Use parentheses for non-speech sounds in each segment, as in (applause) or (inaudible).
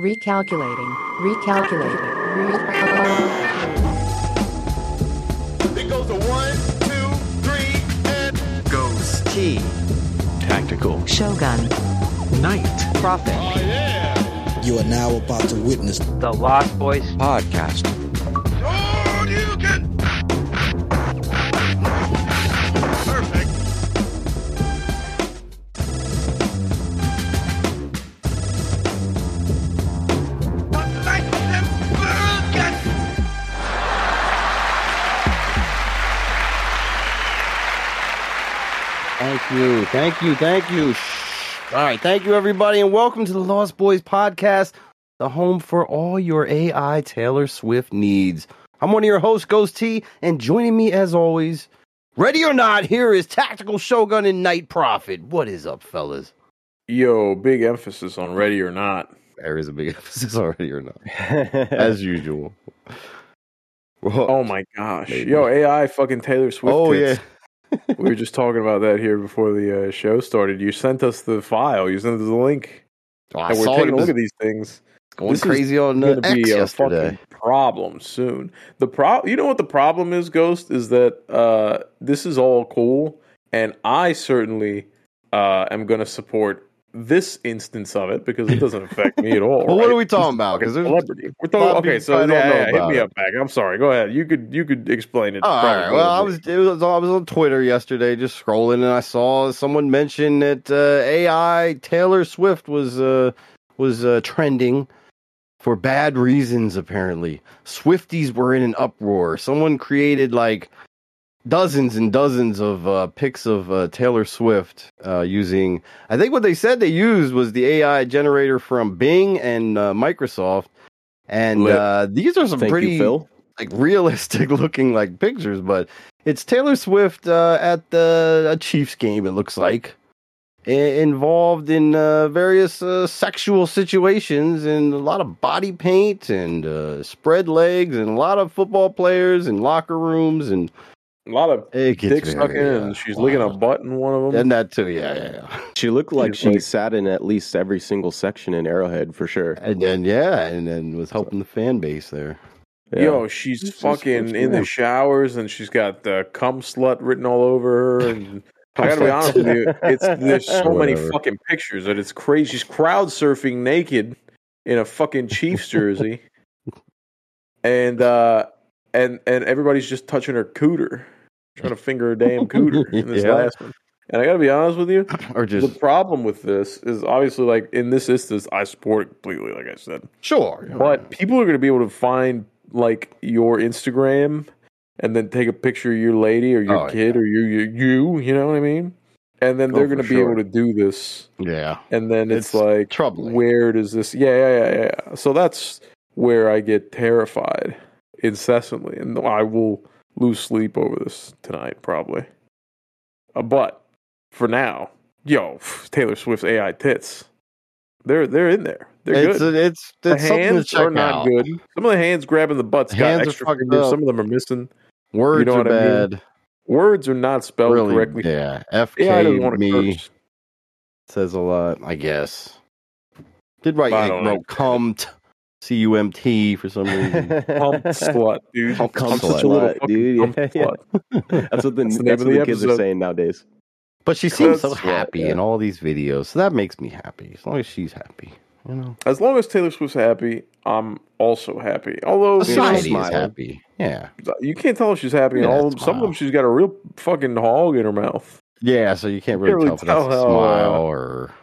Recalculating. Recalculating. Recalculating. It goes to one, two, three, and Ghost T. Tactical. Shogun. Night. Profit. Oh, you are now about to witness The Lost Boys Podcast. You. Thank you. Thank you. Shh. All right. Thank you, everybody, and welcome to the Lost Boys podcast, the home for all your AI Taylor Swift needs. I'm one of your hosts, Ghost T, and joining me as always, ready or not, here is Tactical Shogun and Night Prophet. What is up, fellas? Yo, big emphasis on ready or not. There is a big (laughs) emphasis on ready or not, (laughs) as usual. Oh my gosh. Maybe. Yo, AI fucking Taylor Swift. Oh, tits. We were just talking about that here before the uh, show started. You sent us the file. You sent us the link. Oh, I and we're saw taking a look at these things. going this is crazy on uh, to be X a fucking problem soon. The pro, you know what the problem is, Ghost, is that uh, this is all cool, and I certainly uh, am going to support this instance of it because it doesn't affect me at all. (laughs) Well, what are we talking about? Because celebrity. We're talking. Okay, so yeah, yeah, hit me up back. I'm sorry. Go ahead. You could you could explain it. All right. Well, I was it was I was on Twitter yesterday, just scrolling, and I saw someone mention that uh, AI Taylor Swift was uh, was uh, trending for bad reasons. Apparently, Swifties were in an uproar. Someone created like dozens and dozens of uh, pics of uh, Taylor Swift uh, using. I think what they said they used was the AI generator from Bing and uh, Microsoft. And uh, these are some Thank pretty you, like realistic (laughs) looking like pictures, but it's Taylor Swift uh, at the a Chiefs game. It looks like I- involved in uh, various uh, sexual situations and a lot of body paint and uh, spread legs and a lot of football players and locker rooms and a lot of it gets dick sucking, very, uh, and she's licking a butt in one of them. and that too. Yeah, yeah, yeah. She looked like She's she like- sat in at least every single section in Arrowhead for sure. And then yeah, and then was helping the fan base there. Yeah. Yo, she's This fucking in the showers, and she's got the cum slut written all over her. And (laughs) I gotta be honest with you, it's there's so (laughs) many fucking pictures that it's crazy. She's crowd surfing naked in a fucking Chiefs jersey, (laughs) and uh, and and everybody's just touching her cooter, trying to finger her damn cooter in this (laughs) Yeah. last one. And I gotta be honest with you, (laughs) Or just the problem with this is obviously like in this instance, I support it completely, like I said. sure, But people are going to be able to find like your Instagram and then take a picture of your lady or your Oh, kid or you, you, you, you know what I mean? And then Oh, they're for going to be sure. able to do this. yeah, And then it's, It's like, troubling. where does this? Yeah, yeah, yeah, yeah. So that's where I get terrified incessantly, and I will lose sleep over this tonight probably. Uh, but for now, yo, Taylor Swift's AI tits, they're they're in there. They're it's good. it's The it's to hands check are not out. good. Some of the hands grabbing the butts got Hands are extra fingers. Some of them are missing. Words know are what I mean? bad. Words are not spelled really, correctly. yeah. AI doesn't want FK to me curse. says a lot, I guess. Did write like, don't know. Wrote cumt, C U M T for some reason. Pump (laughs) slut, dude. Pump I'm slut. such a little dude. pump Yeah, (laughs) yeah. That's what the, That's that's of what the the kids are saying nowadays. but she seems so happy right, in all these videos, so that makes me happy. As long as she's happy, you know. As long as Taylor Swift's happy, I'm also happy. Although Society is happy. Yeah, you can't tell if she's happy. Yeah, all of them, some of them, she's got a real fucking hog in her mouth. yeah. So you can't really, really tell if that's tell a smile or or what's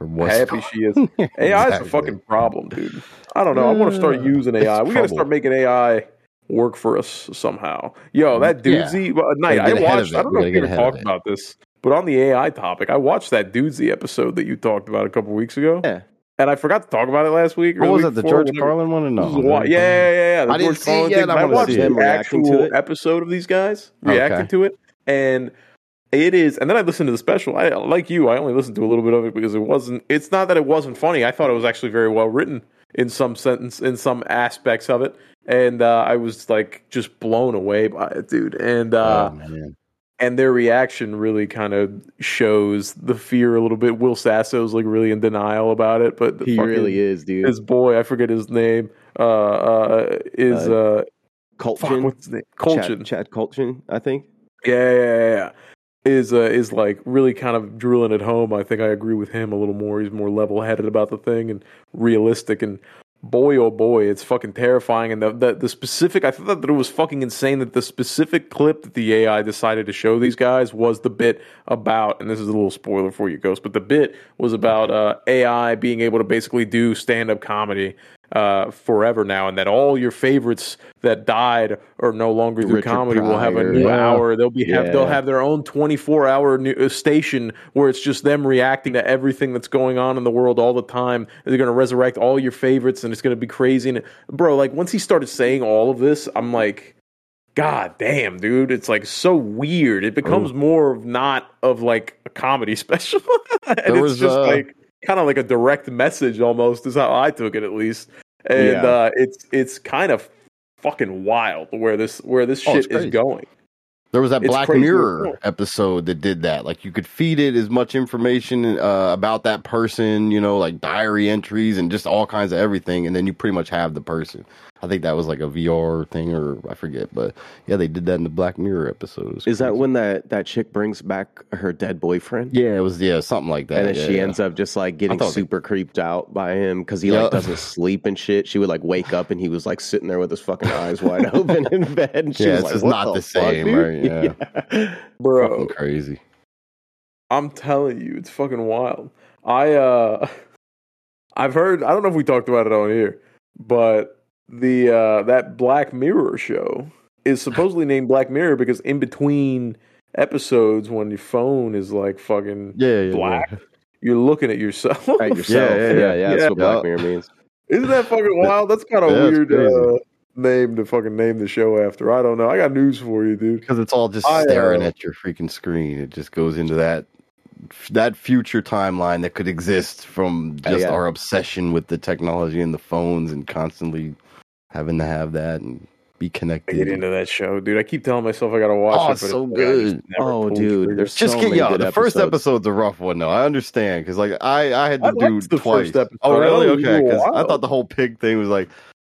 happy she is. (laughs) Yeah, AI is a fucking problem, dude. I don't know. I want to start Yeah. using It's AI. We got to start making AI work for us somehow. Yo, mm, that Yeah. dudesy well, night. I get ahead of watched. I don't know if you ever ahead of talked about this, but on the AI topic, I watched that dudesy episode that you talked about a couple weeks ago. Yeah. And I forgot to talk about it last week. or What was that? The George Carlin one or no? This is why- yeah, yeah, yeah, yeah. The I didn't George see it yet. I I watched the it. Actual episode of these guys Okay. reacting to it, and it is. And then I listened to the special. I like you. I only listened to a little bit of it because it wasn't. It's not that it wasn't funny. I thought it was actually very well written in some sentence, in some aspects of it, and uh, I was like just blown away by it, dude. And uh, Oh, and their reaction really kind of shows the fear a little bit. Will Sasso's like really in denial about it, but He really is, dude. His boy, I forget his name, uh, uh, is uh, fuck, Kultgen, what's his name? Kultgen. Chad, Chad Kultgen, I think. Yeah, yeah, yeah, yeah. Is uh, is like really kind of drilling it home. I think I agree with him a little more. He's more level headed about the thing and realistic. And boy, oh boy, it's fucking terrifying. And the, the the specific, I thought that it was fucking insane that the specific clip that the AI decided to show these guys was the bit about. And this is a little spoiler for you, Ghost, but the bit was about uh, AI being able to basically do stand up comedy uh, forever now, and that all your favorites that died or no longer do Richard comedy will have a new Yeah. hour. They'll be have they'll have their own twenty four hour new, uh, station where it's just them reacting to everything that's going on in the world all the time. They're going to resurrect all your favorites, and it's going to be crazy. And bro, like once he started saying all of this, I'm like. God damn, dude! It's like so weird. It becomes more of not of like a comedy (laughs) special, and There it's was, just uh, like kind of like a direct message almost is how I took it at least. And Yeah. uh, it's it's kind of fucking wild where this where this Oh, shit is going. There was that It's Black Mirror episode that did that. Like you could feed it as much information uh, about that person, you know, like diary entries and just all kinds of everything, and then you pretty much have the person. I think that was like a VR thing, or I forget, but yeah, they did that in the Black Mirror episode. It was Is that when that, that chick brings back her dead boyfriend? Yeah, it was yeah something like that. and then yeah, she yeah. ends up just like getting thought they- super creeped out by him because he Yeah. like doesn't (laughs) sleep and shit. She would like wake up and he was like sitting there with his fucking eyes wide (laughs) open in bed. And she Yeah, was it's like, just "What not the fuck, same, dude?" right? (laughs) Yeah. Bro, fucking crazy. I'm telling you, it's fucking wild. I uh I've heard I don't know if we talked about it on here, but the uh that Black Mirror show is supposedly named Black Mirror because in between episodes when your phone is like fucking Yeah, yeah, black, yeah. you're looking at yourself. At yourself. Yeah, Yeah, yeah, yeah, (laughs) yeah. That's Yeah. what Black Mirror means. Isn't that fucking (laughs) wild? That's kind of Yeah, weird crazy. uh, name to fucking name the show after. I don't know. I got news for you, dude. because it's all just I, uh, staring at your freaking screen. It just goes into that that future timeline that could exist from Oh, just yeah. our obsession with the technology and the phones and constantly having to have that and be I get connected. into that show, dude. I keep telling myself I gotta watch Oh, it. it's but so like, good. Oh, dude, there's Just so get many yeah. good The first episodes. episode's a rough one though. I understand because like I I had to I do the twice. first episode. Oh really? Okay, because I thought the whole pig thing was like.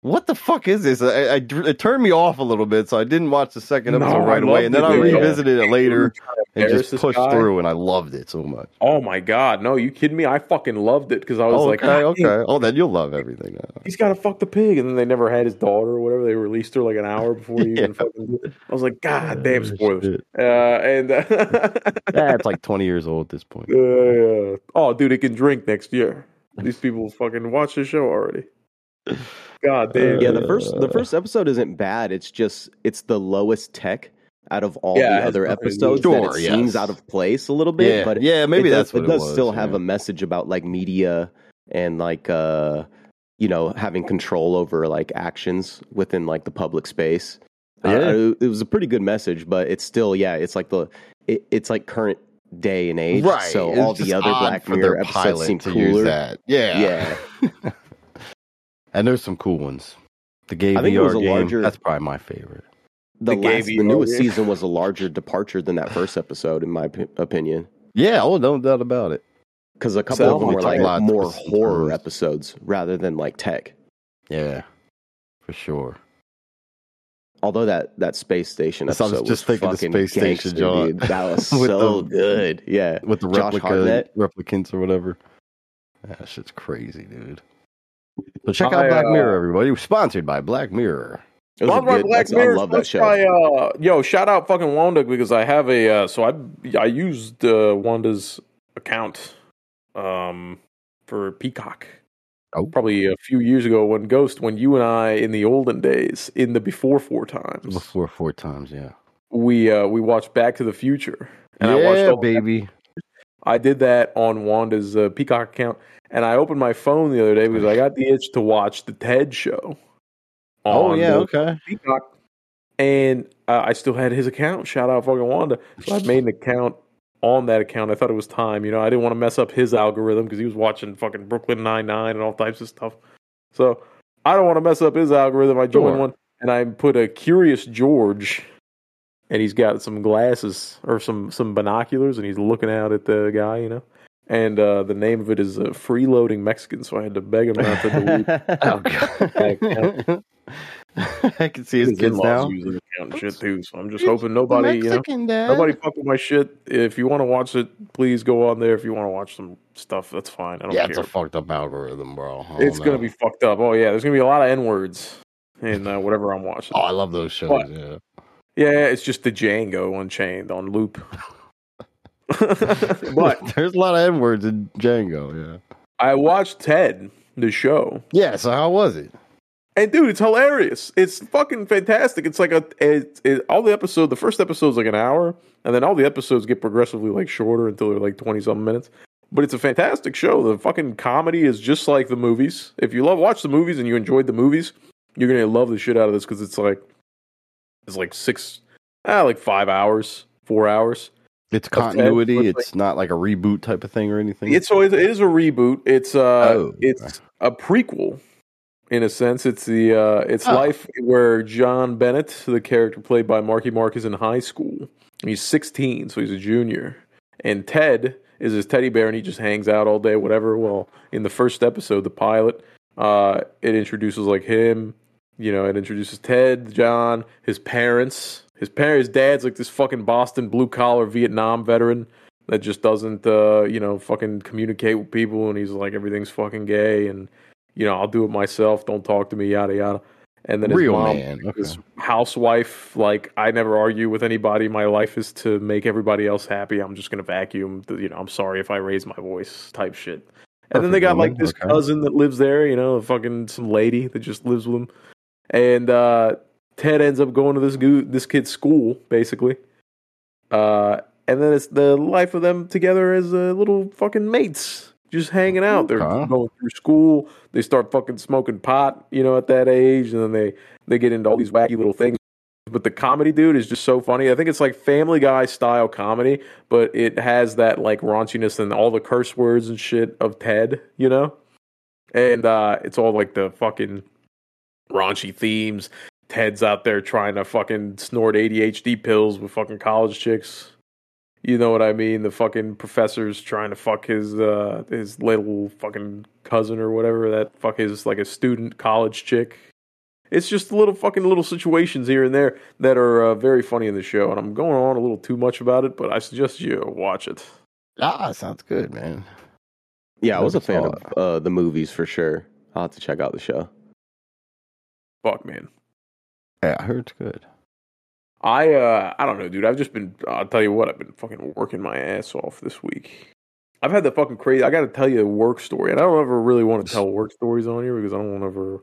What the fuck is this? I, I, it turned me off a little bit, so I didn't watch the second episode I right away, and then I revisited it later and embarrass just this pushed guy. through, and I loved it so much. Oh my god, no, you kidding me? I fucking loved it because I was Oh, like, okay, "God damn, okay. Oh, then you'll love everything. Now. he's got to fuck the pig, and then they never had his daughter or whatever. They released her like an hour before he (laughs) even fucking. Did it. I was like, God damn, spoilers. Uh, and (laughs) Yeah, it's like 20 years old at this point. Uh, oh, dude, it can drink next year. These people fucking watch the show already. God damn. Yeah, the first the first episode isn't bad. It's just it's the lowest tech out of all Yeah, the other nothing to do episodes. with- that Sure, it seems out of place a little bit, Yeah, but yeah, maybe it does, that's what it it does was, still have a message about like media and like uh you know having control over like actions within like the public space. Uh, Yeah. it, it was a pretty good message, but it's still yeah, it's like the it, it's like current day and age. Right. So It's all the other Black Mirror episodes seem to cooler. use that. Yeah. Yeah. (laughs) and there's some cool ones. The gay I think it was a game, larger- that's probably my favorite. The, The gay last, the newest game. season was a larger departure than that first episode, in my p- opinion. Yeah, oh, no doubt about it. Because a couple So of them were like a more horror turns. episodes rather than like tech. Yeah, for sure. Although that that space station Yes, I was episode just was thinking the fucking space station, gangster, John. dude. That was (laughs) so the- good. Yeah, With the replica replicants or whatever. That shit's crazy, dude. So check I, out Black uh, Mirror, everybody. We're sponsored by Black Mirror. It was good. Black that's- I love that show. by, uh, yo, shout out fucking Wanda because I have a uh, so I I used uh, Wanda's account um for Peacock. Oh. Probably a few years ago when Ghost, when you and I in the olden days, in the before four times, Before four times, yeah. we uh we watched Back to the Future. And I watched yeah, all baby. I did that on Wanda's uh, Peacock account, and I opened my phone the other day because I got the itch to watch the TED show. Oh, yeah, okay. Peacock, and uh, I still had his account. Shout out fucking Wanda. So I made an account on that account. I thought it was time. You know, I didn't want to mess up his algorithm because he was watching fucking Brooklyn Nine Nine and all types of stuff. So I don't want to mess up his algorithm. I joined Sure. one and I put a Curious George and he's got some glasses or some some binoculars, and he's looking out at the guy, you know. And uh, the name of it is uh, Freeloading Mexican, so I had to beg him not to delete. (laughs) oh god. (laughs) I can see his His kids in-laws now. use the account and shit too, so I'm just hoping nobody, you know, nobody fuck with my shit. If you want to watch it, please go on there. If you want to watch some stuff, that's fine. I don't Yeah, care. it's a fucked up algorithm, bro. I It's don't gonna be fucked up. Oh yeah, there's gonna be a lot of n words in uh, whatever I'm watching. Oh, I love those shows. What? Yeah. Yeah, it's just the Django Unchained on loop. (laughs) but (laughs) There's a lot of N words in Django. Yeah. I watched Ted, the show, Yeah. So how was it? and dude, it's hilarious. It's fucking fantastic. It's like a it, it, all the episode. The first episode's like an hour, and then all the episodes get progressively like shorter until they're like twenty something minutes. But it's a fantastic show. The fucking comedy is just like the movies. If you love watch the movies and you enjoyed the movies, you're gonna love the shit out of this because it's like it's like six, ah, like five hours, four hours. It's continuity. It's not like a reboot type of thing or anything. It's always it is a reboot. It's uh Oh, it's a prequel in a sense. It's the uh it's Oh. life where John Bennett, the character played by Marky Mark, is in high school. He's 16, so he's a junior. And Ted is his teddy bear and he just hangs out all day, whatever. Well, in the first episode, the pilot, uh, it introduces like him, you know, it introduces Ted, John, his parents. His parents, his dad's like this fucking Boston blue collar Vietnam veteran that just doesn't uh you know fucking communicate with people and he's like everything's fucking gay and you know I'll do it myself don't talk to me yada yada and then his Real mom man. Okay. his housewife like I never argue with anybody my life is to make everybody else happy I'm just gonna vacuum you know I'm sorry if I raise my voice type shit and then they got like this okay. cousin that lives there you know fucking some lady that just lives with him and uh Ted ends up going to this goo this kid's school basically uh, and then it's the life of them together as uh, little fucking mates, just hanging out. They're Okay. going through school. They start fucking smoking pot, you know, at that age, and then they they get into all these wacky little things. But the comedy, dude, is just so funny. I think it's like Family Guy style comedy, but it has that like raunchiness and all the curse words and shit of Ted, you know. And uh, it's all like the fucking raunchy themes. Ted's out there trying to fucking snort ADHD pills with fucking college chicks. You know what I mean? The fucking professor's trying to fuck his uh his little fucking cousin or whatever that fuck is like a student college chick. It's just little fucking little situations here and there that are uh, very funny in the show, and I'm going on a little too much about it, but I suggest you watch it. Ah, sounds good, man. Yeah, I was a fan of uh, the movies for sure. I'll have to check out the show. Fuck man. Yeah, I heard it's good. I uh I don't know, dude. I've just been I'll tell you what, I've been fucking working my ass off this week. I've had the fucking crazy I gotta tell you a work story. And I don't ever really want to tell work stories on here because I don't want ever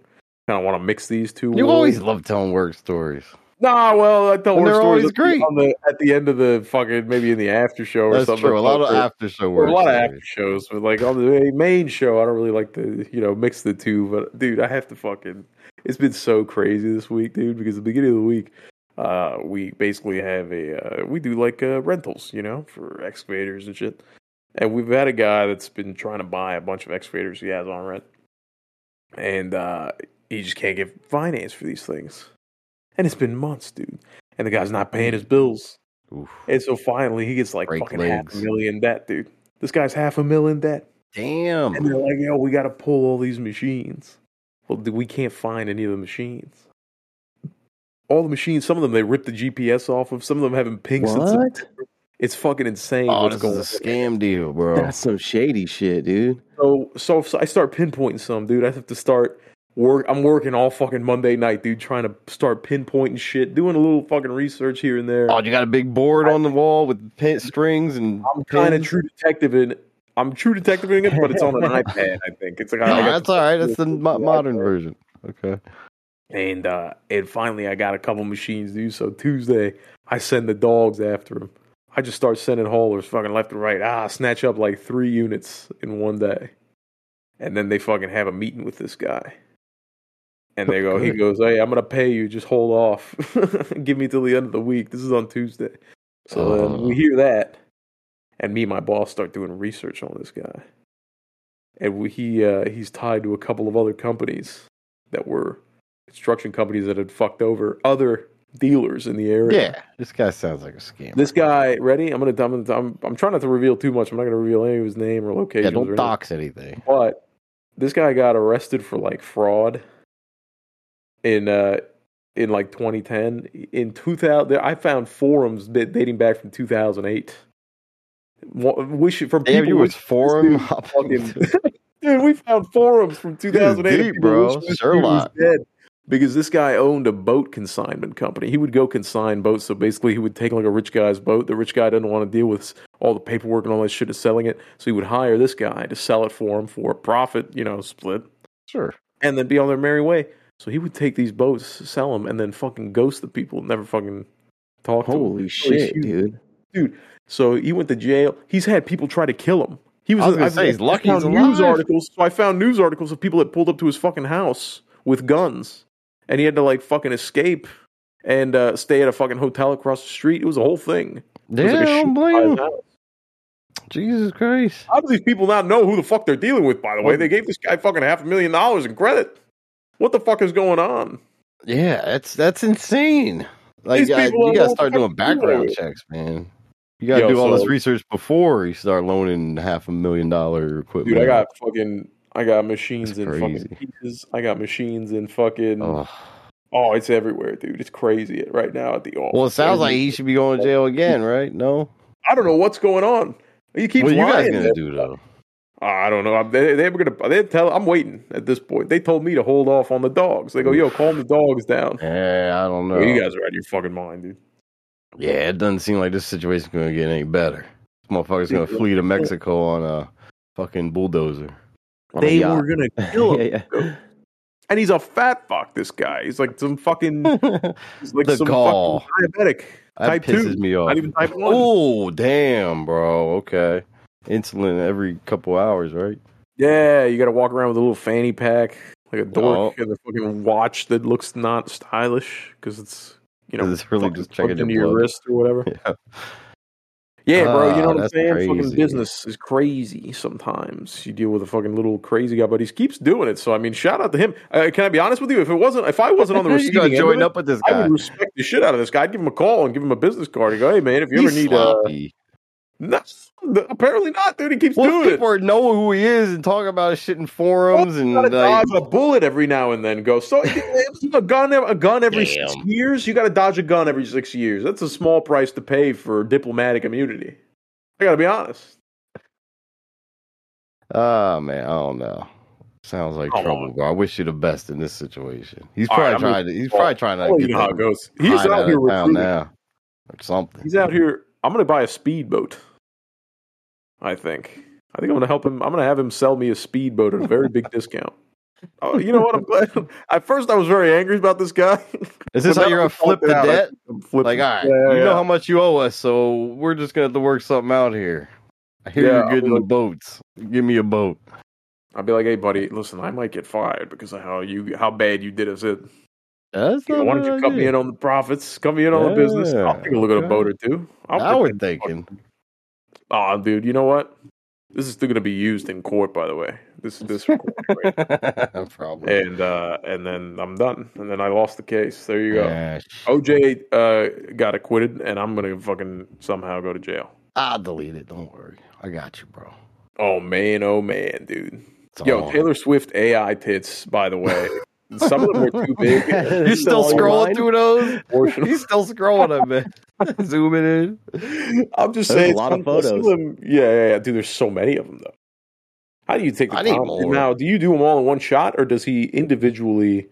kinda want to mix these two. You always love telling work stories. Nah, well I tell And work they're stories always at great. on the at the end of the fucking maybe in the after show or That's something. true. A lot of after show work. a lot of after shows, but like on the main show, I don't really like to, you know, mix the two. But dude, I have to fucking. It's been so crazy this week, dude. Because at the beginning of the week, uh, we basically have a uh, we do like uh, rentals, you know, for excavators and shit. And we've had a guy that's been trying to buy a bunch of excavators he has on rent, and uh, he just can't get finance for these things. And it's been months, dude. And the guy's not paying his bills. Oof. And so finally, he gets like Break fucking half a million debt, dude. This guy's half a million debt. Damn. And they're like, yo, we got to pull all these machines. Well, we can't find any of the machines. All the machines, some of them they ripped the GPS off of. Some of them haven't pinged since. What? It's fucking insane Oh, what's this going is a on. scam deal, bro. That's some shady shit, dude. So, so, so I start pinpointing some, dude. I have to start work. I'm working all fucking Monday night, dude, trying to start pinpointing shit, doing a little fucking research here and there. Oh, you got a big board on the wall with pin, strings and. I'm kind of true detective in. I'm true detective in it, but it's on an (laughs) iPad. I think it's like Oh, I that's all right. That's the mo- modern version. Okay. And uh and finally I got a couple machines, dude. So Tuesday I send the dogs after him. I just start sending haulers fucking left and right. Ah, snatch up like three units in one day. And then they fucking have a meeting with this guy. And they go, he goes, Hey, I'm gonna pay you, just hold off. (laughs) Give me till the end of the week. This is on Tuesday. So Uh. we hear that. And me and my boss start doing research on this guy. And we, he uh, he's tied to a couple of other companies that were construction companies that had fucked over other dealers in the area. Yeah, this guy sounds like a scam. This guy, ready? I'm gonna. I'm, gonna- I'm. I'm trying not to reveal too much. I'm not gonna reveal any of his name or location. yeah, don't dox anything. But this guy got arrested for like fraud in uh in like 2010. In 2000, I found forums da- dating back from 2008. Wa- Wish from Damn, people you was forum dude (laughs) fucking- Dude, we found forums from 2008. deep, bro. wishing this dude was Sherlock. dead. Because this guy owned a boat consignment company. He would go consign boats. So basically, he would take like a rich guy's boat. The rich guy doesn't want to deal with all the paperwork and all that shit of selling it. So he would hire this guy to sell it for him for a profit, you know, split, Sure. and then be on their merry way. So he would take these boats, sell them, and then fucking ghost the people, never fucking talk to them. Holy shit, dude. dude. So he went to jail. He's had people try to kill him. He was, I was gonna I've- say, he's I lucky found he's news articles. So I found news articles of people that pulled up to his fucking house with guns, and he had to like fucking escape and uh, stay at a fucking hotel across the street. It was a whole thing. Yeah, like don't blame him. Jesus Christ. How do these people not know who the fuck they're dealing with? By the way, they gave this guy fucking half a million dollars in credit. What the fuck is going on? Yeah, that's that's insane. Like, uh, you gotta start doing the fuck to do. background checks, man. You gotta Yo, do all this research before you start loaning half a million dollar equipment. Dude, I got fucking, I got machines in fucking pieces. I got machines in fucking. Oh. Oh, it's everywhere, dude. It's crazy right now at the office. Well, it sounds like he should be going to jail again, right? No. I don't know what's going on. He keeps What are you guys gonna do though? Uh, I don't know. They, they were gonna. They tell. I'm waiting at this point. They told me to hold off on the dogs. They go, yo, calm the dogs down. Yeah, I don't know. Yo, you guys are out of your fucking mind, dude. Yeah, it doesn't seem like this situation's gonna get any better. This motherfucker's gonna flee to Mexico on a fucking bulldozer. On a They yacht. were gonna (laughs) kill him, yeah, yeah. and he's a fat fuck. This guy. He's like some fucking. (laughs) He's like The some gall. fucking diabetic. That type pisses two. me off. Not even type one. Oh, damn, bro. Okay. Insulin every couple hours, right? Yeah, you got to walk around with a little fanny pack, like a oh. dork, Oh. and a fucking watch that looks not stylish because it's you know it's really fucking just checking plugged your into your wrist or whatever. (laughs) Yeah. Yeah, bro, you know Ah, what I'm saying? Fucking business is crazy sometimes. You deal with a fucking little crazy guy, but he keeps doing it. So I mean, shout out to him. Uh, can I be honest with you? If it wasn't, if I wasn't on the (laughs) receiving end, join up with this guy. I would respect the shit out of this guy. I'd give him a call and give him a business card and go, "Hey, man, if you ever need uh, sloppy. no, apparently not, dude. He keeps Well, doing it. people know who he is and talking about his shit in forums and gotta like, dodge a bullet every now and then. Go so a gun, a gun every six years. You got to dodge a gun every six years. That's a small price to pay for diplomatic immunity. I got to be honest. oh man, I don't know. Sounds like Come trouble, bro. I wish you the best in this situation. He's All probably right, trying to. He's well, probably trying to let get you know how it goes. He's out out here of now, or something. He's out here. I'm going to buy a speedboat. I think. I think I'm going to help him. I'm going to have him sell me a speedboat at a very big discount. (laughs) Oh, you know what? I'm glad. (laughs) At first, I was very angry about this guy. (laughs) Is this how you're gonna flip the. Debt? think I'm flipping- Like, all right, Yeah, you yeah. know how much you owe us, so we're just gonna have to work something out here. I hear Yeah, you're I'll good be in the like- boats. Give me a boat. I'll be like, hey, buddy, listen, I might get fired because of how you, how bad you did us in. That's You know, why don't you bad cut me idea. in on the profits? Cut me in on the business. I'll take a look at a boat or two. I'll Now we're thinking. Oh, dude, you know what? This is still going to be used in court, by the way. This is this right? (laughs) Probably. and uh, and then I'm done. And then I lost the case. There you go. Yeah, OJ uh, got acquitted, and I'm gonna fucking somehow go to jail. I'll delete it. Don't worry. I got you, bro. Oh man, oh man, dude. It's Yo, on. Taylor Swift AI tits. By the way, (laughs) some of them are too big. (laughs) You're still on scrolling through those? Proportional. He's still scrolling, I bet. (laughs) Zooming in. I'm just There's saying, a lot of some- some photos. them- yeah, yeah, yeah, dude. There's so many of them though. How do you take the I need time? more. Now, do you do them all in one shot, or does he individually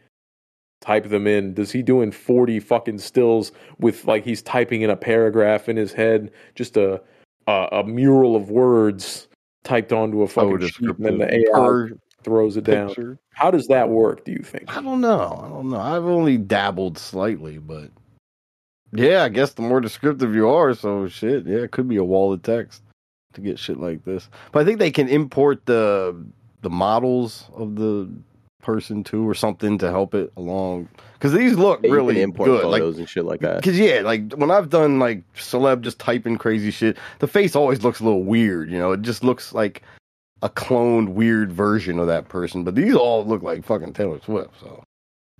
type them in? Does he doing 40 fucking stills with like he's typing in a paragraph in his head, just a a, a mural of words typed onto a fucking Oh, sheet, and then the descriptive AI per throws it down? picture. How does that work? Do you think? I don't know. I don't know. I've only dabbled slightly, but yeah, I guess the more descriptive you are, so shit. Yeah, it could be a wall of text to get shit like this. But I think they can import the the models of the person too, or something to help it along. Because these look Yeah, really can import good. Like, photos and shit like that. Cause yeah, like when I've done like celeb just typing crazy shit, the face always looks a little weird. You know, it just looks like a cloned weird version of that person. But these all look like fucking Taylor Swift. So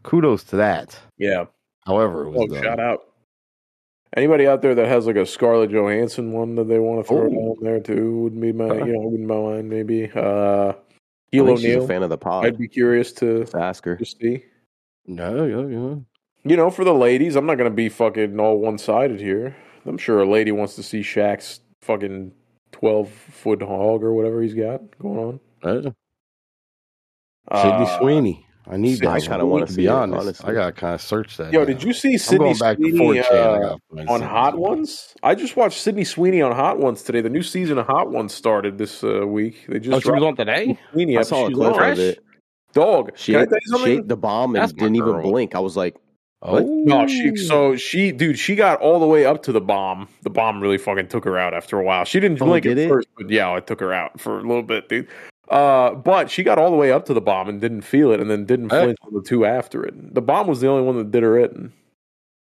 kudos to that. Yeah, However, it was Oh, shout out. Anybody out there that has like a Scarlett Johansson one that they want to throw Oh. on there too wouldn't be my, you know, wouldn't mind maybe. Uh, I Heel think she's a fan of the pod. I'd be curious to, Just ask her. to see. No, yeah, yeah. You know, for the ladies, I'm not gonna be fucking all one sided here. I'm sure a lady wants to see Shaq's fucking twelve foot hog or whatever he's got going on. Uh, Sydney Uh, Sweeney. I need Sydney that. I kinda wanna see be it, honest. honestly. I gotta kind of search that. Yo, now. did you see I'm Sydney back to Sweeney uh, on Sydney Hot Sweeney. Ones? I just watched Sydney Sweeney on Hot Ones today. The new season of Hot Ones started this uh, week. They just Oh, she was on today. Sweeney. I episode. saw a clip of it. Dog, She can I ate, tell you she ate the bomb and That's didn't even girl. blink. I was like, Oh No, she so she dude, she got all the way up to the bomb. The bomb really fucking took her out after a while. She didn't Oh, did at it? first, but yeah, it took her out for a little bit, dude. Uh, but she got all the way up to the bomb and didn't feel it, and then didn't Hey. flinch on the two after it. The bomb was the only one that did her in.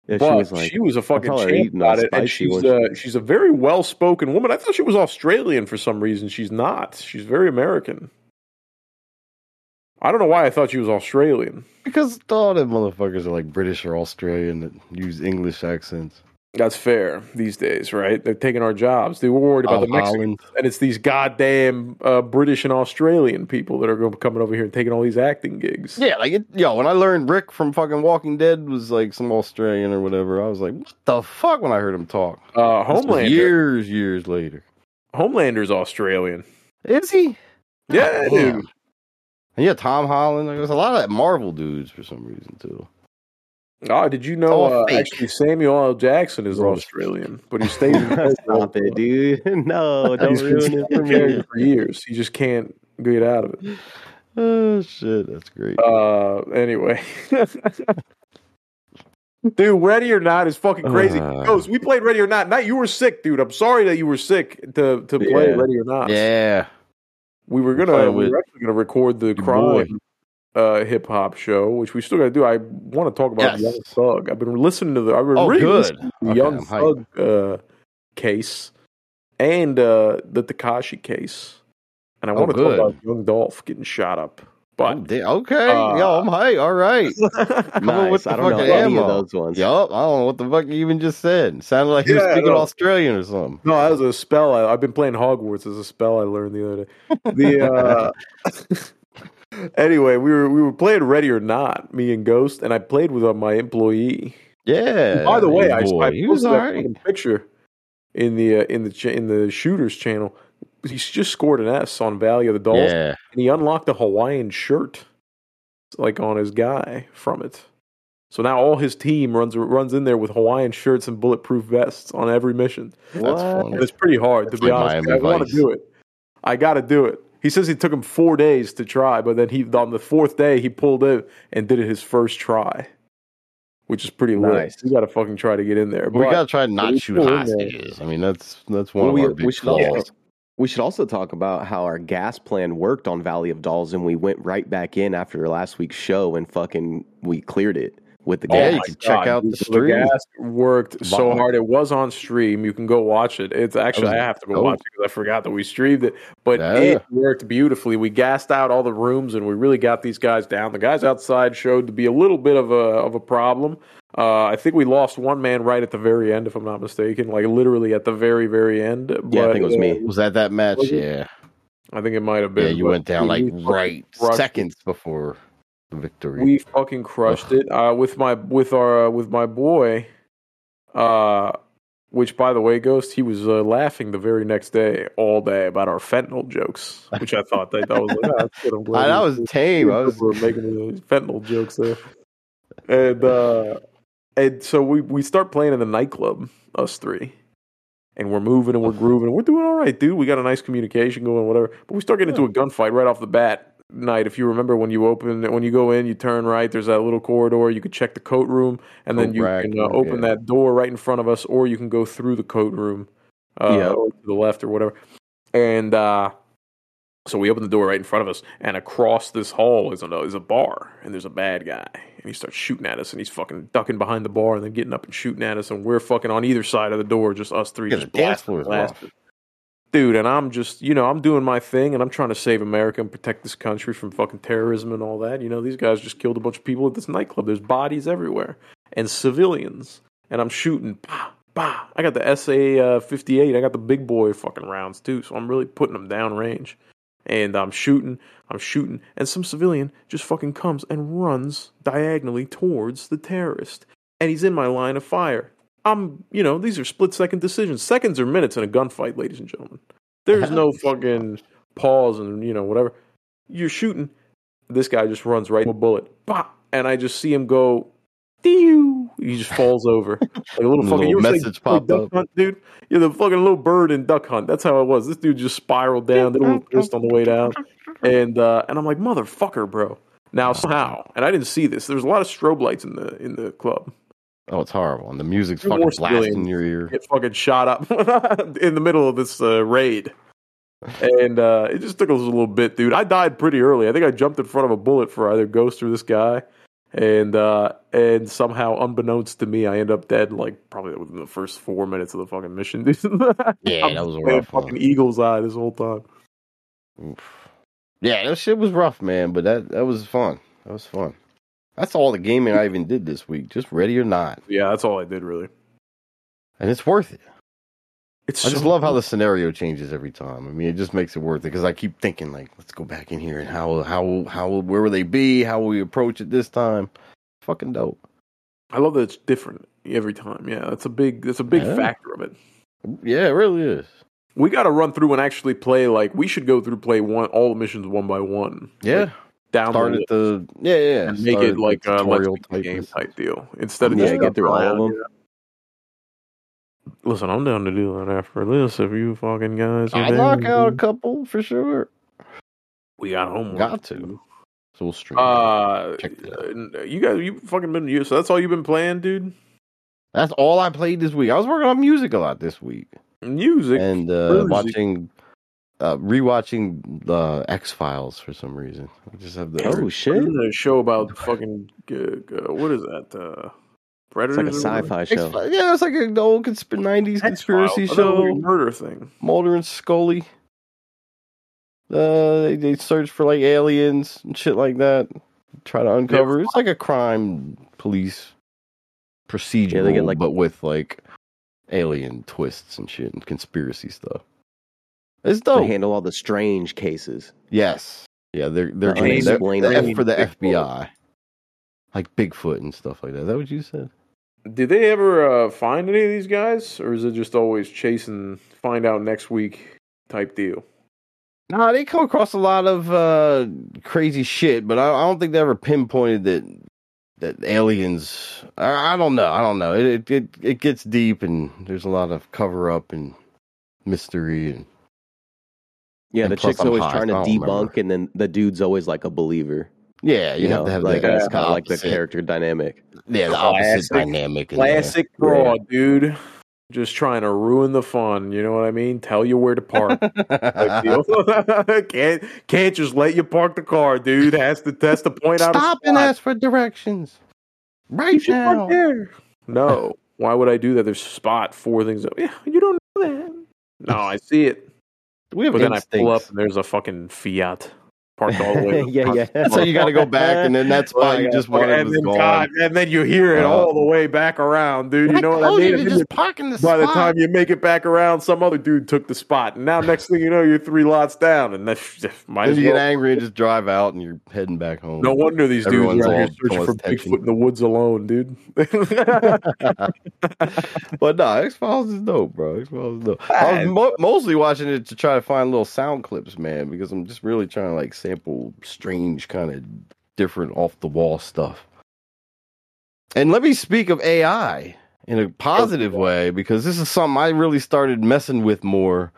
yeah, But she was like, a fucking champ about it, and she's uh, she's a very well spoken woman. I thought she was Australian for some reason. She's not. She's very American. I don't know why I thought she was Australian. because all them motherfuckers are like British or Australian that use English accents. That's fair these days, right? They're taking our jobs. They were worried about Tom the Mexicans, Holland. and it's these goddamn uh, British and Australian people that are going coming over here and taking all these acting gigs. Yeah, like it, yo, when I learned Rick from fucking Walking Dead was like some Australian or whatever, I was like, what the fuck when I heard him talk? Uh, Homelander, years, years later. Homelander's Australian. Is he? Yeah, Damn. dude. And yeah, Tom Holland. Like, there's a lot of that Marvel dudes for some reason too. Oh, did you know? Uh, actually, Samuel L. Jackson is. Australian, but he stays in (laughs) stop it, dude. (laughs) No, don't ruin it for me. for years. He just can't get out of it. Oh shit, that's great. Uh, anyway. (laughs) Dude, Ready or Not is fucking crazy. Uh. Ghost, we played Ready or Not. Not you were sick, dude. I'm sorry that you were sick to to play Yeah. Ready or Not. yeah, We were gonna we were actually gonna record the your boy. crime uh, hip hop show, which we still gotta do. I want to talk about Yes. Young Thug. I've been listening to the. I've been Oh, really good. listening to the Okay, Young I'm. Thug uh, case and uh, the Tekashi case, and I Oh, want to talk about Young Dolph getting shot up. But Oh, da- okay, Uh, yo, I'm hype. All right. (laughs) Coming with Nice. the I don't know fucking any of ammo. those ones. Yup, I don't know what the fuck you even just said. Sounded like you were speaking no. Australian or something. No, that was a spell. I, I've been playing Hogwarts as a spell I learned the other day. The uh, (laughs) anyway, we were we were playing Ready or Not, me and Ghost, and I played with uh, my employee. Yeah. By the way, your I. I he was posted all right. fucking picture in the uh, in the ch- in the shooters channel. He's just scored an S on Valley of the Dolls, Yeah. and he unlocked a Hawaiian shirt, like on his guy from it. So now all his team runs runs in there with Hawaiian shirts and bulletproof vests on every mission. That's What? funny. And it's pretty hard to be like honest. I want to do it. I got to do it. He says it took him four days to try, but then he on the fourth day he pulled in and did it his first try, which is pretty lit. Nice. You got to fucking try to get in there. We gotta try not shoot still in there. hostages. I mean, that's that's one Well, of we- our we big should also- flaws. We should also talk about how our gas plan worked on Valley of Dolls, and we went right back in after last week's show and fucking we cleared it with the Oh gas. you can check out the stream. gas worked so hard. It was on stream. You can go watch it. It's actually I have to go dope. watch it because I forgot that we streamed it. But Yeah. it worked beautifully. We gassed out all the rooms and we really got these guys down. The guys outside showed to be a little bit of a of a problem. Uh, I think we lost one man right at the very end, if I'm not mistaken, like literally at the very very end. But, Yeah, I think it was uh, me. Was that that match? Yeah. I think it might have been. Yeah, you went down like right seconds before the victory. We fucking crushed it uh, with my with our uh, with my boy, uh, which by the way, Ghost, he was uh, laughing the very next day all day about our fentanyl jokes, which I thought that, that was like, oh, that's good. I'm (laughs) glad I, that was tame. I was making fentanyl jokes there, and uh, and so we we start playing in the nightclub, us three. And we're moving and we're grooving. We're doing all right, dude. We got a nice communication going, whatever. But we start getting into a gunfight right off the bat night. If you remember when you open, when you go in, you turn right. There's that little corridor. You could check the coat room, and then you rack, can uh, yeah. open that door right in front of us, or you can go through the coat room, uh, Yeah. or to the left or whatever. And uh, so we open the door right in front of us, and across this hall is a is a bar, and there's a bad guy, and he starts shooting at us, and he's fucking ducking behind the bar, and then getting up and shooting at us, and we're fucking on either side of the door, just us three, Yeah, just blasting, blasting. Dude, and I'm just, you know, I'm doing my thing and I'm trying to save America and protect this country from fucking terrorism and all that. You know, these guys just killed a bunch of people at this nightclub. There's bodies everywhere. and civilians, and I'm shooting. Bah, bah. I got the SA uh, 58. I got the big boy fucking rounds too, so I'm really putting them down range. And I'm shooting, I'm shooting, and some civilian just fucking comes and runs diagonally towards the terrorist, and he's in my line of fire. I'm, you know, these are split second decisions. Seconds or minutes in a gunfight, ladies and gentlemen. There's no (laughs) fucking pause and you know whatever. You're shooting. This guy just runs right to a bullet. Bah! And I just see him go. Dee-oo. He just falls over like a little fucking little you message Duck up. Hunt, dude. You're the fucking little bird in Duck Hunt. That's how it was. This dude just spiraled down, did a little twist on the way down, and uh, and I'm like motherfucker, bro. Now somehow, and I didn't see this. There's a lot of strobe lights in the in the club. Oh, it's horrible. And the music's fucking blasting in your ear. get fucking shot up (laughs) in the middle of this uh, raid. And uh, it just took us a little bit, dude. I died pretty early. I think I jumped in front of a bullet for either Ghost or this guy, and uh, and somehow, unbeknownst to me, I end up dead like probably within the first four minutes of the fucking mission. Dude. (laughs) Yeah, that was a rough one. fucking eagle's eye this whole time. Oof. Yeah, that shit was rough, man, but that that was fun. That was fun. That's all the gaming I even did this week. Just ready or not, Yeah, that's all I did really. and it's worth it. It's I just so- love how the scenario changes every time. I mean, it just makes it worth it because I keep thinking like, let's go back in here and how how how where will they be? How will we approach it this time? Fucking dope. I love that it's different every time. Yeah, that's a big that's a big Yeah. factor of it. Yeah, it really is. We got to run through and actually play. Like we should go through play one all the missions one by one. Yeah, Like, down start the the yeah yeah. and make it like a let's tutorial beat the type game of- type deal instead of Yeah, just get through all of them. Listen, I'm down to do that after this. If you fucking guys, I'll knock out a couple for sure. we got homework. Got to. So we'll stream. Uh, uh, you guys, you fucking been you. So that's all you've been playing, dude. That's all I played this week. I was working on music a lot this week. Music. and uh, Music. watching, uh, rewatching the X Files for some reason. I just have the Oh I'm shit! doing a show about (laughs) fucking uh, what is that? Uh, It's like a sci-fi show. X-Files. Yeah, it's like an old consp- '90s conspiracy X-Files. I thought it was like a show. murder thing. Mulder and Scully. Uh, they, they search for like aliens and shit like that. Try to uncover. It's like a crime police procedure, they get, like- but with like alien twists and shit and conspiracy stuff. It's They dope. handle all the strange cases. Yes. Yeah, they're they're, The they're, unexplained they're things. for the Bigfoot. FBI, like Bigfoot and stuff like that. Is that what you said? Did they ever uh, find any of these guys, or is it just always chasing, find out next week type deal? Nah, they come across a lot of uh, crazy shit, but I, I don't think they ever pinpointed that that aliens. I, I don't know. I don't know. It, it it it gets deep, and there's a lot of cover up and mystery, and Yeah, the chick's I'm always high, trying to so I don't debunk, remember. and then the dude's always like a believer. yeah, you, You, have know, to have like that. that's kind of like the character dynamic. Yeah, the opposite uh, Classic- dynamic. in there. Classic broad, dude. Just trying to ruin the fun. You know what I mean? Tell you where to park. type (laughs) can't can't just let you park the car, dude. Has to test the point out. Stop and ask for directions You right park now. there. No, why would I do that? There's a spot four things. Up. Yeah, you don't know that. No, I see it. We have But then I pull up and there's a fucking Fiat parked all the way. (laughs) yeah, yeah. So you got to go back, and then that spot (laughs) you just wanted and was then gone. God, and then you hear it Uh, all the way back around, dude. You know what I mean? you to just park in the by the time you make it back around, some other dude took the spot, and now next thing you know, you're three lots down, and that's (laughs) might Then as you get angry and just drive out, and you're heading back home. No wonder these dudes are out here all searching for cause tension. Bigfoot in the woods alone, dude. but no, X Files is dope, bro. X Files is dope. I was mo- mostly watching it to try to find little sound clips, man, because I'm just really trying to like sample strange, kind of different, off the wall stuff. And let me speak of AI in a positive way, because this is something I really started messing with more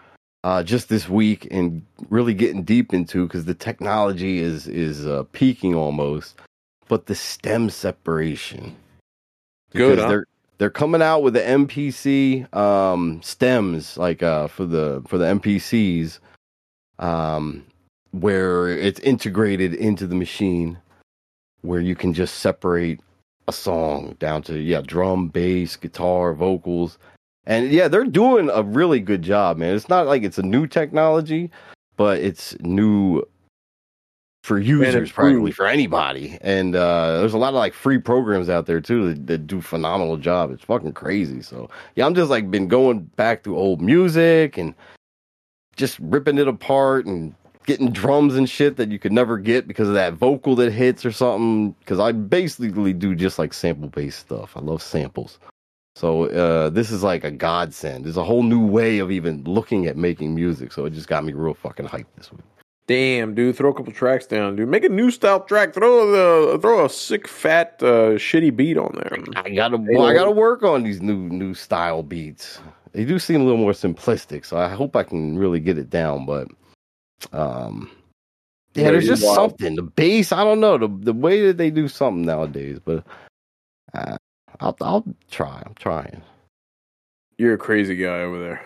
uh, just this week and really getting deep into because the technology is is uh, peaking almost. But the stem separation, Good, huh? they're they're coming out with the MPC um, stems like uh, for the for the MPCs, um, where it's integrated into the machine, where you can just separate a song down to yeah drum, bass, guitar, vocals, and yeah they're doing a really good job, man. It's not like it's a new technology, but it's new for users, practically for anybody. And uh, there's a lot of like free programs out there too that, that do phenomenal job. It's fucking crazy. So yeah, I'm just like been going back through old music and just ripping it apart and getting drums and shit that you could never get because of that vocal that hits or something. Because I basically do just like sample based stuff. I love samples. So uh, this is like a godsend. There's a whole new way of even looking at making music. So it just got me real fucking hyped this week. Damn, dude, throw a couple tracks down, dude. Make a new style track. Throw the throw a sick, fat, uh, shitty beat on there. I gotta, well, I gotta work on these new new style beats. They do seem a little more simplistic, so I hope I can really get it down. But, um, yeah, Yeah, there's just wild. something. The bass, I don't know the the way that they do something nowadays, but uh, I'll I'll try. I'm trying You're a crazy guy over there.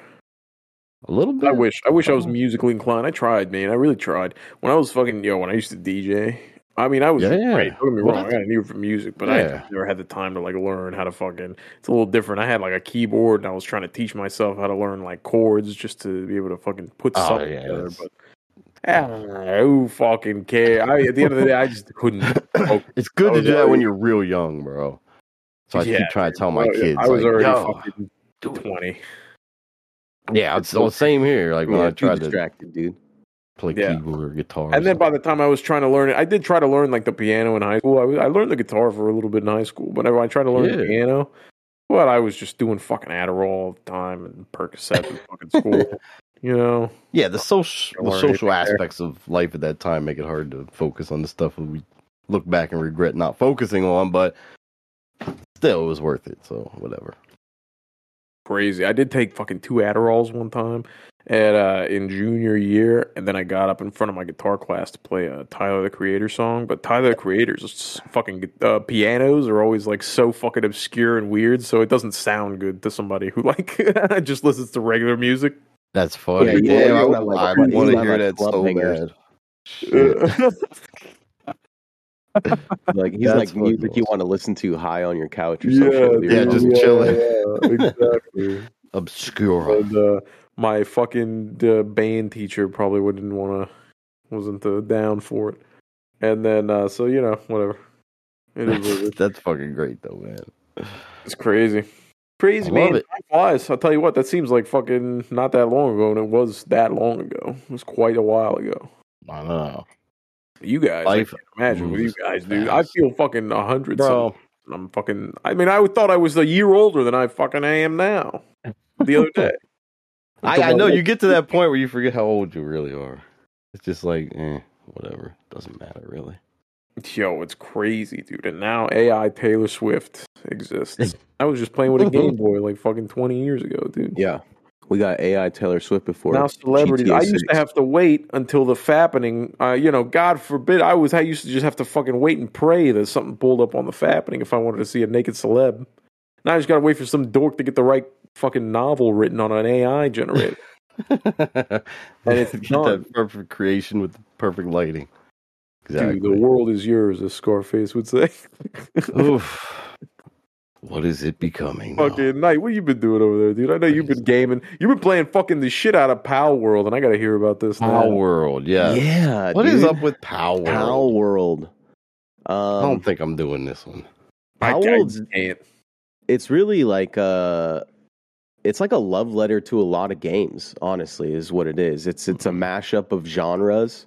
a little bit. I wish I wish I was Oh. musically inclined. I tried, man. I really tried. When I was fucking yo, when I used to DJ, I mean, I was Yeah. great. Don't get me Well, wrong. I knew an for music, but Yeah. I never had the time to like learn how to fucking. It's a little different. I had like a keyboard, and I was trying to teach myself how to learn like chords just to be able to fucking put Oh, something yeah, together. That's- But ah, who fucking care? I, at the end of the day, I just couldn't. (laughs) focus. It's good to do that when you're real young, bro. So I Yeah, keep trying to tell my Well, kids, I was like, already yo, fucking twenty. yeah, it's the same here. Like when Yeah, I too tried to distracted, dude. play Yeah. keyboard or guitar, or And then by the time I was trying to learn it, I did try to learn like the piano in high school. I, was, I learned the guitar for a little bit in high school. Whenever I tried to learn the piano, well, I was just doing fucking Adderall all the time and Percocet in fucking school. (laughs) You know, yeah, the social the social anything there. aspects of life at that time make it hard to focus on the stuff that we look back and regret not focusing on. But still, it was worth it. So whatever. crazy. I did take fucking two Adderalls one time at uh, in junior year, and then I got up in front of my guitar class to play a Tyler the Creator song. But Tyler the Creator's fucking uh, pianos are always like so fucking obscure and weird, so it doesn't sound good to somebody who like (laughs) just listens to regular music. That's funny. Yeah, Damn, I, want, like, I want to hear like, that so bangers. bad. Like he's That's like music you want to listen to high on your couch or something. Yeah, just chilling. Yeah, (laughs) exactly. Obscura. and uh, my fucking uh, band teacher probably wouldn't want to, wasn't uh, down for it. And then, uh, so you know, whatever. It is, it is. (laughs) That's fucking great though, man. It's crazy, crazy I man. flies. I'll tell you what. That seems like fucking not that long ago, and it was that long ago. It was quite a while ago. I know, You guys, Life imagine with you guys, dude. fast. I feel fucking a hundred. bro. I'm fucking. I mean, I thought I was a year older than I fucking am now. The other day. (laughs) I, I know you get to that point where you forget how old you really are. It's just like, eh, whatever. Doesn't matter really. Yo, it's crazy, dude. And now AI Taylor Swift exists. I was just playing with a (laughs) Game Boy like fucking 20 years ago, dude. Yeah. We got AI Taylor Swift before. Now celebrities. GTA I used to have to wait until the fappening. Uh, you know, God forbid. I was. I used to just have to fucking wait and pray that something pulled up on the fappening if I wanted to see a naked celeb. Now I just gotta wait for some dork to get the right fucking novel written on an AI generator. (laughs) and it's done. that perfect creation with the perfect lighting. Exactly. Dude, the world is yours, as Scarface would say. Oof. (laughs) What is it becoming? now? Fucking night. What you been doing over there, dude? I know you've been gaming. You've been playing fucking the shit out of Palworld, and I gotta hear about this now. Pow World, yeah. Yeah. What dude. is up with Palworld? Pal World? I Um, don't think I'm doing this one. I, Pal World's can't. it's really like uh it's like a love letter to a lot of games honestly is what it is it's it's a mashup of genres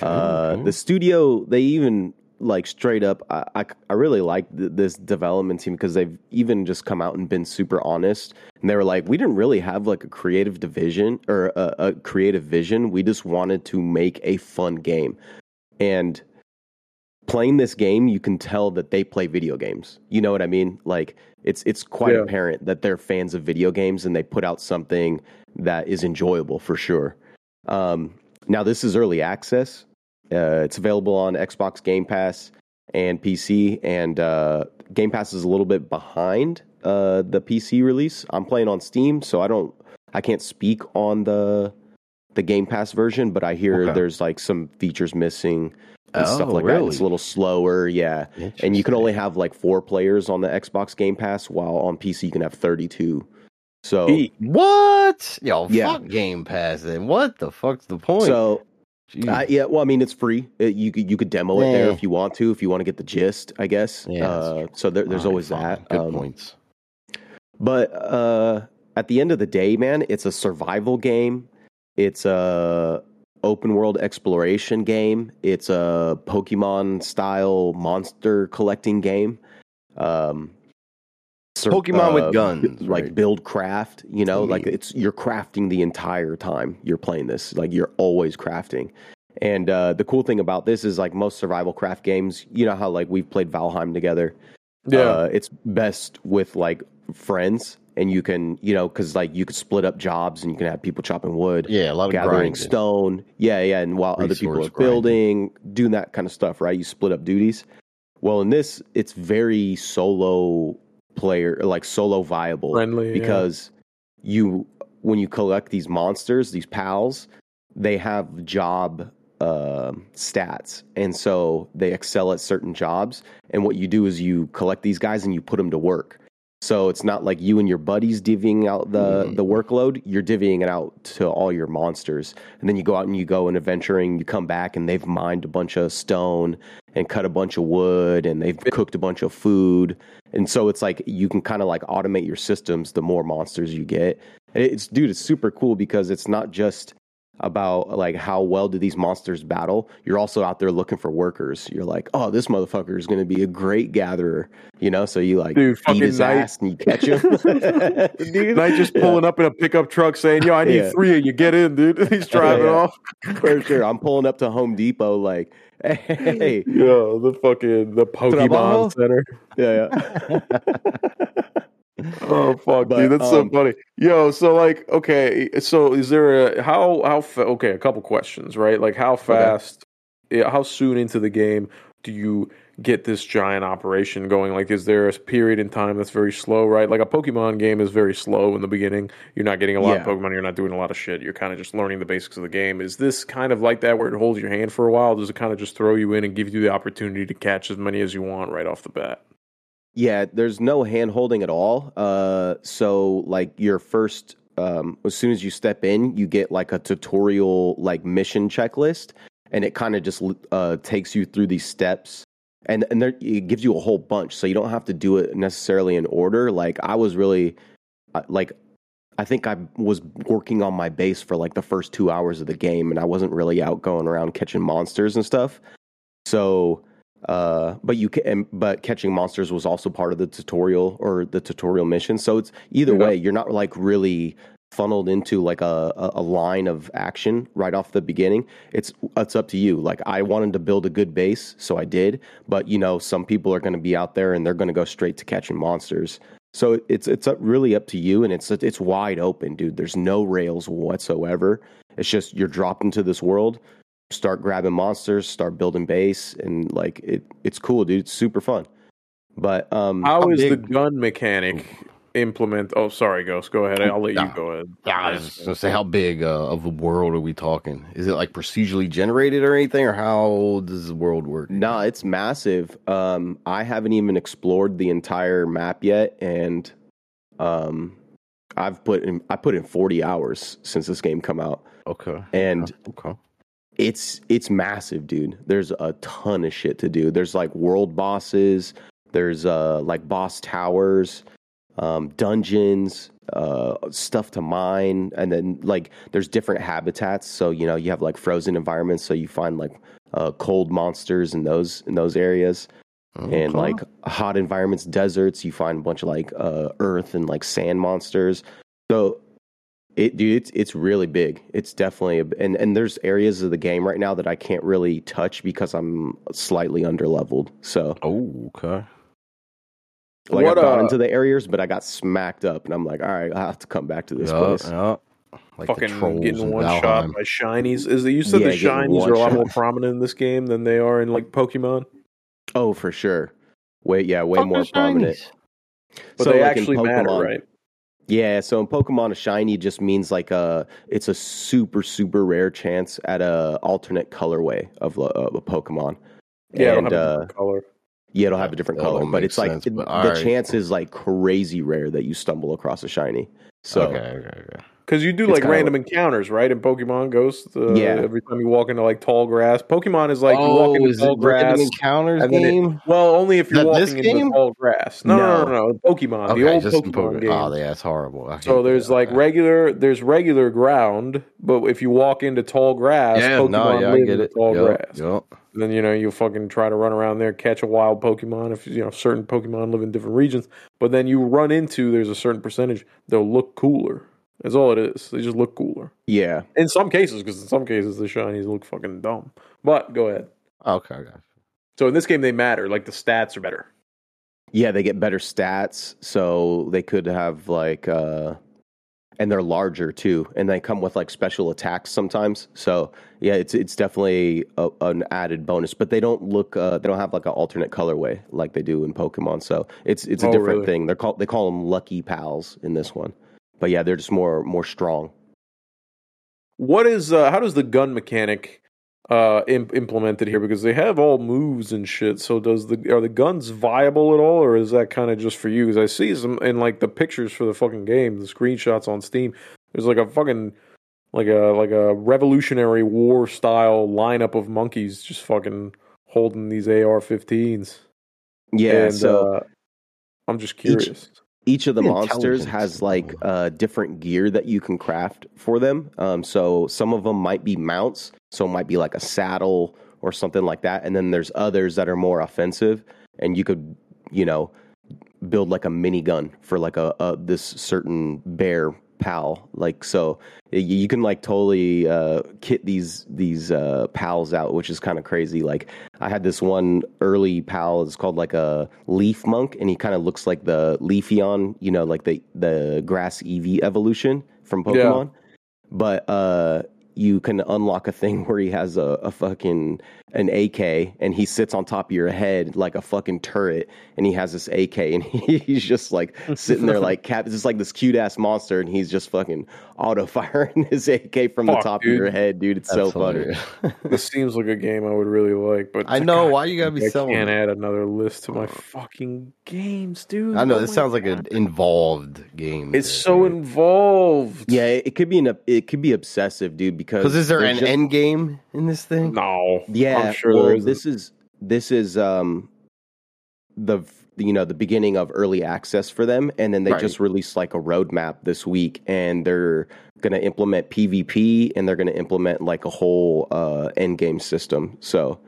uh the studio they even like straight up i i, I really like th- this development team because they've even just come out and been super honest. And they were like we didn't really have like a creative division or a, a creative vision. We just wanted to make a fun game. And playing this game you can tell that they play video games. You know what i mean? Like it's it's quite Yeah. apparent that they're fans of video games and they put out something that is enjoyable for sure. Um, now this is early access uh, it's available on xbox game pass and pc and uh, game pass is a little bit behind uh, the pc release i'm playing on steam so i don't i can't speak on the the game pass version but i hear Okay. there's like some features missing and stuff Oh, like that. It's a little slower, yeah. And you can only have like four players on the Xbox Game Pass, while on PC you can have 32. So, What? Yo, Yeah. fuck Game Pass then. What the fuck's the point? so Uh, yeah, well, I mean, it's free. Uh, you could you could demo it there if you want to, if you want to get the gist, I guess. Yeah, uh, so there, there's right, always fine. that. Good Um, points. But uh, at the end of the day, man, it's a survival game. It's a open world exploration game. It's a Pokemon style monster collecting game. Um, sur- Pokemon with guns, like right? build craft. You know, like it's you're crafting the entire time you're playing this. Like you're always crafting. And uh, the cool thing about this is like most survival craft games, you know how like we've played Valheim together. Yeah. Uh, it's best with like friends, and you can, you know, because like you could split up jobs and you can have people chopping wood, Yeah, a lot of gathering grinding. stone. Yeah, yeah. And while other people Resource are building, doing that kind of stuff, right? You split up duties. Well, in this, it's very solo player, like solo viable Friendly, yeah. because you, when you collect these monsters, these pals, they have job uh, stats, and so they excel at certain jobs. And what you do is you collect these guys and you put them to work. So it's not like you and your buddies divvying out the Mm. the workload. You're divvying it out to all your monsters, and then you go out and you go and adventuring. You come back and they've mined a bunch of stone and cut a bunch of wood, and they've cooked a bunch of food. And so it's like you can kind of like automate your systems. The more monsters you get, And it's dude, it's super cool because it's not just about like how well do these monsters battle. You're also out there looking for workers. You're like, oh, this motherfucker is going to be a great gatherer, you know. So you like Dude, beat fucking his Night- ass and you catch him. dude, (laughs) (laughs) Night just Yeah. pulling up in a pickup truck saying, "Yo, I need Yeah. three of you. Get in, dude." (laughs) He's driving Yeah. off. for sure. I'm pulling up to Home Depot, like, hey, Yo, the fucking the Pokemon Trabajo? Center. yeah, yeah. Oh (laughs) fuck, But, dude, that's so um, funny. Yo, so like, okay, so is there a how how fa- okay? A couple questions, right? Like, how fast, yeah, how soon into the game do you get this giant operation going? Like, is there a period in time that's very slow, right? Like a Pokemon game is very slow in the beginning. You're not getting a lot of Pokemon. You're not doing a lot of shit. You're kind of just learning the basics of the game. Is this kind of like that, where it holds your hand for a while? Does it kind of just throw you in and give you the opportunity to catch as many as you want right off the bat? Yeah, there's no hand holding at all. Uh, so like your first, um, as soon as you step in, you get like a tutorial like mission checklist, and it kind of just uh, takes you through these steps, and and there it gives you a whole bunch, so you don't have to do it necessarily in order. Like I was really, uh, like, I think I was working on my base for like the first two hours of the game, and I wasn't really out going around catching monsters and stuff. So uh but you can but catching monsters was also part of the tutorial or the tutorial mission. So it's either way you're not like really funneled into like a, a a line of action right off the beginning. It's it's up to you. Like i wanted to build a good base so i did. But you know some people are going to be out there and they're going to go straight to catching monsters. So it's it's up, really up to you and it's it's wide open dude. There's no rails whatsoever. It's just you're dropped into this world start grabbing monsters, start building base, and like it, it's cool, dude. It's super fun. But um, How How is the big- gun mechanic implement? Oh, sorry, Ghost. Go ahead. I'll let you go ahead. Yeah, I was just gonna say, how big uh, of a world are we talking? Is it like procedurally generated or anything, or how does the world work? nah, it's massive. Um, I haven't even explored the entire map yet, and um, I've put in I put in forty hours since this game come out, Okay, and okay, it's it's massive, dude. There's a ton of shit to do. There's like world bosses. There's uh like boss towers, um, dungeons, uh, stuff to mine, and then like there's different habitats. So you know you have like frozen environments, so you find like uh, cold monsters in those in those areas, and like hot environments, deserts. You find a bunch of like uh, earth and like sand monsters. So it, dude, it's it's really big. It's definitely a, and and there's areas of the game right now that I can't really touch because I'm slightly under leveled. So oh, okay. like What, I got uh, into the areas, but I got smacked up, and I'm like, all right, I have to come back to this Yeah, place. yeah. Like Fucking trolls getting one Valheim. shot by shinies. Is it, you said Yeah, the shinies are a lot more prominent in this game than they are in like Pokemon? Oh, for sure. Way yeah, way Fuck more prominent. But So, they like, in actually matter, Pokemon- right? Yeah, so in Pokemon, a shiny just means like a it's a super super rare chance at a alternate colorway of, a- of a Pokemon. Yeah, it'll and have a uh, different color. yeah, it'll have a different That color, but it's like sense, it- but the alright. chance is like crazy rare that you stumble across a shiny. So okay, okay, okay. Because you do It's like kinda random encounters, right? In Pokemon Ghost, uh, Yeah. Every time you walk into like tall grass, Pokemon is like you walk oh, into is tall it Random grass. Encounters and then it- game? well, only if you're Not walking into game? tall grass. No, no, no, No. no. Pokemon, the old Pokemon, Pokemon. game. Oh, yeah, that's horrible. So hate there's that. like regular, there's regular ground, but if you walk into tall grass, yeah, Pokemon no, yeah, I live in get it. tall Yup, grass. yup. then you know you fucking try to run around there, catch a wild Pokemon. If you know certain Pokemon live in different regions, but then you run into there's a certain percentage they'll look cooler. That's all it is. They just look cooler Yeah. in some cases because in some cases the shinies look fucking dumb. But go ahead. Okay. So in this game they matter. Like the stats are better. Yeah, they get better stats, so they could have like uh and they're larger too, and they come with like special attacks sometimes. So yeah, it's it's definitely a, an added bonus. But they don't look, uh, they don't have like an alternate colorway like they do in Pokemon. So it's it's a Oh, different really? thing. They're called they call them Lucky Pals in this one. But yeah, they're just more more strong. What is uh, how does the gun mechanic uh imp- implemented here? Because they have all moves and shit so does the are the guns viable at all or is that kind of just for you? Because i see some in like the pictures for the fucking game the screenshots on steam there's like a fucking like a like a revolutionary war style lineup of monkeys just fucking holding these ar-15s Yeah, and, so uh, i'm just curious. each of the monsters has like uh, different gear that you can craft for them. Um, so some of them might be mounts, so it might be like a saddle or something like that. And then there's others that are more offensive, and you could, you know, build like a minigun for like a, a this certain bear pal. Like so, you can like totally uh, kit these these uh, pals out, which is kind of crazy. Like I had this one early pal. It's called like a leaf monk, and he kind of looks like the Leafeon, you know, like the the grass Eevee evolution from Yeah. Pokemon. But uh, you can unlock a thing (laughs) where he has a, a fucking an AK, and he sits on top of your head like a fucking turret, and he has this AK, and (laughs) he's just like sitting there like (laughs) cap. It's just like this cute ass monster, and he's just fucking auto firing (laughs) his AK from the top dude. of your head, dude. It's so That's funny. hilarious. (laughs) this seems like a game i would really like but I know. Why you gotta be I selling can't add another list to my fucking games, dude. I know Oh this my sounds like an involved game. It's so involved. Yeah, it, it could be an it could be obsessive, dude. Because Because is there an just- end game in this thing? No. Yeah, I'm sure well, there is. this is this is um the you know the beginning of early access for them, and then they Right. just released like a roadmap this week, and they're going to implement PvP, and they're going to implement like a whole uh, end game system. So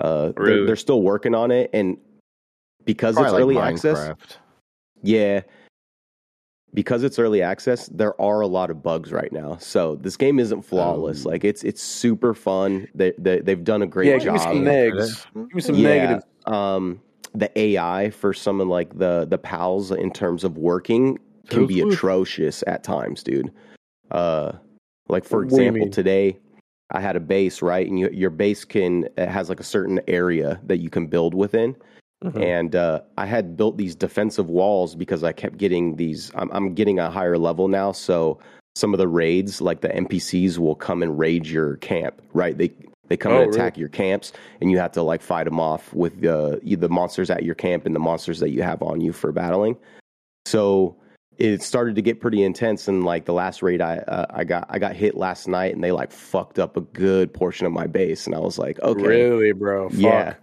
uh, they're, they're still working on it, and because it's Probably early like access, yeah. Because it's early access, there are a lot of bugs right now. So this game isn't flawless. Oh. like it's it's super fun. They, they they've done a great yeah, job. give me some negs. Give me some yeah, negatives. um, the AI for some of like the the pals in terms of working can be atrocious at times, dude. Uh, like for What do you example, today I had a base right, and you, your base can it has like a certain area that you can build within. Mhm. And uh, I had built these defensive walls because I kept getting these. I'm, I'm getting a higher level now, so some of the raids, like the NPCs, will come and raid your camp. Right? They they come Oh, and attack really? your camps, and you have to like fight them off with the the monsters at your camp and the monsters that you have on you for battling. So it started to get pretty intense, and like the last raid I uh, I got I got hit last night, and they like fucked up a good portion of my base, and I was like, okay, Really, bro? Fuck. yeah.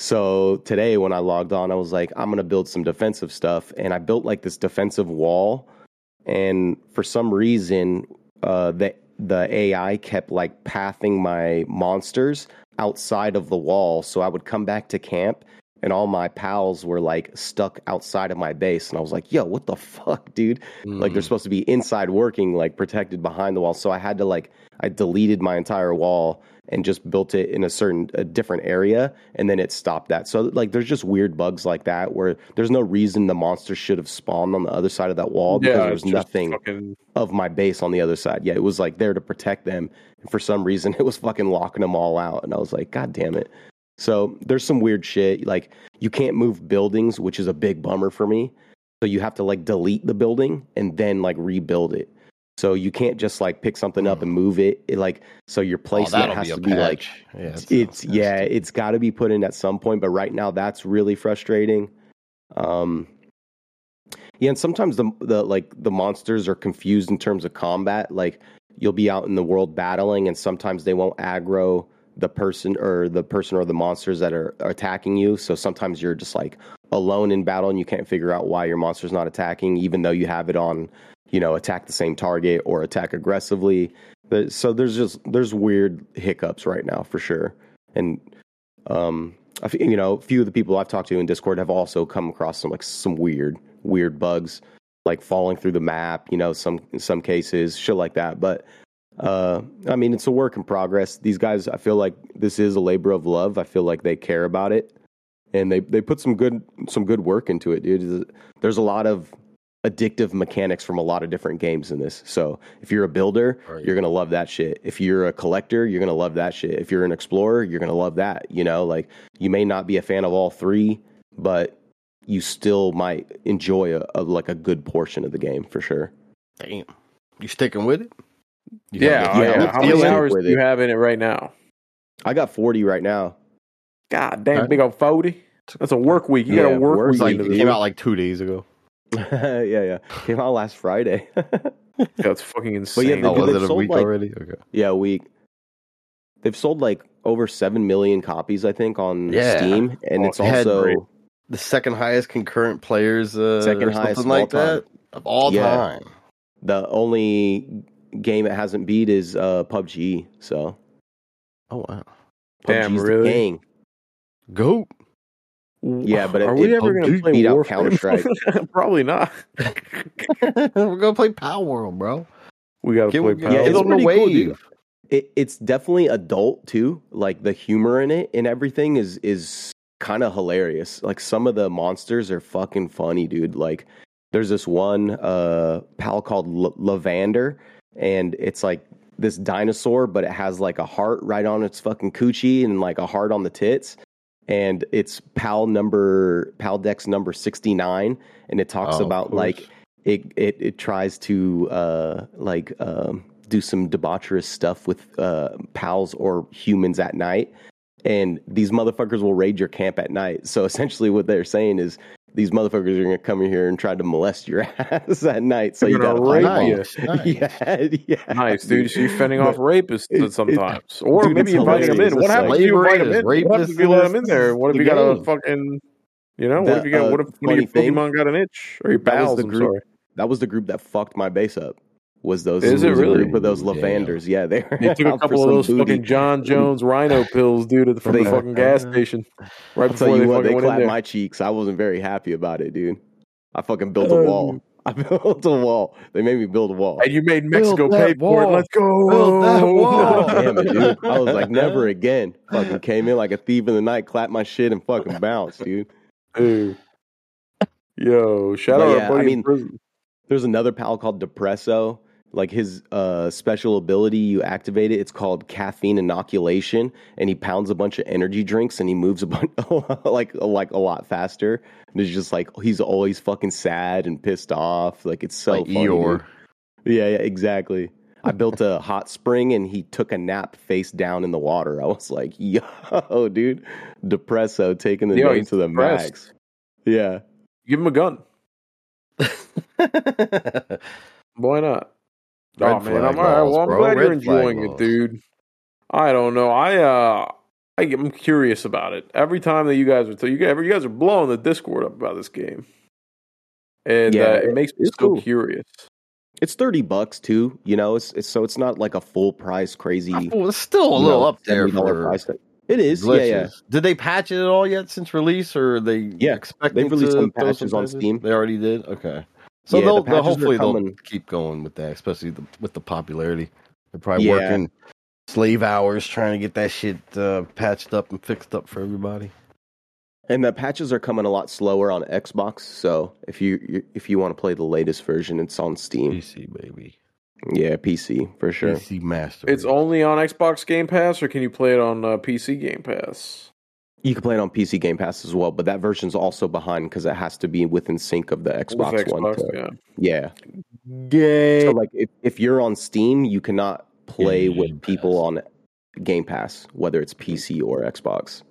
So today when I logged on, I was like, I'm gonna build some defensive stuff, and I built like this defensive wall. And for some reason, uh, the the AI kept like pathing my monsters outside of the wall, so I would come back to camp, and all my pals were like stuck outside of my base, and I was like, Yo, what the fuck, dude? Like they're hmm. supposed to be inside working, like protected behind the wall. So I had to like I deleted my entire wall and just built it in a certain a different area and then it stopped that. So like there's just weird bugs like that where there's no reason the monster should have spawned on the other side of that wall because yeah, there was nothing Fucking, of my base on the other side. Yeah, it was like there to protect them. And for some reason (laughs) it was fucking locking them all out and I was like god damn it. So there's some weird shit like you can't move buildings, which is a big bummer for me. So you have to like delete the building and then like rebuild it. So you can't just like pick something up and move it. It like so your Oh, placement that'll has be to be like yeah, it's yeah, it's got to be put in at some point. But right now, that's really frustrating. Um, Yeah, and sometimes the the like the monsters are confused in terms of combat. Like you'll be out in the world battling, and sometimes they won't aggro the person or the person or the monsters that are, are attacking you. So sometimes you're just like alone in battle, and you can't figure out why your monster's not attacking, even though you have it on, you know, attack the same target or attack aggressively. So there's just there's weird hiccups right now for sure, and um, you know, a few of the people I've talked to in Discord have also come across some like some weird, weird bugs, like falling through the map. You know, some some cases, shit like that. But uh, I mean, it's a work in progress. These guys, I feel like this is a labor of love. I feel like they care about it, and they they put some good some good work into it, dude. There's a lot of addictive mechanics from a lot of different games in this. So if you're a builder, Right. you're gonna love that shit. If you're a collector, you're gonna love that shit. If you're an explorer, you're gonna love that. You know, like you may not be a fan of all three, but you still might enjoy a, a like a good portion of the game for sure. Damn. You sticking with it? You Yeah, gotta get- yeah. How many hours do you it. have in it right now? I got 40 right now. God damn, Okay. big old forty. That's a work week. You got a work work week It's like it this. came out like two days ago. (laughs) yeah, yeah. Came out last Friday. (laughs) That's fucking insane. yeah, Oh, was they've it a sold, week like- already? Okay. yeah, a week. They've sold like over 7 million copies I think on Yeah. Steam and Oh, it's also great- The second highest concurrent players, uh, Second or highest something of like all time. that of all Yeah. time. the only game it hasn't beat is uh PUBG. So Oh wow, Damn, PUBG's the really? king. Goat. Yeah, but it- are we it ever going to play out Warframe? Counter-Strike. (laughs) Probably not. (laughs) We're gonna play Power World, bro. We got to play. get, Yeah, Power. get it's on the pretty cool, dude. it, it's definitely adult too. Like the humor in it and everything is is kind of hilarious. Like some of the monsters are fucking funny, dude. Like there's this one uh pal called L- Lovander, and it's like this dinosaur, but it has like a heart right on its fucking coochie and like a heart on the tits. And it's pal number pal dex number sixty nine, and it talks Oh, about like it it it tries to uh like um do some debaucherous stuff with uh pals or humans at night. And these motherfuckers will raid your camp at night. So (laughs) essentially what they're saying is these motherfuckers are gonna come in here and try to molest your (laughs) ass at night so They're you gotta rape fight you. (laughs) them. Nice. yeah yeah Nice, dude. So you're fending off rapists it- sometimes, or dude, maybe inviting them in. What It's happens like- if you invite them in? What happens if you let them in there? What if the you got a fucking, you know, what The, if you got, uh, what if one of your funny thing- Pokemon got an itch or your that was pals? the group sorry. that was the group that fucked my base up was those Is it was a really? group of those Damn. Lovanders yeah they were You took a couple of those booty. fucking John (laughs) Jones Rhino pills, dude, from the They- fucking gas station right I'll tell before you they what, fucking they went clapped there. my cheeks. I wasn't very happy about it, dude. I fucking built a Oh, wall. (laughs) I built a wall. They made me build a wall. And you made Mexico Build pay for it. Let's go. Build that wall. Damn it, dude. I was like, never (laughs) again. Fucking came in like a thief in the night, clapped my shit, and fucking bounced, dude. Dude. Yo, shout But out yeah, our I mean- prison. There's another pal called Depresso. Like his uh, special ability, you activate it. It's called caffeine inoculation, and he pounds a bunch of energy drinks, and he moves a bunch (laughs) like like a lot faster. And it's just like he's always fucking sad and pissed off. Like it's so like funny, dude. Eeyore. Yeah, yeah, exactly. I built a (laughs) hot spring and he took a nap face down in the water. I was like, (laughs) yo, dude, Depresso taking the Yo, he's to the depressed. max. Yeah. Give him a gun. Why not? Red oh man, I'm all right. laws, Well, I'm bro. glad you're Red flag enjoying it, dude. I don't know. I uh, I, I'm curious about it. Every time that you guys are, you guys, you guys are blowing the Discord up about this game, and Yeah, uh, it makes me so cool. curious. It's 30 bucks too, you know, it's, it's so it's not like a full price crazy Well, it's still a little know, up there for price tag. It is. glitches. Yeah, yeah. Did they patch it at all yet since release, or are they Yeah, expecting they've released to some throw patches on Steam. They already did. Okay, so Yeah, they'll, they'll hopefully they'll coming. keep going with that, especially the, with the popularity. They're probably Yeah. working slave hours trying to get that shit uh, patched up and fixed up for everybody. And the patches are coming a lot slower on Xbox, so if you you- if you want to play the latest version, it's on Steam. PC baby, Yeah, PC for sure. PC master. It's only on Xbox Game Pass, or can you play it on uh, PC Game Pass? You can play it on PC Game Pass as well, but that version's also behind because it has to be within sync of the Xbox, With One. Xbox, to- yeah. yeah. gay. So like if, if you're on Steam, you cannot play Game with people on Game Pass, whether it's PC or Xbox.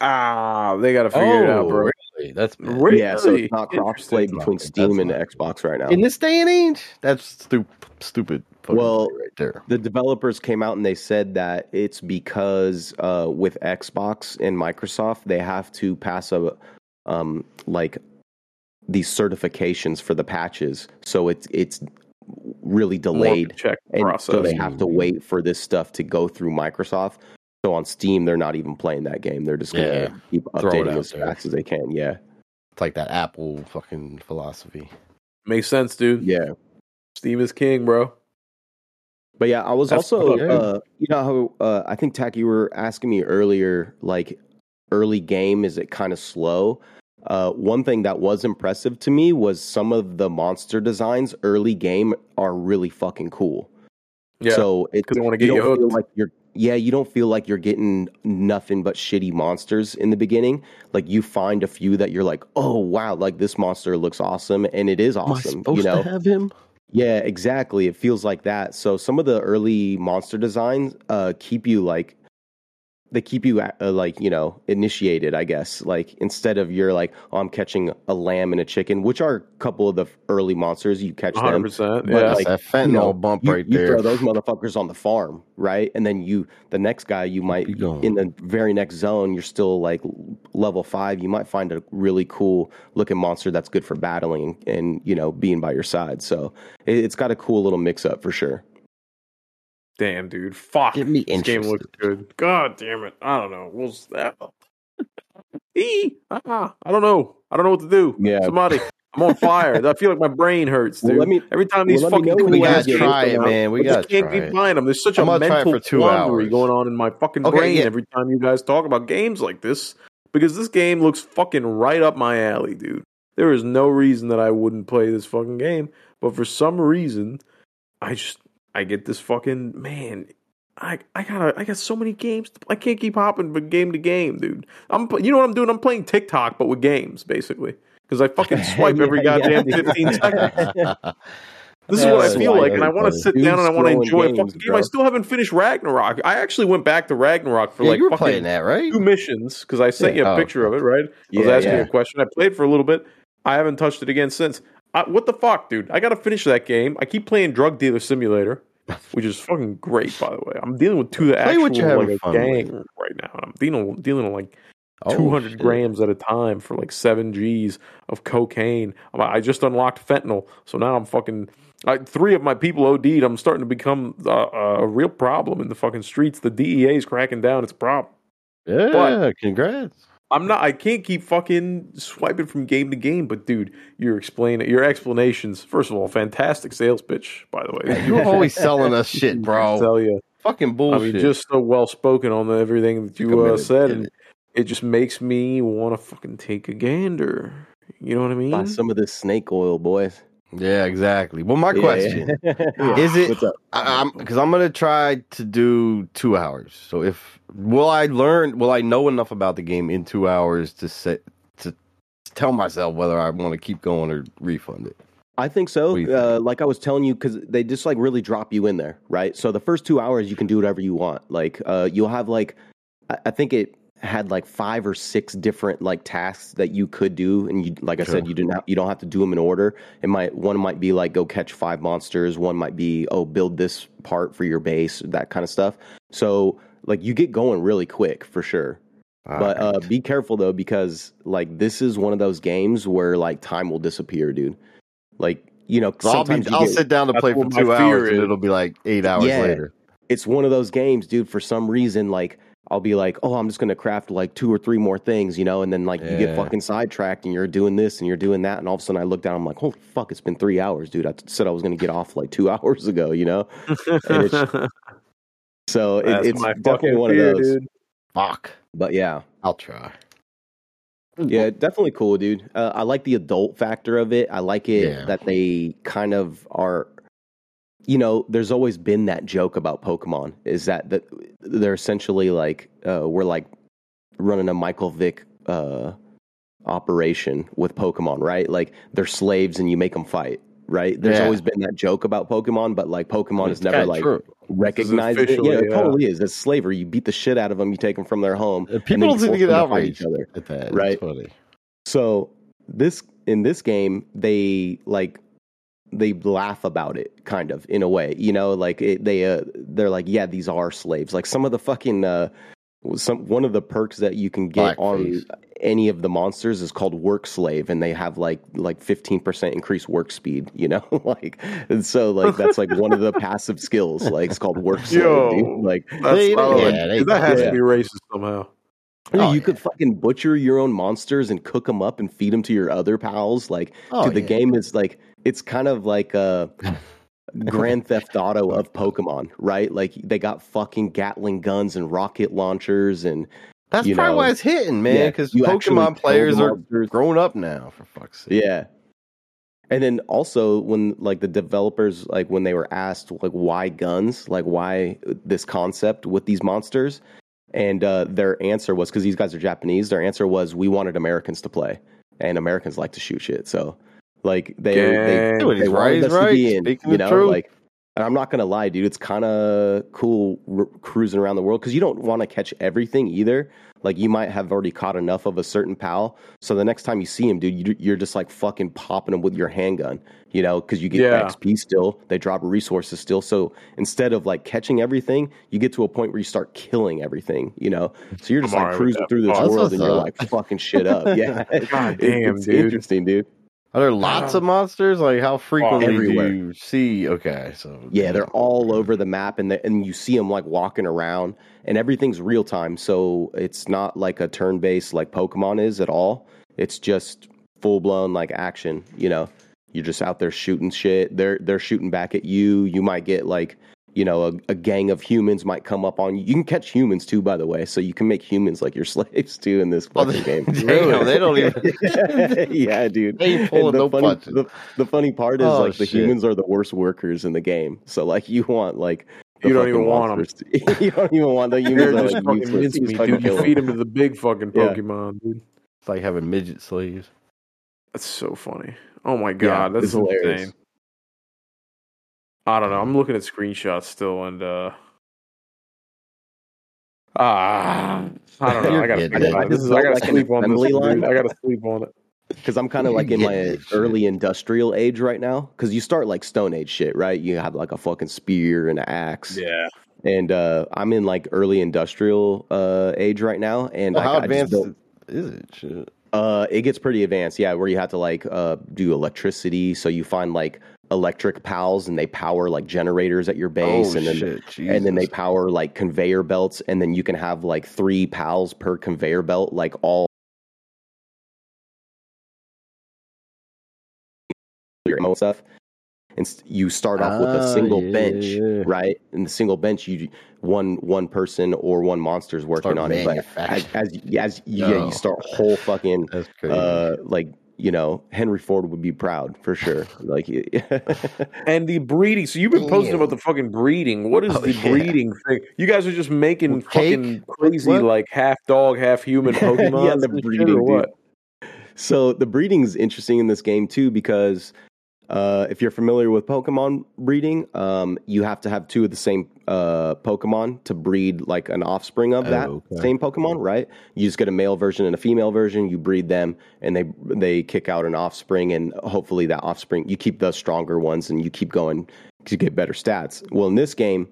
Ah, they got to figure it out, bro. Really? That's bad. Really? Yeah, so it's not crossplay Interesting. between That's Steam and fine. Xbox right now. in this day and age. That's stupid. Stupid. Well, right there. the developers came out and they said that it's because uh, with Xbox and Microsoft, they have to pass a um, like these certifications for the patches, so it's it's really More of a delayed, check and process. so they have to wait for this stuff to go through Microsoft. So on Steam, they're not even playing that game; they're just gonna Yeah. keep updating as there. fast as they can. Yeah, It's like that Apple fucking philosophy. Makes sense, dude. yeah. Steam is king, bro. But yeah, I was That's also, uh, you know how uh, I think Tack, you were asking me earlier, like early game, is it kind of slow? Uh, one thing that was impressive to me was some of the monster designs early game are really fucking cool. Yeah. so it 'cause they wanna get you don't feel hooked. like you're yeah you don't feel like you're getting nothing but shitty monsters in the beginning. Like you find a few that you're like, oh wow, like this monster looks awesome, and it is awesome. you know, have him? yeah, exactly. It feels like that. So some of the early monster designs uh, keep you like they keep you uh, like you know initiated. I guess like instead of you're like oh I'm catching a lamb and a chicken, which are a couple of the early monsters you catch Hundred them. percent. But, Yeah. That's like, that fentanyl you know, bump you, right you there. throw those motherfuckers on the farm, right? And then you, the next guy, you might in the very next zone, you're still like level five. You might find a really cool looking monster that's good for battling and you know being by your side. So it, it's got a cool little mix up for sure. Damn, dude. Fuck. Get me this game looks good. God damn it. I don't know. We'll that. (laughs) E. Ah, I don't know. I don't know what to do. Yeah. Somebody. I'm on fire. I feel like my brain hurts, Well, dude. let me- Every time these let me fucking know when We cool gotta ass get try it it, out. man. We just gotta can't try keep it. buying them. There's such a I'm gonna try it mental for two quandary hours. going on in my fucking Okay, brain yeah. every time you guys talk about games like this because this game looks fucking right up my alley, dude. There is no reason that I wouldn't play this fucking game, but for some reason, I just I get this fucking man. I I gotta I got so many games. I can't keep hopping from game to game, dude. I'm you know what I'm doing? I'm playing TikTok, but with games basically because I fucking (laughs) swipe every Yeah, goddamn yeah. 15 (laughs) seconds. This is what I feel like, and I want to sit uh, down and I want to enjoy a fucking game. bro. I still haven't finished Ragnarok. I actually went back to Ragnarok for yeah, like you were playing that, right? two missions because I sent Yeah. you a Oh, picture of it, right? I was Yeah, asking you a question. I played for a little bit. I haven't touched it again since. I, what the fuck, dude? I got to finish that game. I keep playing Drug Dealer Simulator, which is fucking great, by the way. I'm dealing with two Play actual what you're having like, gang with. right now. and I'm dealing dealing with like Oh, 200 shit. grams at a time for like seven G's of cocaine. I just unlocked fentanyl, so now I'm fucking. I, three of my people OD'd. I'm starting to become uh, a real problem in the fucking streets. The DEA is cracking down. It's a problem. Yeah, But- congrats. I'm not. I can't keep fucking swiping from game to game. But dude, your explain your explanations. First of all, fantastic sales pitch. By the way, You're always selling us shit, I (laughs) bro. tell you. Fucking bullshit. I mean, just so well spoken on the, everything that You you uh, said, and it. it just makes me want to fucking take a gander. You know what I mean? Buy some of this snake oil, boys. Yeah, exactly. Well, my Yeah, question (laughs) yeah. is it? What's? I, I'm because I'm gonna try to do two hours. So if will I learn? Will I know enough about the game in two hours to set to tell myself whether I want to keep going or refund it? I think so. Uh, like I was telling you, because they just like really drop you in there, right? So the first two hours, you can do whatever you want. Like uh, you'll have like, I, I think it had like five or six different like tasks that you could do, and you, like I Sure. said, you didn't have, you don't have to do them in order. It might one might be like go catch five monsters. One might be oh build this part for your base, that kind of stuff. So like you get going really quick for sure. But uh, be careful though, because like this is one of those games where like time will disappear, dude. Like you know, So I'll, be, sometimes you I'll get- sit down to play for two fear hours and it'll be like eight hours Yeah. later. it's one of those games, dude. For some reason, like I'll be like, oh, I'm just gonna craft like two or three more things, you know, and then like you get fucking sidetracked and you're doing this and you're doing that, and all of a sudden I look down, I'm like, holy fuck, it's been three hours, dude. I t- said I was gonna get off like two (laughs) hours ago, you know. It's- (laughs) So it, it's definitely one fear, of those. dude. Fuck. But yeah, I'll try. Yeah, definitely cool, dude. Uh, I like the adult factor of it. I like it Yeah. that they kind of are. You know, there's always been that joke about Pokemon is that that they're essentially like uh, we're like running a Michael Vick uh, operation with Pokemon, right? Like they're slaves and you make them fight, right? There's Yeah. always been that joke about Pokemon, but like Pokemon has It's never like true. recognized it. Yeah, it yeah. totally is. It's slavery. You beat the shit out of them. You take them from their home. Uh, People don't you seem to force get fight each other. at that. Right. Funny. So this in this game, they like they laugh about it kind of in a way you know like it, they uh, they're like yeah these are slaves like some of the fucking uh some one of the perks that you can get Blackface. on any of the monsters is called work slave and they have like like 15% increased work speed you know (laughs) like and so like that's like one of the passive skills like it's called work slave Yo. like That's They- yeah, they- that has yeah. to be racist somehow. Dude, Oh, you yeah. could fucking butcher your own monsters and cook them up and feed them to your other pals. Like, Oh, dude, the yeah. game is like it's kind of like a (laughs) Grand Theft Auto of Pokemon, right? Like they got fucking Gatling guns and rocket launchers, and That's probably know, why it's hitting, man. Because actually Pokemon players are grown up now. For fuck's sake. yeah. And then also when like the developers like when they were asked like why guns, like why this concept with these monsters, and uh, their answer was because these guys are Japanese. Their answer was we wanted Americans to play, and Americans like to shoot shit. So like they they, Dang. Dude, they right, wanted he's us to be in, Speaking you the know, truth. like. And I'm not gonna lie, dude. It's kind of cool r- cruising around the world because you don't want to catch everything either. Like you might have already caught enough of a certain pal, so the next time you see him, dude, you, you're just like fucking popping him with your handgun, you know, because you get Yeah. XP still. They drop resources still. So instead of like catching everything, you get to a point where you start killing everything, you know. So you're just I'm like alright with cruising through this Oh, world that's and you're like fucking shit up. (laughs) Yeah, (laughs) God It- damn, it's dude. interesting, dude. Are there lots of monsters? Like how frequently everywhere. do you see? Okay, so Yeah, they're all over the map, and the, and you see them like walking around, and everything's real time. So it's not like a turn based like Pokemon is at all. It's just full blown like action. You know, you're just out there shooting shit. They're they're shooting back at you. You might get like you know a, a gang of humans might come up on you. You can catch humans too, by the way. So you can make humans like your (laughs) slaves too in this Oh, fucking game. (laughs) Damn, they don't even. (laughs) yeah, dude. They ain't pulling the no funny, punches. The, the funny part is Oh, like the shit. humans are the worst workers in the game. So like you want like the You don't even want 'em. monsters to- you don't even want the They're humans. just like, fucking useless. You fucking dude. You kill 'em. feed them to the big fucking Yeah. Pokemon, dude. It's like having midget slaves. That's so funny. Oh my god, it's that's hilarious. insane. I don't know. I'm looking at screenshots still, and uh ah, I don't (laughs) know. I gotta getting think it. about I. This is, I gotta like sleep on this. assembly Dude. line. I gotta sleep on it. (laughs) because I'm kind of (laughs) like in my early industrial age right now. Because you start like Stone Age shit, right? You have like a fucking spear and an axe, Yeah. and uh, I'm in like early industrial uh, age right now. And Well, I, how I advanced built- is it? Shit. Uh, it gets pretty advanced, yeah. Where you have to like uh do electricity, so you find like electric pals, and they power like generators at your base, oh and then shit! and then they power like conveyor belts, and then you can have like three pals per conveyor belt, like all your ammo stuff. And you start off with a Ah, single yeah, bench, yeah. right? And the single bench, you one one person or one monster's working Start on it. But as, as as yeah, you start whole fucking uh like you know henry ford would be proud for sure like (laughs) And the breeding. So you've been posting about the fucking breeding. What is Oh, the (laughs) yeah. breeding thing? You guys are just making cake? fucking crazy, What? like half dog, half human (laughs) Yeah, Pokemon. the breeding, what? so the breeding is interesting in this game too because uh if you're familiar with pokemon breeding um you have to have two of the same uh pokemon to breed like an offspring of that Oh, okay. same pokemon right you just get a male version and a female version you breed them and they they kick out an offspring and hopefully that offspring you keep the stronger ones and you keep going to get better stats well in this game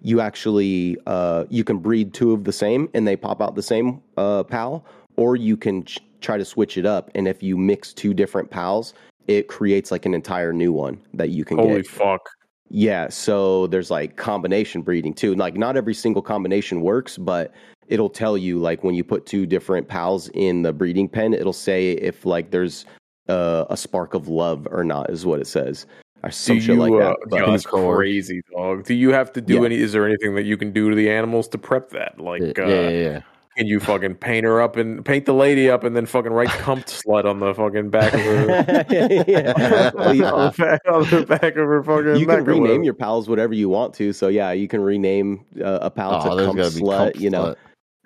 you actually uh, you can breed two of the same and they pop out the same uh, pal or you can ch- try to switch it up and if you mix two different pals it creates like an entire new one that you can Holy get Holy fuck! yeah so there's like combination breeding too like not every single combination works but it'll tell you like when you put two different pals in the breeding pen it'll say if like there's uh, a spark of love or not is what it says or some Do shit you? like uh, that yo, But- that's crazy, dog. Do you have to do Yeah. any? Is there anything that you can do to the animals to prep that? Like, yeah, uh, yeah, yeah. Can you fucking paint her up and paint the lady up and then fucking write "cumped (laughs) slut" on the fucking back of her? (laughs) yeah. Well, (laughs) you- on, the back, on the back of her fucking. you can rename whatever. your pals whatever you want to. So yeah, you can rename uh, a pal Oh, to there's cum slut. Kump You know,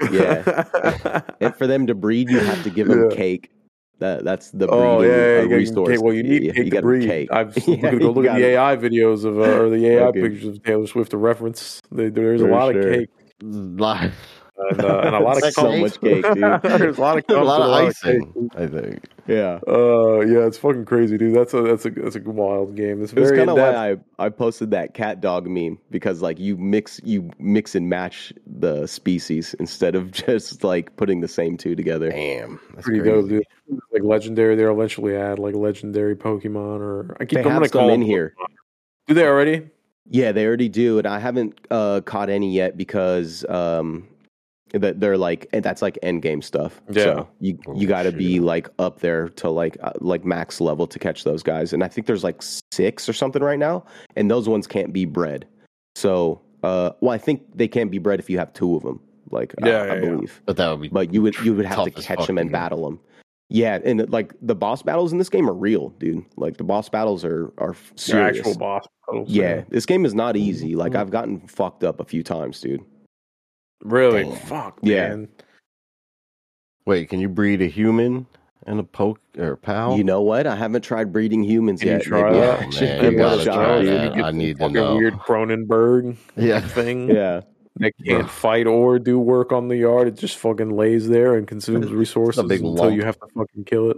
Slut. yeah. and for them to breed, you have to give them Yeah. cake. That that's the breeding Oh yeah, uh, yeah, you gotta- resource. okay, well, you need Yeah, cake to gotta breed. cake. I've Yeah, look, go look at the gotta- AI videos of uh, or the AI Okay. pictures of Taylor Swift to reference. They, there's a lot sure. of cake. Lot, and, uh, and a lot of That's so cake. much cake, dude. (laughs) There's a lot of a lot and of cake. icing, I think. Yeah. Uh, yeah, it's fucking crazy, dude. That's a that's a that's a wild game. It's It very kind of why I, I posted that cat dog meme because like you mix you mix and match the species instead of (laughs) just like putting the same two together. Damn, that's pretty crazy. dope, dude. Like legendary, they'll eventually add like legendary Pokemon, or I keep They I'm gonna have some in here. Pokemon. Do they already? Yeah, they already do, and I haven't uh, caught any yet because um, that they're like and that's like end game stuff. Yeah. So you you got to be like up there to like uh, like max level to catch those guys, and I think there's like six or something right now, and those ones can't be bred. So, uh, well, I think they can't be bred if you have two of them. Like, uh, Yeah, I yeah, yeah. believe. But that would be. but you would you would have to catch them and to battle them. Yeah, and like the boss battles in this game are real, dude. Like the boss battles are are They're serious. actual boss battles. Yeah, this game is not easy. Mm-hmm. Like I've gotten fucked up a few times, dude. Really? Damn. Fuck, Yeah. man. Wait, can you breed a human and a poke or a pal? You know what? I haven't tried breeding humans Can you yet. try Maybe that? I Oh, should man, give you it a gotta try dude. that. I need to fucking know. Weird Cronenberg Yeah. thing. Yeah, That (laughs) can't fight or do work on the yard. It just fucking lays there and consumes (laughs) resources big until lump. you have to fucking kill it.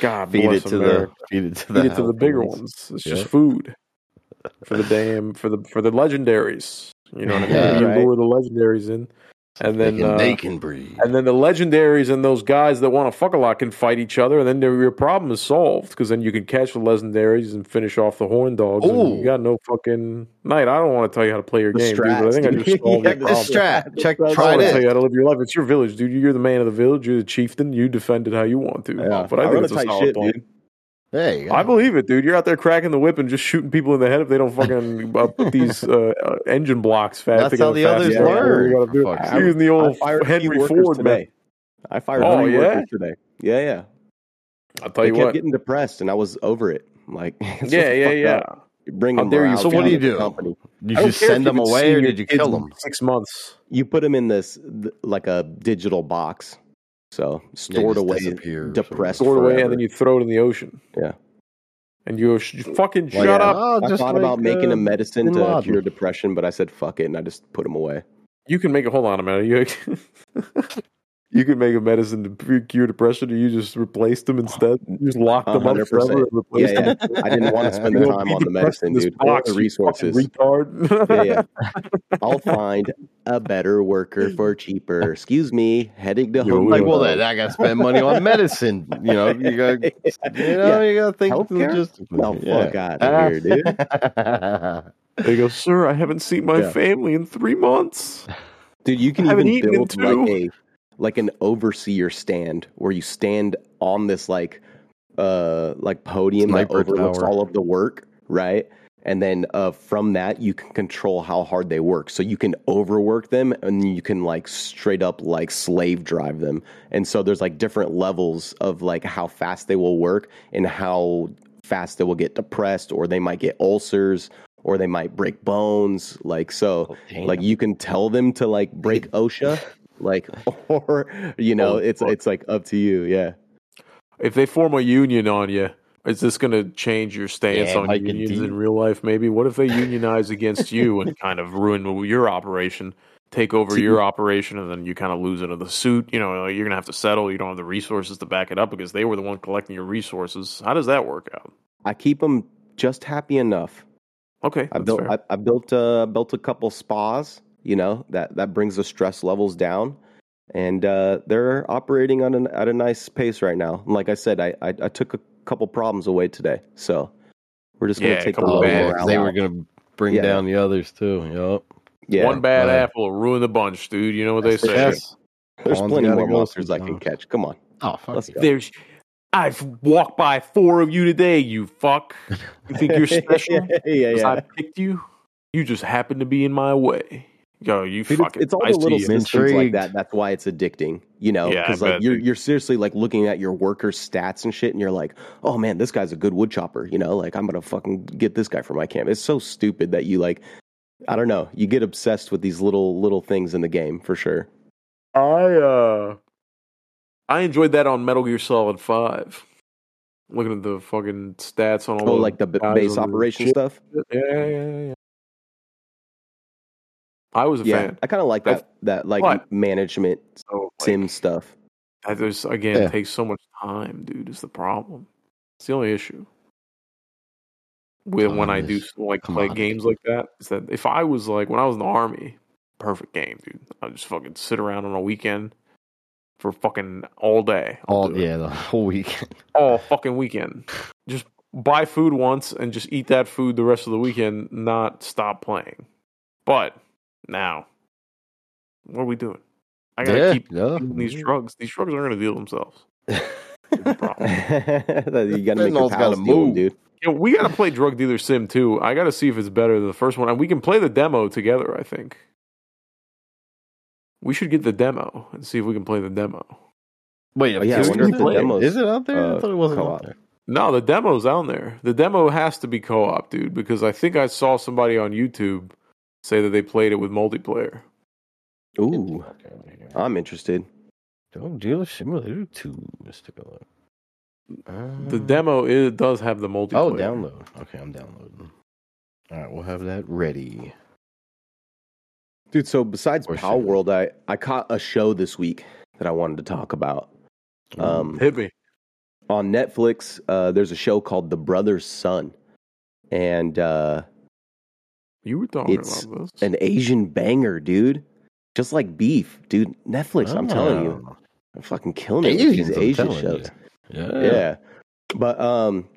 God feed bless it to America. the feed it to the, Feed it to the healthy bigger ones. ones. It's Yeah. just food for the damn for the for the legendaries. You know what I mean? Yeah, you right. lure the legendaries in, and They then can, uh, they can breed. and then the legendaries and those guys that want to fuck a lot can fight each other, and then their- your problem is solved because then you can catch the legendaries and finish off the horn dogs. and Ooh. you got no fucking night. I don't want to tell you how to play your The game, dude, but I strats, think I just solved (laughs) Yeah, your the problem. strat. (laughs) Check. That's I Try don't want to tell you how to live your life. It's your village, dude. You're the man of the village. You're the chieftain. You defend it how you want to. yeah. But I I think it's a a solid shit, plan. dude. Hey, I believe it, dude. You're out there cracking the whip and just shooting people in the head if they don't (laughs) fucking uh, put these uh, uh, engine blocks fast. That's how the others learn, for You're fuck's sake. using the I old fired a few Henry Ford today. method. I fired Oh, three yeah? workers today. Yeah, yeah. I'll tell They you kept what. getting depressed, and I was over it. I'm like, (laughs) Yeah, yeah, yeah. up. You're bringing How dare you? morale So what down do you to do? Company. You don't send them away or did you kill them? Six months. You put them in this like a digital box, so stored just away, disappear or depressed stored it away, and then you throw it in the ocean. Yeah. And you, sh- fucking Well, shut yeah. up. Oh, I just thought like, about making uh, a medicine to Laden. cure depression, but I said fuck it, and I just put them away. You can make a hold on a minute. You, (laughs) you can make a medicine to cure depression, or you just replaced them instead. You just locked them up 100%. forever and replaced Yeah, yeah. them. I didn't want to (laughs) spend the time on the medicine, this dude, or box, the resources. retard. yeah, yeah. (laughs) I'll find a better worker for cheaper. Excuse me, heading to home. Like, well, Depot. then I got to spend money on medicine. You know, you got, (laughs) you know, you got to think Healthcare? logistically. No, fuck out of here, dude. They go, sir, I haven't seen my Yeah. family in three months. Dude, you can I haven't even eaten in build two. like a like an overseer stand where you stand on this like uh like podium Sniper that overlooks tower. all of the work, right? And then uh, from that, you can control how hard they work. So you can overwork them, and you can like straight up like slave drive them. And so there's like different levels of like how fast they will work and how fast they will get depressed, or they might get ulcers, or they might break bones. Like so, like you can tell them to like break (laughs) OSHA, like (laughs) (laughs) or you know, Oh, it's fuck. it's like up to you. Yeah. If they form a union on you, is this going to change your stance Yeah, on like unions deal. in real life? Maybe. What if they unionize against you and (laughs) kind of ruin your operation, take over your operation, and then you kind of lose into the suit? You know, you're going to have to settle. You don't have the resources to back it up because they were the one collecting your resources. How does that work out? I keep them just happy enough. Okay, I built fair. I, I built uh built a couple spas, you know, that that brings the stress levels down. And uh, they're operating on an, at a nice pace right now. And like I said, I, I I took a couple problems away today, so we're just gonna Yeah, take the couple low bad- they out. were going to bring Yeah. down the others too. Yep. yeah, one bad right. apple will ruin the bunch, dude. You know what they That's for say. sure. There's One's plenty more monsters I can catch. Come on, Oh, fuck let's There's, I've walked by four of you today. You fuck. You think you're (laughs) special? yeah, 'Cause I yeah. picked you. You just happen to be in my way. Yo, you Dude, fucking. it's, it's all the little see you. like that. That's why it's addicting, you know. Yeah, Because like bet, you're you're seriously like looking at your worker stats and shit, and you're like, oh man, this guy's a good wood chopper. You know, like I'm gonna fucking get this guy for my camp. It's so stupid that you like, I don't know, you get obsessed with these little little things in the game for sure. I uh, I enjoyed that on Metal Gear Solid Five. Looking at the fucking stats on all Oh, the like the b- base on the operation ship. stuff. Yeah, yeah, yeah, yeah. I was a yeah, fan. I kind of like that that like But- management So like, sim stuff. that there's again Yeah. takes so much time, dude. Is the problem? It's the only issue. With when I do like come play on. games like that, is that if I was like when I was in the army, perfect game, dude. I'd just fucking sit around on a weekend for fucking all day. I'll All do it. yeah, the whole weekend. (laughs) all fucking weekend. Just buy food once and just eat that food the rest of the weekend, not stop playing. But now, what are we doing? I gotta Yeah, keep yeah. eating these drugs. These drugs aren't gonna deal themselves. the problem. (laughs) you got to make your gotta pals deal 'em, move. dude. You know, we gotta play Drug Dealer Sim too. I gotta see if it's better than the first one. And we can play the demo together, I think. We should get the demo and see if we can play the demo. Wait, Oh, yeah, I is, wonder if it, the demos, is it out there? I uh, thought it wasn't co-op. out there. No, the demo's out there. The demo has to be co-op, dude, because I think I saw somebody on YouTube say that they played it with multiplayer. Ooh, I'm interested. Don't deal Dealer Simulator 2, Mr. Miller. The Uh, demo it does have the multiplayer. Oh, download. Okay, I'm downloading. All right, we'll have that ready. Dude, so besides Or Palworld, I, I caught a show this week that I wanted to talk about. Um, Hit me. on Netflix, uh, there's a show called The Brother's Son. And uh, You were talking it's about this. an Asian banger, dude. Just like beef, dude. Netflix, I'm telling you. Oh. I'm fucking killing it with these I'm Asian telling shows. you. Yeah. Yeah. But um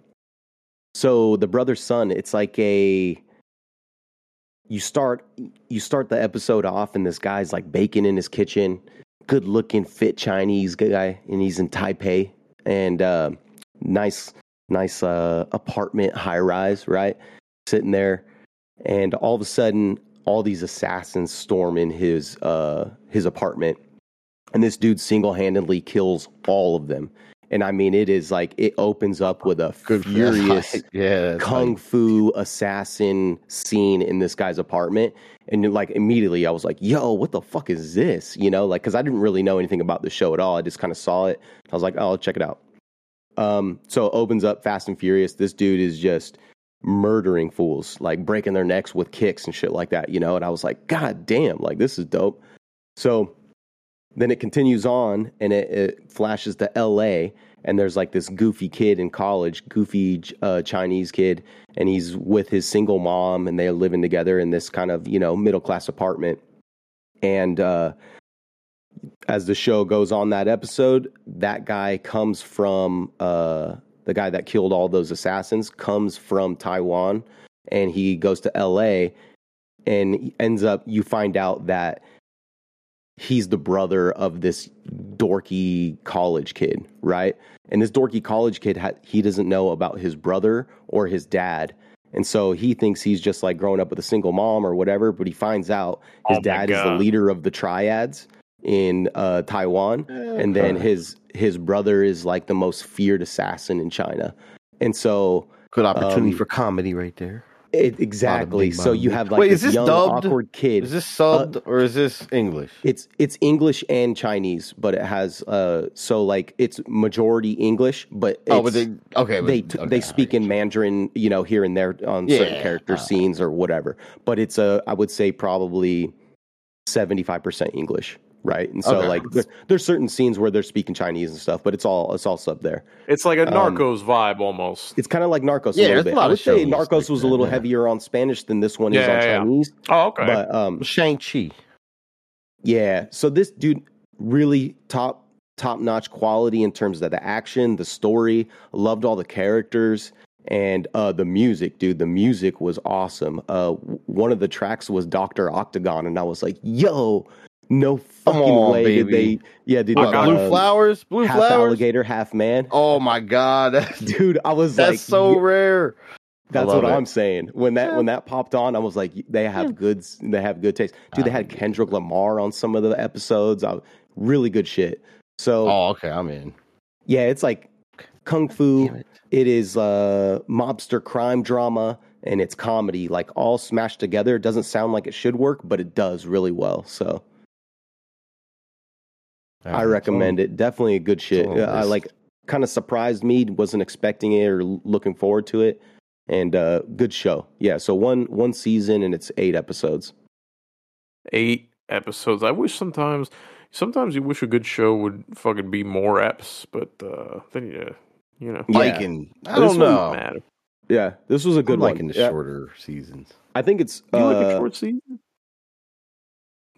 so the brother's son, it's like a you start you start the episode off and this guy's like baking in his kitchen, good looking fit Chinese guy and he's in Taipei and uh, nice nice uh apartment high rise, right? Sitting there and all of a sudden all these assassins storm in his uh his apartment. And this dude single-handedly kills all of them. And i mean it is like it opens up with a Good furious (laughs) yeah. kung like- fu assassin scene in this guy's apartment. And like immediately i was like yo what the fuck is this? You know like because i didn't really know anything about the show at all. I just kind of saw it. I was like oh i'll check it out. Um so it opens up fast and furious. This dude is just murdering fools like breaking their necks with kicks and shit like that you know and i was like god damn like this is dope so then it continues on and it, it flashes to LA and there's like this goofy kid in college, goofy uh, Chinese kid, and he's with his single mom and they're living together in this kind of, you know, middle class apartment. And uh, as the show goes on that episode, that guy comes from uh, the guy that killed all those assassins, comes from Taiwan and he goes to LA and ends up, you find out that he's the brother of this dorky college kid, right? And this dorky college kid, ha- he doesn't know about his brother or his dad. And so he thinks he's just like growing up with a single mom or whatever, but he finds out his Oh dad is the leader of the triads in uh, Taiwan. And then his his brother is like the most feared assassin in China. And so Good opportunity um, for comedy right there. it, exactly. So you have like Wait, this is this young dubbed? awkward kid. Is this subbed or is this English? It's it's English and Chinese, but it has uh so like it's majority English, but it's, oh, but they okay. they but, okay, they speak in Mandarin, you know, here and there on certain character uh, scenes or whatever. But it's a I would say probably seventy five percent English, right? And so Okay. like there, there's certain scenes where they're speaking Chinese and stuff, but it's all it's all sub there. It's like a um, Narcos vibe almost. It's kind of like Narcos Yeah, a little there's a bit. lot I would say Narcos like was that, a little yeah. heavier on Spanish than this one is on yeah, yeah. Chinese. Oh, okay. But um Shang Chi. Yeah. So this dude really top top notch quality in terms of the action, the story. Loved all the characters and uh, the music, dude. The music was awesome. Uh, one of the tracks was Doctor Octagon, and I was like, "Yo, no fucking on, way did they." Yeah, dude. Uh, blue flowers. Blue half flowers. alligator, half man. Oh my god, (laughs) (laughs) Dude, I was that's like, so rare. that's what it. I'm saying. When that when that popped on, I was like, they have good they have good taste. Dude, they had Kendrick Lamar on some of the episodes. I, really good shit. So Oh, okay, I'm in. yeah, it's like kung fu. It. It is uh, mobster crime drama and it's comedy, like all smashed together. It doesn't sound like it should work, but it does really well. So I recommend it. Definitely a good shit. on the I like kind of surprised me. Wasn't expecting it or looking forward to it. And uh, good show. Yeah. So one one season and it's eight episodes. eight episodes. I wish sometimes, sometimes you wish a good show would fucking be more eps, but uh, then you, you know, Yeah. Liking, I don't know. matter. Yeah, this was a good I'm one. liking the Yeah, shorter seasons. I think it's You like a uh, short season?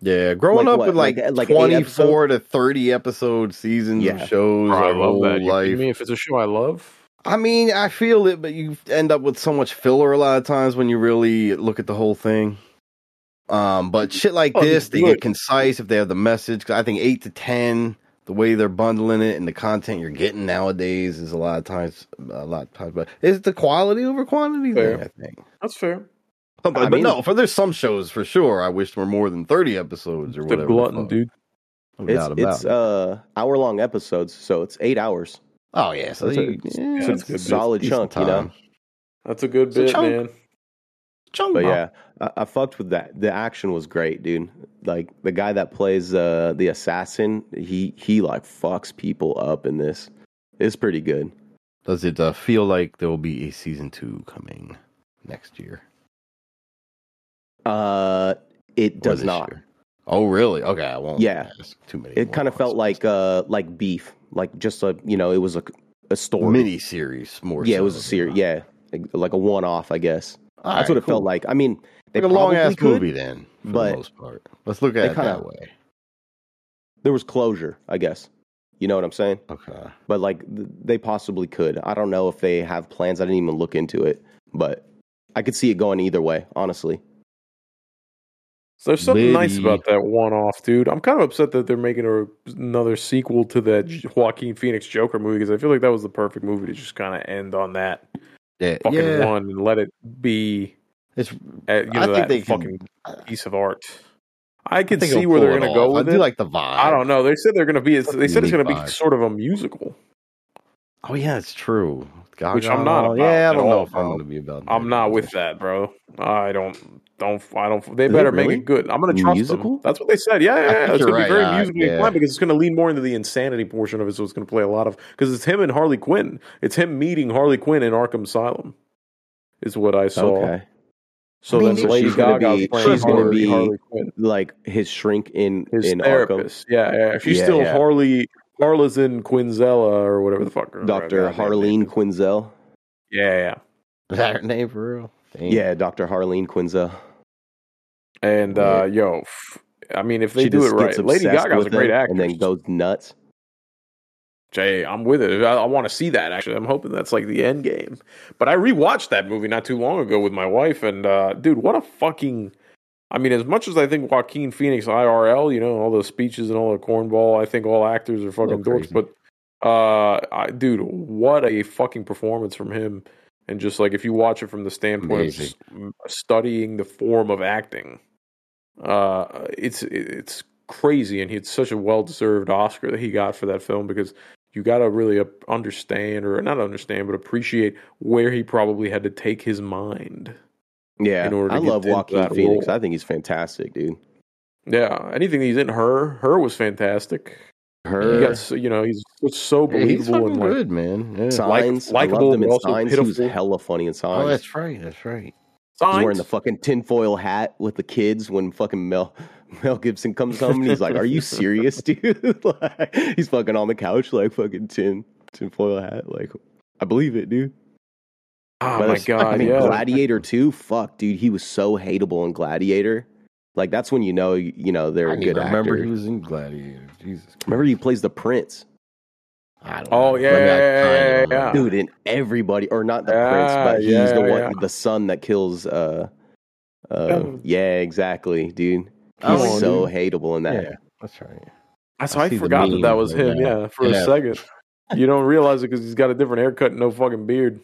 Yeah, growing Like up what, with like, like- like 24 to 30 episode seasons Yeah. of shows Bro, I love whole that. You life. kidding me? If it's a show I love, I mean, I feel it, but you end up with so much filler a lot of times when you really look at the whole thing. Um, but shit like Oh, this, they good. get concise if they have the message. 'Cause I think eight to ten, the way they're bundling it and the content you're getting nowadays is a lot of times, a lot of times. But it's the quality over quantity Fair. thing, I think. that's fair. But, I mean- no, for there's some shows for sure. I wish there were more than thirty episodes or The whatever. glutton, fuck. dude. No it's it's it. uh hour long episodes, so it's eight hours. oh yeah, so that's a- it's- yeah, it's it's a good solid decent chunk, you know? That's a good It's a bit, chunk. man. Chunk, But yeah, I, I fucked with that. The action was great, dude. Like the guy that plays uh, the assassin, he he like fucks people up in this. It's pretty good. Does it uh, feel like there will be a season two coming next year? Uh, it does not. year? Oh, really? Okay, I won't. Yeah. ask too many. It kind of felt like uh like beef, like just a you know it was a a story. mini series more. yeah, it was a series. Yeah, like, like a one off, I guess. All That's right, what it felt like. I mean, they Like a long ass could. movie then, for but the most part. Let's look at it kinda- that way. There was closure, I guess. You know what I'm saying? Okay. But like they possibly could. I don't know if they have plans. I didn't even look into it, but I could see it going either way. Honestly, So there's something nice about that one off, dude. I'm kind of upset that they're making a, another sequel to that Joaquin Phoenix Joker movie because I feel like that was the perfect movie to just kind of end on that Yeah, fucking yeah. one and let it be, It's. uh, you know, I think that they fucking can. piece of art. I I see where they're going to go with I it. like the vibe. I don't know. They said they're going to be. They said it's going to be sort of a musical. Oh yeah, it's true. Gaga, Which I'm not about Yeah, I don't know all, if I'm going to be about. That. I'm not with that, bro. I don't. Don't. I don't. They Is it better make it good. I'm going to trust Musical? them. That's what they said. Yeah, yeah. yeah. It's you're going to be very uh, musically yeah. inclined because it's going to lean more into the insanity portion of it. So it's going to play a lot of because it's him and Harley Quinn. It's him meeting Harley Quinn in Arkham Asylum. Is what I saw. okay. So I mean, then so Lady she's gonna be- playing she's gonna Harley, be- Harley Quinn, Like his shrink in his in Arkham, therapist. Yeah, yeah. She's Yeah, still yeah. Harley. Harlezin Quinzella or whatever the fuck. Doctor goddamn name Harleen. Quinzel. Yeah, yeah. Is (laughs) that her name for real? Damn. Yeah, Doctor Harleen Quinzel. And uh, yo, f- I mean, if they she do it right, Lady obsessed Gaga's a great him actress. and then goes nuts. Jay, I'm with it. I, I want to see that. Actually, I'm hoping that's like the end game. But I rewatched that movie not too long ago with my wife, and uh, dude, what a fucking! I mean, as much as I think Joaquin Phoenix IRL, you know, all those speeches and all the cornball, I think all actors are fucking dorks. But uh, I, dude, what a fucking performance from him! And just like if you watch it from the standpoint Amazing. of studying the form of acting, uh, it's it's crazy, and it's such a well deserved Oscar that he got for that film because you got to really understand or not understand but appreciate where he probably had to take his mind Yeah, In order to I get love into Joaquin that Phoenix. role. I think he's fantastic, dude. yeah anything he's in her her was fantastic Her he got so, you know he's so Yeah, he's believable fucking and like good, man. Yeah. signs, like- I likable, loved him in but also signs. He was hella funny in oh, signs. Oh, that's right. That's right. He's signs. wearing the fucking tinfoil hat with the kids when fucking Mel (laughs) Mel Gibson comes home and he's like, "Are you serious, (laughs) dude?" (laughs) like, he's fucking on the couch like fucking tin tinfoil hat. Like, I believe it, dude. Oh But my god I mean, yeah Gladiator too. Fuck, dude, he was so hateable in Gladiator. Like that's when you know you know they're I a good even remember actor. he was in Gladiator. Jesus. Christ. Remember he plays the prince, I don't Oh, know. yeah, yeah, yeah, yeah. dude, and everybody or not the Yeah, prince, but he's yeah, the one, yeah. the son that kills. uh uh Yeah. Yeah, exactly, dude. Oh, He's so dude. hateable in that. Yeah, that's right. That's I I, forgot that that was him now. yeah for a second you don't realize it because he's got a different haircut and no fucking beard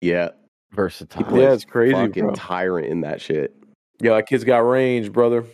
Yeah, Versatile. Yeah it's crazy fucking bro. tyrant in that shit. Yeah, that kid's got range, brother.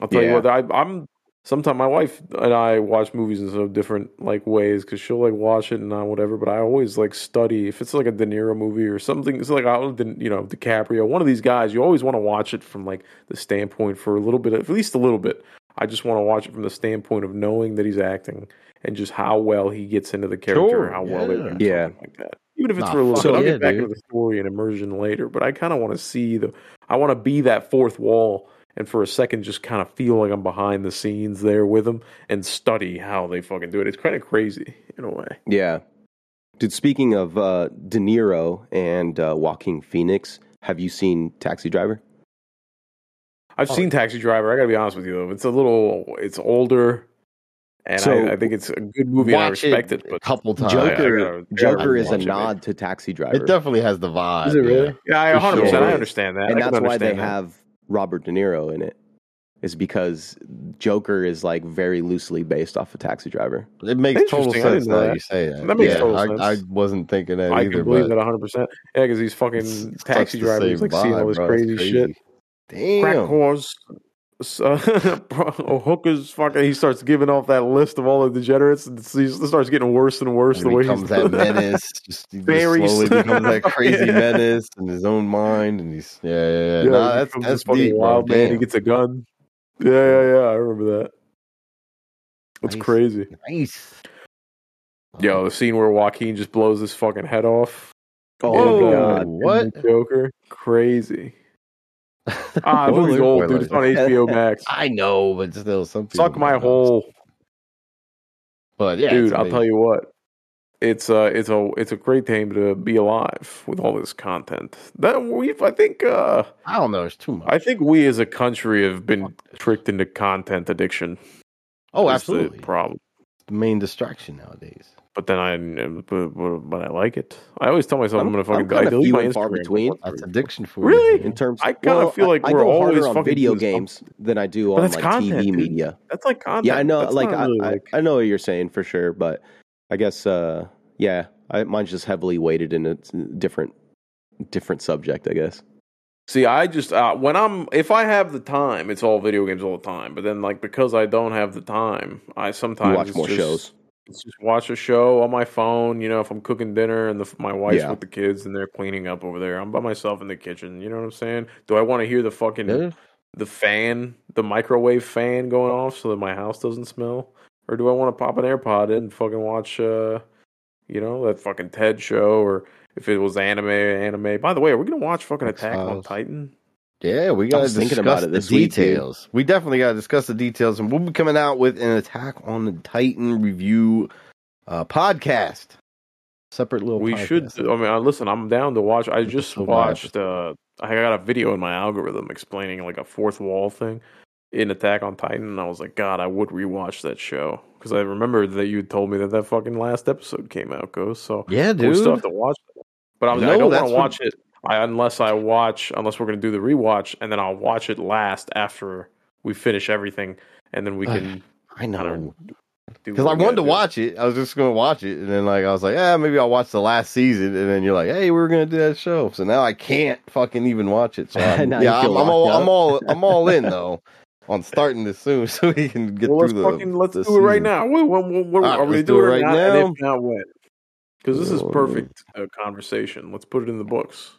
I'll tell Yeah. you what, I, I'm. Sometimes my wife and I watch movies in so different like ways because she'll like watch it and not whatever. But I always like study if it's like a De Niro movie or something. It's like I don't, you know, DiCaprio, one of these guys. You always want to watch it from like the standpoint for a little bit, at least a little bit. I just want to watch it from the standpoint of knowing that he's acting and just how well he gets into the character, Sure, and how well they yeah. do Yeah. something like that. Even if it's Nah, for a little fuck bit, I'll yeah, get back dude. into the story and immersion later. But I kind of want to see the. I want to be that fourth wall and for a second just kind of feel like I'm behind the scenes there with them and study how they fucking do it. It's kind of crazy in a way. Yeah. Dude, speaking of uh, De Niro and uh, Joaquin Phoenix, have you seen Taxi Driver? I've seen Taxi Driver. I gotta be honest with you though, it's a little, it's older, and So- I, I think it's a good movie. and I Watch respect it it, but a couple times. I- I Joker, gotta- Joker I is a watch it, nod to Taxi Driver. It definitely has the vibe. Is it really? yeah. Yeah, I 100. percent sure. I understand that, and I that's why they that. have Robert De Niro in it. Is because Joker is like very loosely based off of Taxi Driver. It makes total sense now that. you say that. That makes yeah, total I, sense. I wasn't thinking that I either. can believe that 100. percent Yeah, because he's fucking taxi such the driver. He's same like seeing all this bro. Crazy, shit. Damn. whores, uh, (laughs) bro, hookers. Fucking, he starts giving off that list of all the degenerates, and he starts getting worse and worse. He the way he's becomes that doing it. menace. (laughs) Just, he just slowly becomes that (laughs) crazy Yeah. menace in his own mind, and he's yeah, yeah, yeah. Yeah, nah, that's that's deep, wild man. He gets a gun. Yeah, yeah, yeah. I remember that. It's Nice. crazy. Nice. Yo, the scene where Joaquin just blows his fucking head off. Oh in the- uh, God. What? Joker? Crazy. Ah, (laughs) the movie's old, dude. It's on. HBO (laughs) Max. I know, but still, some people Suck my don't hole. But yeah, dude i'll tell you what it's uh it's a it's a great time to be alive with all this content that we've i think uh I don't know. It's too much. i think we as a country have been tricked into content addiction oh, That's the absolutely. problem the main distraction nowadays. But then i but, but, but i like it i always tell myself i'm, I'm- gonna fucking I'm I delete my far Instagram. between. That's addiction for Really? you. In terms, of, I kinda well, feel like I, I we're go always harder on fucking video doing something. games than I do But on like content, TV dude. media. that's like content Yeah, I know. That's like, I, really, I, like I know what you're saying for sure, but I guess, uh, yeah, I, mine's just heavily weighted in a different, different subject. I guess. See, I just uh, when I'm if I have the time, it's all video games all the time. But then, like because I don't have the time, I sometimes You watch more just- shows. Just watch a show on my phone. You know, if I'm cooking dinner and the, my wife's Yeah. with the kids and they're cleaning up over there, I'm by myself in the kitchen. You know what I'm saying? Do I want to hear the fucking Yeah. the fan, the microwave fan going off so that my house doesn't smell, or do I want to pop an AirPod in and fucking watch, uh, you know, that fucking Ted show, or if it was anime, anime. By the way, are we gonna watch fucking Attack on Titan? Yeah, we got to was discuss about it the this week, details. we definitely got to discuss the details, and we'll be coming out with an Attack on the Titan review uh, podcast. Separate little. We podcast. should. I mean, listen, I'm down to watch. I just so watched. Uh, I got a video in my algorithm explaining like a fourth wall thing in Attack on Titan, and I was like, God, I would rewatch that show because I remember that you told me that that fucking last episode came out, goes. So Yeah, we dude. still have to watch it. But I'm, I don't want that's to what- watch it I, unless I watch, unless we're going to do the rewatch, and then I'll watch it last after we finish everything, and then we can. I I know. don't do Because what I wanted to do. watch it. I was just going to watch it. And then, like, I was like, yeah, maybe I'll watch the last season. And then you're like, hey, we are going to do that show. So now I can't fucking even watch it. So (laughs) I'm, yeah, I'm, I'm all, locked I'm all, I'm all in (laughs) though on starting this soon (laughs) so we can get Well, let's through the. fucking let's the do it right now. What, what, what, what- All right, are we doing do it it right right now? now. And if not, when? Because this is perfect uh, conversation. Let's put it in the books.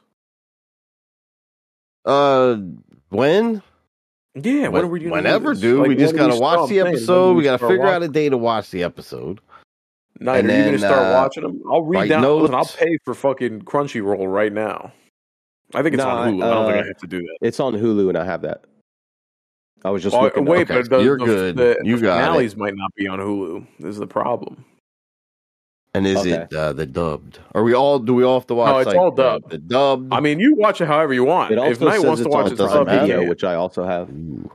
Uh, when? Yeah, when are we doing Whenever, this? dude. Like, we just gotta we watch the episode. do We gotta figure out a day to watch the episode. Night, and are you gonna start uh, watching them? I'll read down. Listen, I'll pay for fucking Crunchyroll right now. I think it's No, on Hulu. I don't think uh, I have to do that. It's on Hulu, and I have that. I was just Oh, looking. wait, okay, but the, you're the, good. The, You the got it. might not be on Hulu. This is the problem. And is Okay. it uh, the dubbed? Are we all? Do we all have to watch? No, it's like, all dubbed. The, dubbed. I mean, you watch it however you want. It also if Night wants to watch on it doesn't Prime sub, he Video, which I also have. Ooh.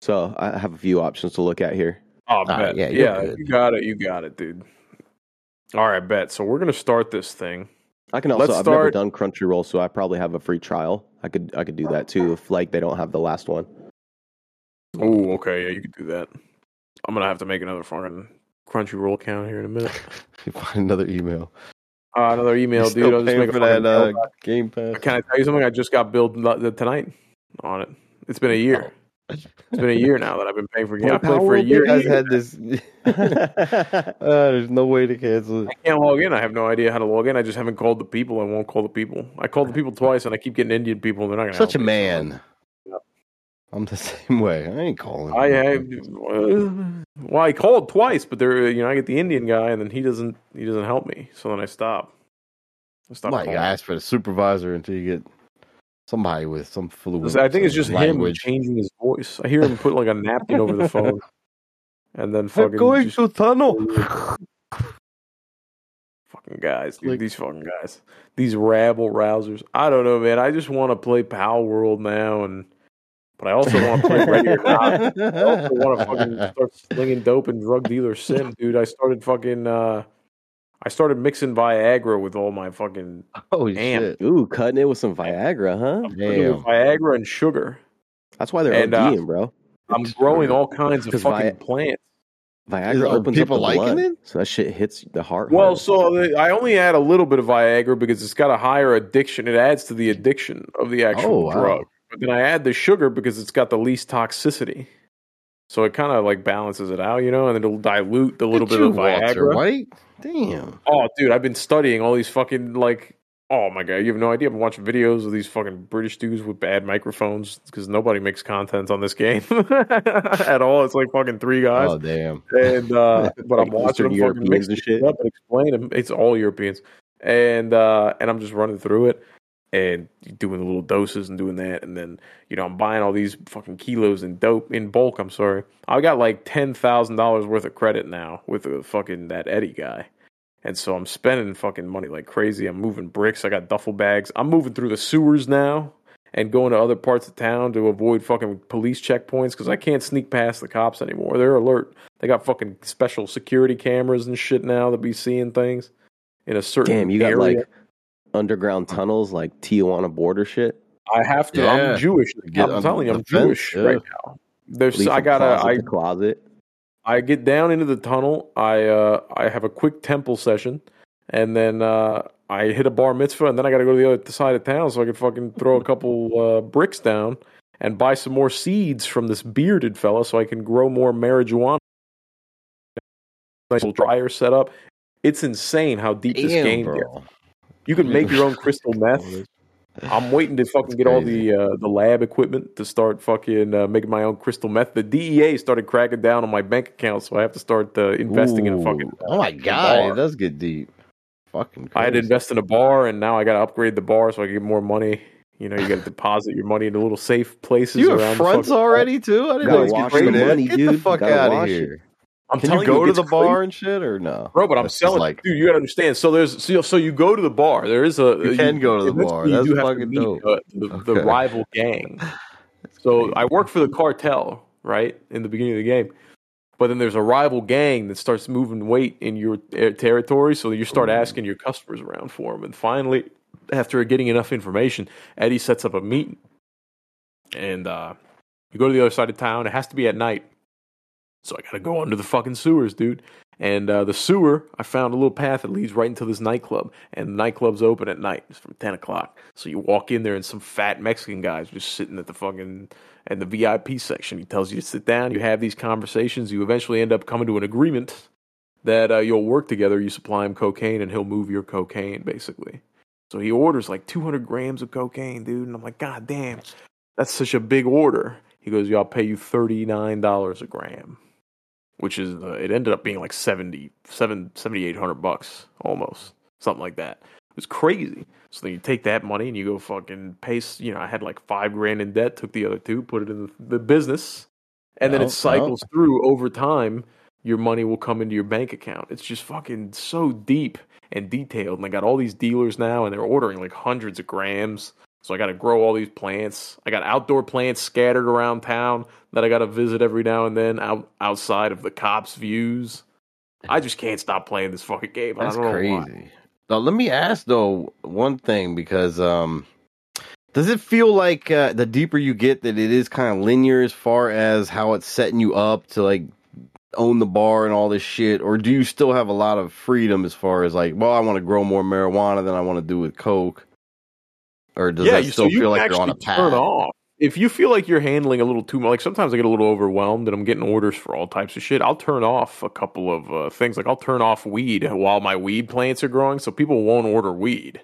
So I have a few options to look at here. Oh, bet. yeah, yeah, you're good. you got it. You got it, dude. All right, bet. So we're gonna start this thing. I can also. Let's I've never done Crunchyroll, so I probably have a free trial. I could. I could do that too if like they don't have the last one. Oh, okay, yeah, you could do that. I'm gonna have to make another fucking Crunchyroll account here in a minute. (laughs) Find another email. Uh, another email, You dude. I'll just paying make a for fucking that uh. Game Pass. Can I tell you something? I just got billed tonight on it. It's been a year. It's been a year now that I've been paying for games. I played for a year. You year. guys had this. (laughs) uh, there's no way to cancel it. I can't log in. I have no idea how to log in. I just haven't called the people. I won't call the people. I called the people twice, and I keep getting Indian people. And they're not gonna. Such a me. man. I'm the (laughs) same way. I ain't calling. I have. Uh, well, I called twice, but there, you know, I get the Indian guy, and then he doesn't. He doesn't help me. So then I stop. I stop. You calling. ask for the supervisor until you get Somebody with some fluent. I think it's just him language. changing his voice. I hear him put like a napkin over the (laughs) phone, and then fucking just- to tunnel. (laughs) fucking guys, dude. Like- these fucking guys, these rabble rousers. I don't know, man. I just want to play Palworld now, and but I also want to play Ready or Not. I also want to (laughs) fucking start slinging dope and drug dealer sim, dude. I started fucking. uh I started mixing Viagra with all my fucking Oh Damn. shit! Ooh, cutting it with some Viagra, huh? with Damn. Viagra and sugar. That's why they're And, uh, bro. I'm growing all kinds of fucking Vi- plants. Viagra are opens people up the liking blood, it? so that shit hits the heart. Well, harder. so the, I only add a little bit of Viagra because it's got a higher addiction. It adds to the addiction of the actual Oh, wow. drug. But then I add the sugar because it's got the least toxicity. So it kind of like balances it out, you know, and it'll dilute the little Look bit of you, Walter Viagra. White. Damn. Oh, dude, I've been studying all these fucking like. Oh my god, you have no idea. I've been watching videos of these fucking British dudes with bad microphones because nobody makes content on this game (laughs) at all. It's like fucking three guys. Oh damn. and uh, (laughs) but I'm watching Eastern them fucking mix Europeans and shit. shit up and explain them. It's all Europeans, and uh, and I'm just running through it and doing the little doses and doing that, and then you know I'm buying all these fucking kilos in dope in bulk. I'm sorry, I got like ten thousand dollars worth of credit now with a fucking that Eddie guy. And so I'm spending fucking money like crazy. I'm moving bricks. I got duffel bags. I'm moving through the sewers now and going to other parts of town to avoid fucking police checkpoints because I can't sneak past the cops anymore. They're alert. They got fucking special security cameras and shit now that be seeing things in a certain damn, you got area. like underground tunnels, like Tijuana border shit. I have to. Yeah. I'm Jewish. Get I'm on telling you, I'm fence, Jewish yeah. right now. There's, I gotta. closet I closet. I get down into the tunnel. I uh, I have a quick temple session, and then uh, I hit a bar mitzvah, and then I got to go to the other side of town so I can fucking throw a couple uh, bricks down and buy some more seeds from this bearded fella so I can grow more marijuana. Nice little dryer setup. It's insane how deep this Damn, game gets. You can make your own (laughs) crystal meth. I'm waiting to (laughs) fucking get all the uh, the lab equipment to start fucking uh, making my own crystal meth. The DEA started cracking down on my bank account, so I have to start uh, investing in a fucking. Ooh. Oh my god, it does get deep. Fucking. I had to invest in a bar, and now I got to upgrade the bar so I can get more money. You know, you got to (laughs) deposit your money into little safe places. You have fronts already too. I didn't know you wash the money, Get the fuck out of here. I'm Can you telling go to it's the crazy. bar and shit or no? Bro, but I'm That's selling. like dude, you gotta understand. So there's so, so you go to the bar. There is a You can go to the bar. You That's to fucking dope. the, the Okay. rival gang. (laughs) So I work for the cartel, right, in the beginning of the game. But then there's a rival gang that starts moving weight in your territory, so you start asking your customers around for them. And finally, after getting enough information, Eddie sets up a meeting, and uh, you go to the other side of town. It has to be at night, so I got to go under the fucking sewers, dude. And uh, the sewer, I found a little path that leads right into this nightclub, and the nightclub's open at night. It's from ten o'clock. So you walk in there, and some fat Mexican guys just sitting at the fucking at the VIP section. He tells you to sit down. You have these conversations. You eventually end up coming to an agreement that uh, you'll work together. You supply him cocaine, and he'll move your cocaine, basically. So he orders like 200 grams of cocaine, dude. And I'm like, God damn, that's such a big order. He goes, "Yeah, I'll pay you $39 a gram, which is, uh, it ended up being like 70, 7, 7,800 bucks almost, something like that. It was crazy. So then you take that money and you go fucking pay, you know, I had like five grand in debt, took the other two, put it in the, the business, and then it cycles through over time. Your money will come into your bank account. It's just fucking so deep and detailed. And I got all these dealers now, and they're ordering like hundreds of grams. So I got to grow all these plants. I got outdoor plants scattered around town that I got to visit every now and then out outside of the cops' views. I just can't stop playing this fucking game. That's I don't know why. crazy. Now let me ask though one thing because um, does it feel like uh, the deeper you get that it is kind of linear as far as how it's setting you up to like own the bar and all this shit, or do you still have a lot of freedom as far as like, well, I want to grow more marijuana than I want to do with coke, or does that you- still you feel like you're on a actually path? Turn off. If you feel like you're handling a little too much, like sometimes I get a little overwhelmed and I'm getting orders for all types of shit. I'll turn off a couple of uh, things. Like I'll turn off weed while my weed plants are growing, so people won't order weed,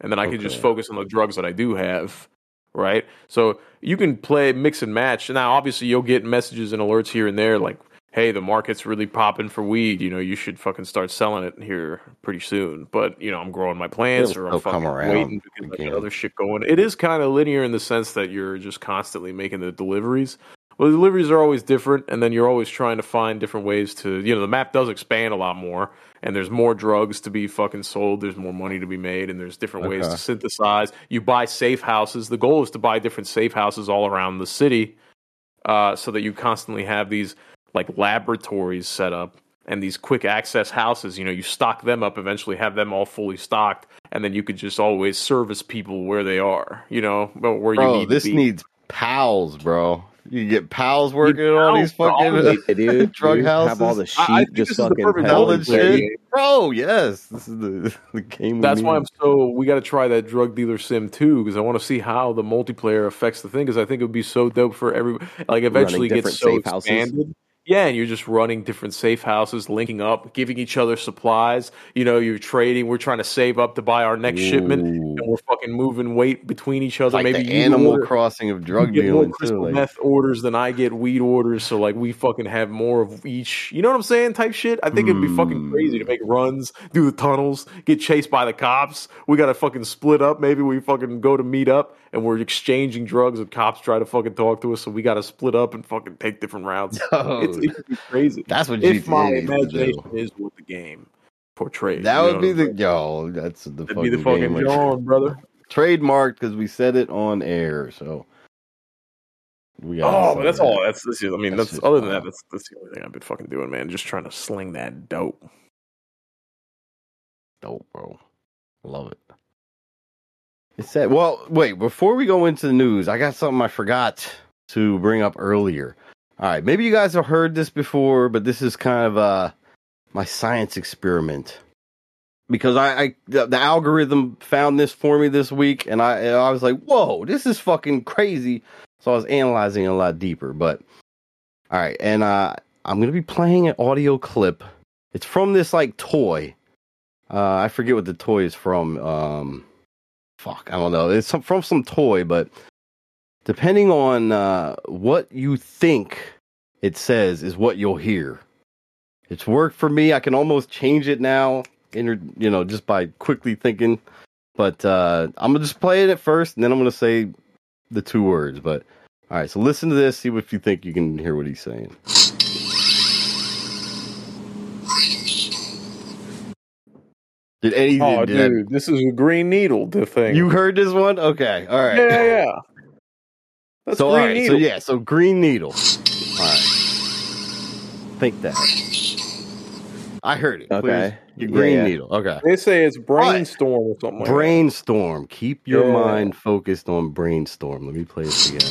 and then I can just focus on the drugs that I do have. Right, so you can play mix and match. Now, obviously, you'll get messages and alerts here and there, like, hey, the market's really popping for weed. You know, you should fucking start selling it here pretty soon. But you know, I'm growing my plants It'll or I'm fucking waiting I again. other shit going. It is kind of linear in the sense that you're just constantly making the deliveries. Well, the deliveries are always different, and then you're always trying to find different ways to, you know, the map does expand a lot more, and there's more drugs to be fucking sold, there's more money to be made, and there's different ways to synthesize. You buy safe houses. The goal is to buy different safe houses all around the city, uh, so that you constantly have these like laboratories set up and these quick access houses. You know, you stock them up, eventually have them all fully stocked, and then you could just always service people where they are. You know, but where you Bro, need this to be. needs pals, bro. You get pals working on all these pals, fucking bro. Hey, dude, (laughs) drug dude, Have all the houses. sheep I- I think just this is the fucking perfect Selling shit. Bro, yes. This is the, (laughs) the game. That's why need. I'm so. We got to try that drug dealer sim too, because I want to see how the multiplayer affects the thing. Because I think it would be so dope for every. Like eventually different gets so safe houses. Yeah, and you're just running different safe houses, linking up, giving each other supplies. You know, you're trading. We're trying to save up to buy our next shipment, and we're fucking moving weight between each other. like Maybe the Animal order- Crossing of drug get more crystal too. Like, meth orders than I get weed orders, so like we fucking have more of each. You know what I'm saying? Type shit. I think it'd be fucking crazy to make hmm. runs, do the tunnels, get chased by the cops. We gotta fucking split up. Maybe we fucking go to meet up and we're exchanging drugs, and cops try to fucking talk to us, so we gotta split up and fucking take different routes. Yo, (laughs) It's, it could crazy. that's what if GTA my imagination is what the game portrays. That would be the yo. That's the? That'd fucking be the fucking game. John, brother. Trademarked because we said it on air. So we Oh, but that's that. all. That's, that's I mean, That's that's, other than that. That's that's the only thing I've been fucking doing, man. Just trying to sling that dope. dope, bro. Love it. It said, well, wait, before we go into the news, I got something I forgot to bring up earlier. All right, maybe you guys have heard this before, but this is kind of uh my science experiment. Because I, I the, the algorithm found this for me this week, and I and I was like, "Whoa, this is fucking crazy!" So I was analyzing it a lot deeper. But all right, and uh, I'm gonna be playing an audio clip. It's from this like toy. Uh, I forget what the toy is from. Um, fuck, I don't know. It's some, from some toy, but depending on uh, what you think it says, is what you'll hear. It's worked for me. I can almost change it now, inter- you know, just by quickly thinking. But uh, I'm gonna just play it at first, and then I'm gonna say the two words. But all right, so listen to this. See if you think you can hear what he's saying. Did any? Oh, did that- dude, this is a green needle. The thing you heard this one? Okay, all right. Yeah, yeah, yeah. That's so all right, needle. so yeah, so green needle. All right, think that. I heard it. Okay. Please. Yeah, green yeah. needle. Okay. They say it's brainstorm or something. Like Brainstorm. Keep your mind focused on brainstorm. Let me play this again.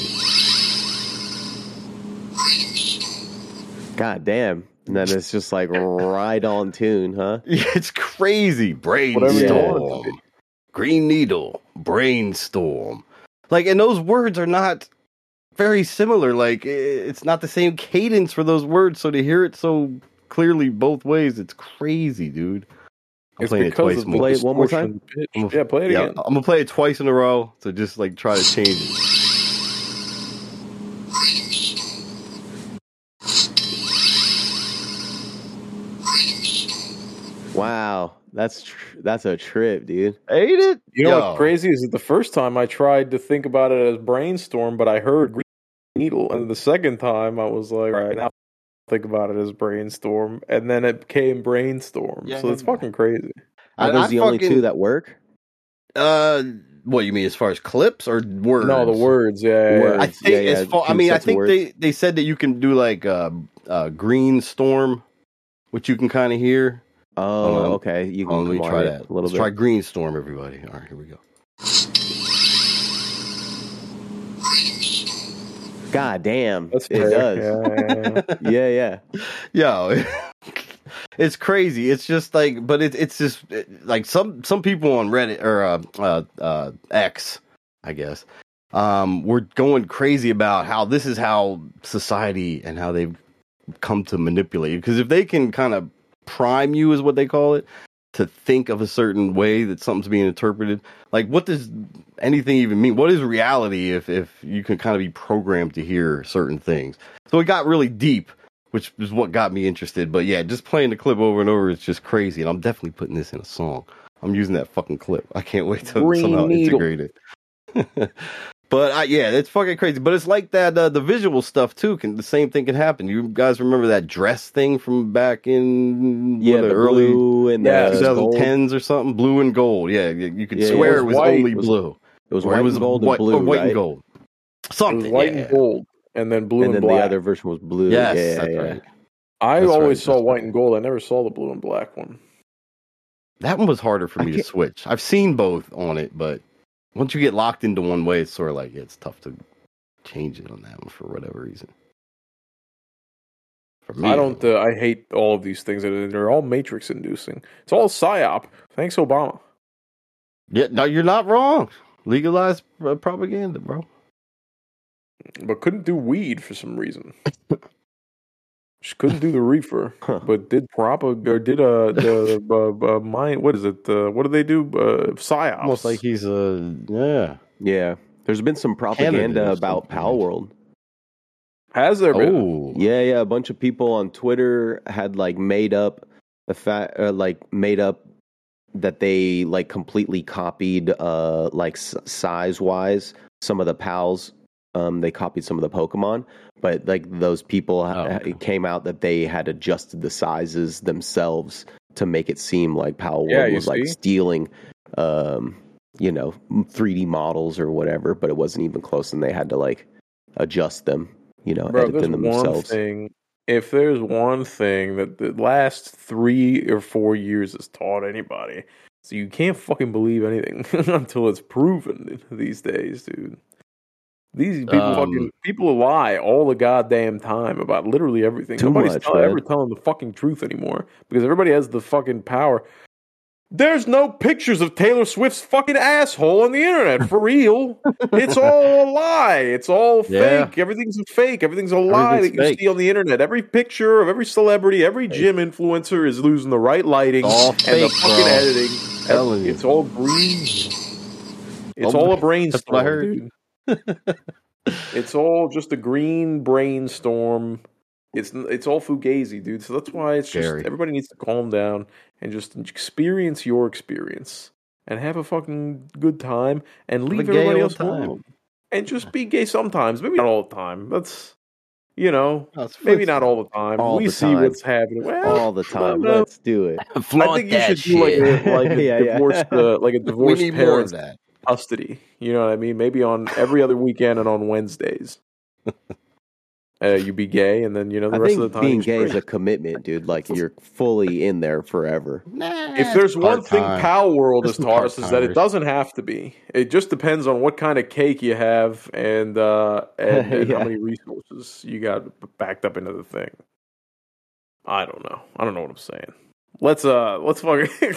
God damn. And then it's just like right on tune, huh? (laughs) It's crazy. Brainstorm. want it to Green needle. Brainstorm. Like, and those words are not very similar. Like, it's not the same cadence for those words. So to hear it so clearly both ways, it's crazy, dude. I'm It's playing it twice more. Play it one more distortion Yeah, play it Yeah, again. I'm gonna play it twice in a row. So just like try to change it. That's tr- that's a trip, dude. Ain't it? You know Yo. what's crazy is that the first time I tried to think about it as brainstorm, but I heard green needle, and the second time I was like, all right, now think about it as brainstorm, and then it became brainstorm. Yeah, so it's fucking crazy. Are those I the only fucking- two that work? Uh, what you mean as far as clips or words? No, the words, yeah, yeah, yeah. Words. I think Yeah, yeah, as far. I mean, I think they they said that you can do like uh, uh green storm, which you can kind of hear. Oh, Hold on. okay. You can Oh, let me try that. a little Let's bit. try green storm, everybody. All right, here we go. God damn. That's it fair. does. Yeah, yeah, yeah. Yeah, (laughs) yeah. (laughs) Yo, (laughs) it's crazy. It's just like, but it's it's just like some some people on Reddit or uh, uh, uh, X, I guess, um, we're going crazy about how this is how society and how they've come to manipulate you. Because if they can kind of prime you, is what they call it, to think of a certain way that something's being interpreted. Like, what does anything even mean? What is reality if if you can kind of be programmed to hear certain things? So it got really deep which is what got me interested. But yeah, just playing the clip over and over is just crazy, and I'm definitely putting this in a song. I'm using that fucking clip. I can't wait to Green somehow needle. integrate it. (laughs) but I, yeah, it's fucking crazy. But it's like that uh, the visual stuff too. Can the same thing can happen? You guys remember that dress thing from back in Yeah, the, the early blue and Yeah, the gold. 2010s or something, blue and gold. Yeah, you, could Yeah, swear it it was only It was blue. It was white it was and gold white, and blue, white right? and gold. Something. white yeah. and gold, and then blue and and, then black. the other version was blue. Yes, yeah, that's yeah. right. I That's always right, saw white and gold. I never saw the blue and black one. That one was harder for me to switch. I've seen both on it, but once you get locked into one way, it's sort of like it's tough to change it on that one for whatever reason. For me, I don't. Uh, I hate all of these things. They're all matrix inducing. It's all psyop. Thanks, Obama. Yeah, no, you're not wrong. Legalize uh, propaganda, bro. But couldn't do weed for some reason. (laughs) Just couldn't do the reefer, Huh. but did propag or did uh the (laughs) uh, uh, mind what is it? Uh, what do they do? Uh, psyops. Almost like he's a yeah. Yeah. There's been some propaganda Candidate about something. Palworld. has there been? Oh, Yeah, yeah. A bunch of people on Twitter had like made up the fact, uh, like made up that they like completely copied, uh, like s- size wise, some of the pals. Um, they copied some of the Pokemon, but like those people, ha- Oh, okay. it came out that they had adjusted the sizes themselves to make it seem like World Yeah, was like stealing, um, you know, 3D models or whatever. But it wasn't even close, and they had to like adjust them, you know, Bro, edit them one themselves. thing. If there's one thing that the last three or four years has taught anybody, so you can't fucking believe anything (laughs) until it's proven (laughs) these days, dude. These people Um, fucking people lie all the goddamn time about literally everything. Nobody's much, tell- ever telling the fucking truth anymore because everybody has the fucking power. There's no pictures of Taylor Swift's fucking asshole on the internet for real. it's (laughs) all a lie. It's all Yeah. fake. Everything's fake. Everything's a lie Everything's that you fake. see on the internet. Every picture of every celebrity, every gym influencer is losing the right lighting All and the fucking bro. editing. It's all green. It's all a that's brainstorm, what I heard. dude. It's all just a green brainstorm. It's it's all fugazi, dude. So that's why it's Scary. just everybody needs to calm down and just experience your experience and have a fucking good time and leave gay everybody else alone. And just be gay sometimes, maybe not all the time. That's you know, maybe not all the time. All we the see time. what's happening. Well, all the time. Let's do it. I think you that should do like a, like a (laughs) Yeah, yeah. uh, like a (laughs) we divorced need more of parents that. Custody. You know what I mean? Maybe on every other weekend and on Wednesdays. (laughs) uh, you be gay, and then you know the I rest think of the time. being you're gay is a commitment, dude. Like (laughs) you're fully in there forever. if there's one thing part-time. Palworld has taught us is that it doesn't have to be. It just depends on what kind of cake you have and uh, and, (laughs) and Yeah. how many resources you got backed up into the thing. I don't know. I don't know what I'm saying. Let's uh, let's fucking (laughs)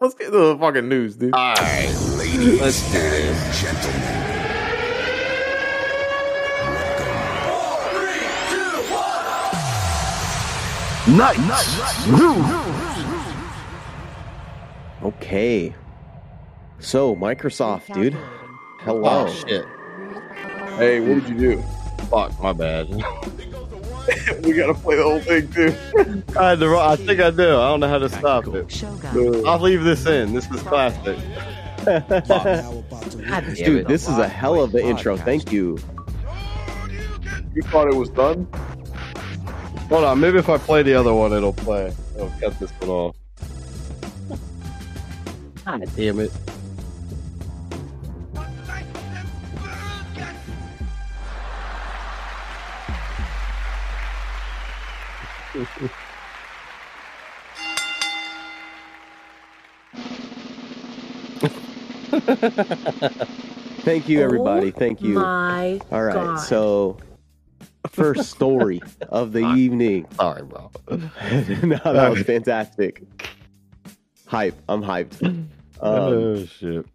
let's get to the fucking news, dude. All right, ladies let's do this. Okay. So Microsoft, dude. Hello. Oh shit! Hey, what did you do? Fuck, my bad. (laughs) (laughs) we gotta play the whole thing too. (laughs) I, had to, I think I do. I don't know how to stop it. I'll leave this in. This is classic. Now about (laughs) to God witness damn Dude, it. this is a hell of an intro. Thank you. You thought it was done? Hold on, maybe if I play the other one, it'll play. It'll cut this one off. God damn it. (laughs) Thank you, everybody. Thank you. Oh My All right. God. So, first story of the (laughs) evening. Sorry, (laughs) bro. no, that was fantastic. Hype. I'm hyped. Um, oh shit.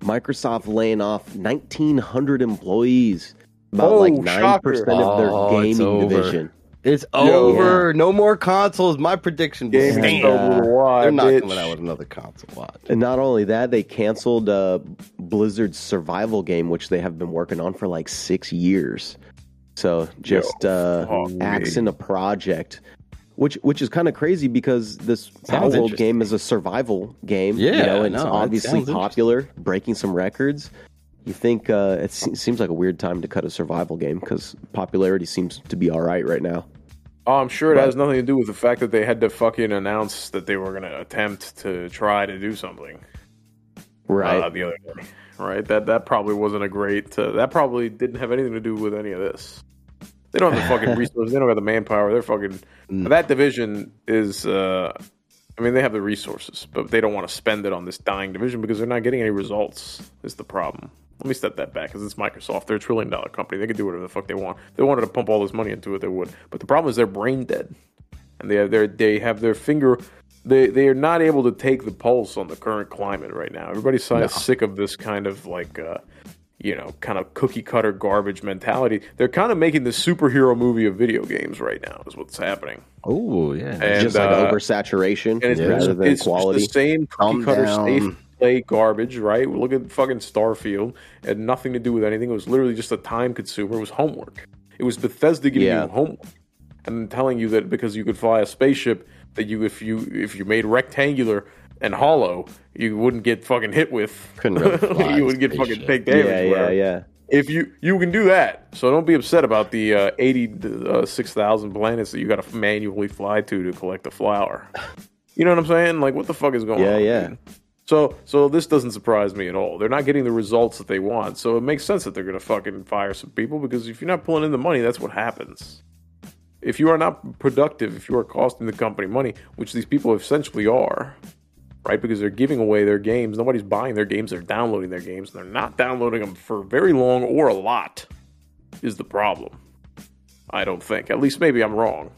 Microsoft laying off 1,900 employees. About Oh, like 9% shocker. of their Oh, it's gaming over. division. It's Yo. over. No more consoles. My prediction was Game stand. Yeah. wide, They're not bitch. coming out with another console. Watch. And not only that, they canceled uh, Blizzard's survival game, which they have been working on for like six years. So just uh, fuck me. axing a project, which which is kind of crazy because this Palworld game is a survival game. you Yeah, know, and it's no, that obviously popular, breaking some records. You think uh, it seems like a weird time to cut a survival game because popularity seems to be all right right now. Oh, I'm sure it But- has nothing to do with the fact that they had to fucking announce that they were going to attempt to try to do something. Right. uh, the other day, right? That that probably wasn't a great. Uh, that probably didn't have anything to do with any of this. They don't have the fucking (laughs) resources. They don't have the manpower. They're fucking. Mm. That division is. Uh, I mean, they have the resources, but they don't want to spend it on this dying division because they're not getting any results. Is the problem? Let me step that back because it's Microsoft. They're a trillion dollar company. They can do whatever the fuck they want. If they wanted to pump all this money into it, they would. But the problem is they're brain dead, and they have their they have their finger. They they are not able to take the pulse on the current climate right now. Everybody's si- sick of this kind of like. Uh, you know, kind of cookie cutter garbage mentality. They're kind of making the superhero movie of video games right now, is what's happening. Oh yeah. And, just like uh, oversaturation And it's, rather it's, than it's quality. the same cookie Calm cutter play garbage, right? Look at fucking Starfield. It had nothing to do with anything. It was literally just a time consumer. It was homework. It was Bethesda giving Yeah. you homework and telling you that because you could fly a spaceship, that you if you if you made rectangular and hollow, you wouldn't get fucking hit with. Couldn't really (laughs) fly you would get fucking take damage. yeah, yeah, whatever yeah. if you you can do that so don't be upset about the uh, 86,000 planets that you got to manually fly to to collect the flower (laughs) you know what i'm saying like what the fuck is going Yeah, on yeah. dude? So so this doesn't surprise me at all they're not getting the results that they want so it makes sense that they're going to fucking fire some people because if you're not pulling in the money that's what happens if you are not productive if you are costing the company money which these people essentially are right? Because they're giving away their games. Nobody's buying their games. They're downloading their games. And they're not downloading them for very long or a lot, is the problem. I don't think. At least maybe I'm wrong.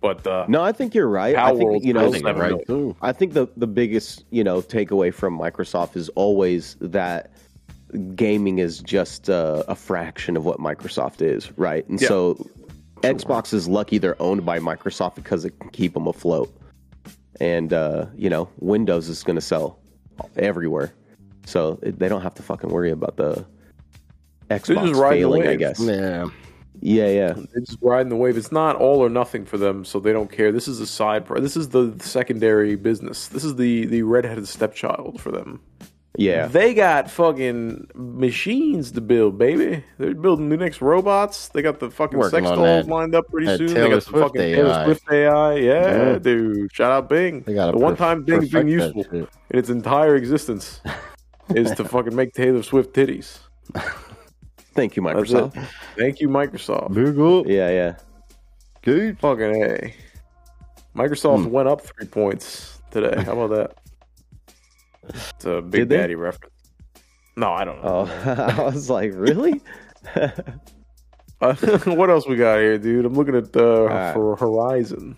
But uh, No, I think you're right. I think you know. I think right right. too. I think the the biggest you know takeaway from Microsoft is always that gaming is just uh, a fraction of what Microsoft is, right? And Yeah. so Xbox is lucky they're owned by Microsoft because it can keep them afloat. And uh, you know, Windows is going to sell everywhere, so it, they don't have to fucking worry about the Xbox just riding the failing. I guess. Yeah. Yeah, yeah. they're just riding the wave. It's not all or nothing for them, so they don't care. This is a side. Pro- this is the secondary business. This is the the redheaded stepchild for them. Yeah. They got fucking machines to build, baby. They're building the next robots. They got the fucking Working sex dolls that- lined up pretty soon. they got the Swift fucking AI. Taylor Swift AI. Yeah, Yeah. dude. Shout out Bing. They gotta the one time Bing's been useful in its entire existence (laughs) is to fucking make Taylor Swift titties. (laughs) Thank you, Microsoft. Thank you, Microsoft. Big up. Yeah, yeah. Good. Fucking A. Microsoft Hmm. went up three points today. How about that? It's a Big Did they? Daddy reference. No, I don't know. Oh, (laughs) I was like, really? Uh, (laughs) what else we got here, dude? I'm looking at uh, right. for Horizon.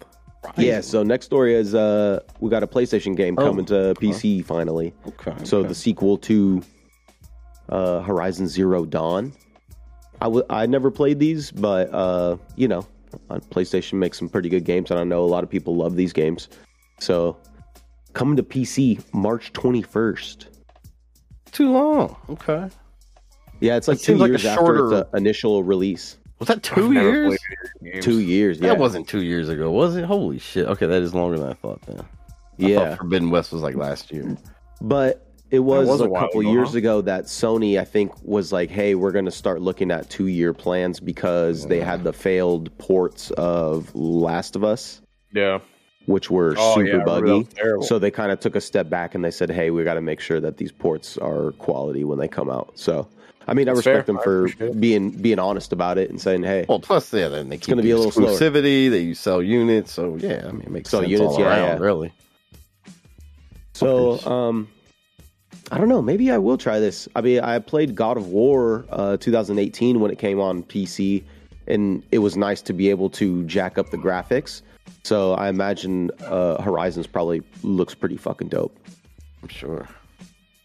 Yeah, so next story is uh we got a PlayStation game Oh, coming to PC finally. Okay. So okay. the sequel to uh Horizon Zero Dawn. I w- I never played these, but uh you know, uh, PlayStation makes some pretty good games and I know a lot of people love these games. So coming to PC March 21st. too long. Okay. Yeah, it's like That two seems like a years after the initial release. Was that I've two years? played video games. Two years, yeah. That wasn't two years ago, was it? Holy shit. Okay, that is longer than I thought then. I yeah. thought Forbidden West was like last year. But it was, was a a couple ago, years huh? ago that Sony, I think, was like, "Hey, we're going to start looking at two-year plans because they had the failed ports of Last of Us, Yeah. which were Oh, super yeah, I remember that buggy. So they kind of took a step back and they said, "Hey, we got to make sure that these ports are quality when they come out." So, I mean, I respect fair. them for being being honest about it and saying, "Hey, Well, plus, yeah, then they keep gonna be a little slower. exclusivity. They sell units, so yeah, I mean, it makes Sell sense units, all yeah, around, yeah. really. So, um, I don't know. Maybe I will try this. I mean, I played God of War uh, 2018 when it came on PC, and it was nice to be able to jack up the graphics. So I imagine uh, Horizons probably looks pretty fucking dope. I'm sure.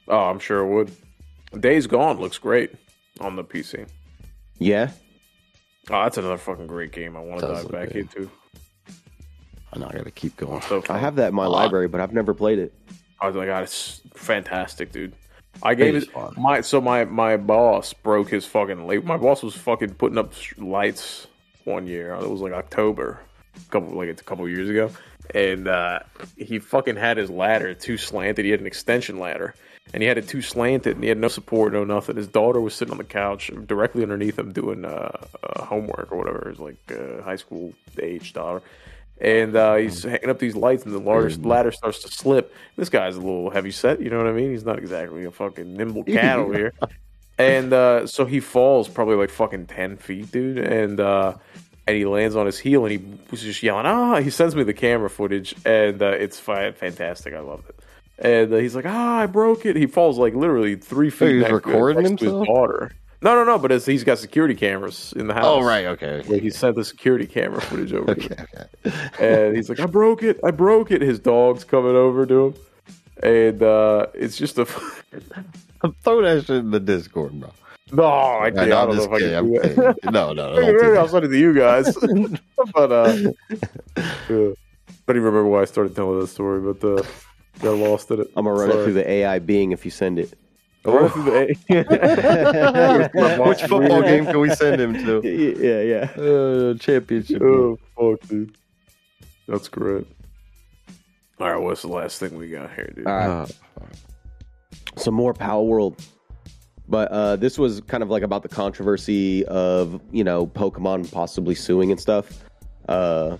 Oh, I'm sure it would. Days Gone looks great on the PC. Yeah, Oh, that's another fucking great game I want to dive back good. into. I know I got to keep going. So I have that in my Ah. library, but I've never played it. I was like, God, it's fantastic, dude. I gave it my so my my boss broke his fucking late. My boss was fucking putting up lights one year. It was like October, a couple like a couple years ago, and uh, he fucking had his ladder too slanted. He had an extension ladder, and he had it too slanted, and he had no support, no nothing. His daughter was sitting on the couch directly underneath him doing uh, uh, homework or whatever. It was like uh, high school age daughter. And uh, he's hanging up these lights, and the ladder, ladder starts to slip. This guy's a little heavy set, you know what I mean? He's not exactly a fucking nimble (laughs) cat over here. And uh, so he falls probably like fucking ten feet, dude. And uh, and he lands on his heel, and he was just yelling, "Ah!" He sends me the camera footage, and uh, it's fantastic. I loved it. And uh, he's like, "Ah, I broke it." He falls like literally three feet. he's recording next to his himself? daughter. No, no, no. But it's, he's got security cameras in the house. Oh right, okay. Yeah, he sent the security camera footage over. to. Okay, okay. And he's like, I broke it. I broke it. His dog's coming over to him. And uh, it's just a. (laughs) Throw that shit in the Discord, bro. no, I, did. I (laughs) no, don't I'm know if I kidding. can I'm do that. No, no, no. Maybe, don't do maybe I'll that. send it to you guys. (laughs) but uh, yeah. I don't even remember why I started telling that story, but uh, got lost in it. I'm gonna run it through the AI Bing if you send it. Run it through the A. Which football game can we send him to? (laughs) yeah, yeah. Uh, championship. Oh fuck, dude. That's great. All right, what's the last thing we got here, dude? All right. Uh, some more Palworld. But uh, this was kind of like about the controversy of you know Pokemon possibly suing and stuff. Uh,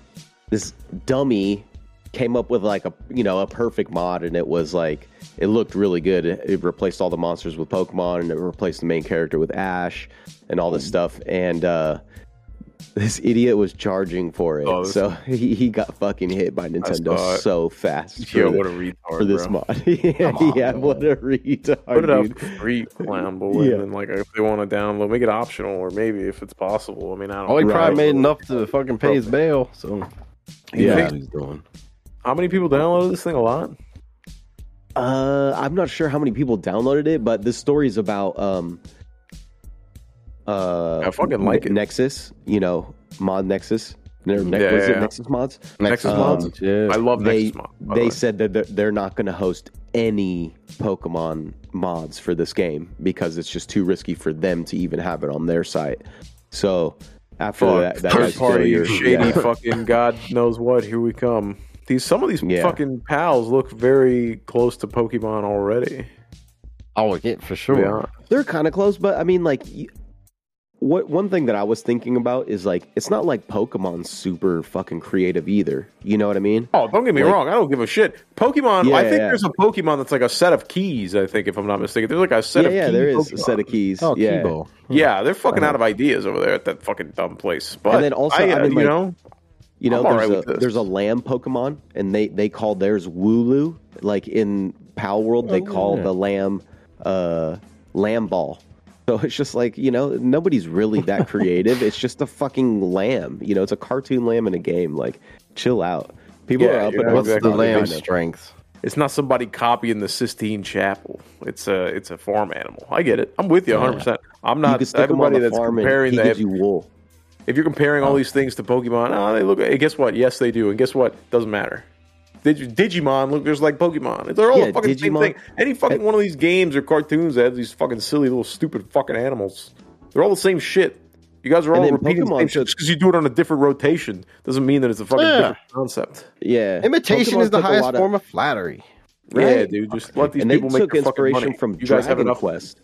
this dummy came up with like a you know a perfect mod, and it was like it looked really good. It, it replaced all the monsters with Pokemon, and it replaced the main character with Ash, and all this stuff. And uh, this idiot was charging for it, Oh, so (laughs) he, he got fucking hit by Nintendo saw so fast. Yo, for- what a retard, for this bro. mod. (laughs) yeah, on, yeah, what a retard, Put it dude. up free, clown (laughs) boy, Yeah. and then like if they want to download, make it optional, or maybe if it's possible. I mean, I don't. Oh, he know. probably made enough to fucking pay his bail. So he Yeah. he's doing. How many people downloaded this thing? A lot. Uh, I'm not sure how many people downloaded it, but this story is about um, uh, I fucking like it. Nexus. You know, mod Nexus. Their ne- Yeah, yeah, it yeah. Nexus mods? Nexus Um, mods. Yeah. I love they Nexus mod. by the they way. said that they're, they're not going to host any Pokemon mods for this game because it's just too risky for them to even have it on their site. So after Fuck, that, that third party, shady yeah. fucking God knows what. Here we come. These some of these Yeah. fucking pals look very close to Pokemon already. Oh, yeah, for sure. honest. They're kind of close, but I mean, like, what one thing that I was thinking about is like, it's not like Pokemon's super fucking creative either. You know what I mean? Oh, don't get me Like- wrong. I don't give a shit. Pokemon. Yeah, I think yeah. there's a Pokemon that's like a set of keys. I think, if I'm not mistaken, there's like a set yeah, of yeah, key there is a set of keys. Oh, yeah, Kibo. Yeah, they're fucking Uh-huh. out of ideas over there at that fucking dumb place. But And then also, I, I uh, mean, you like- know, you know, there's right a there's a lamb Pokemon, and they they call theirs Wooloo. Like in Palworld, they Oh, call yeah. the lamb uh Lamball. So it's just like you know, nobody's really that (laughs) creative. it's just a fucking lamb. You know, it's a cartoon lamb in a game. Like, chill out. People Yeah, are up you're and What's exactly the right. lamb's strength? it's not somebody copying the Sistine Chapel. It's a it's a farm animal. I get it. I'm with you 100. percent I'm not can stick them on everybody the that's farm and comparing he if you're comparing all oh. these things to Pokemon, oh, they look. Hey, guess what? Yes, they do. And guess what? Doesn't matter. Dig- Digimon look just like Pokemon. They're all Yeah, the fucking Digimon- same thing. Any fucking one of these games or cartoons that has these fucking silly little stupid fucking animals. They're all the same shit. You guys are all then repeating the Pokemon same shit just because you do it on a different rotation doesn't mean that it's a fucking Yeah. different concept. Yeah, Imitation Pokemon is the highest of- form of flattery. Yeah, dude. Just let these and they people make took their fucking inspiration money. from you guys have Dragon enough. Quest,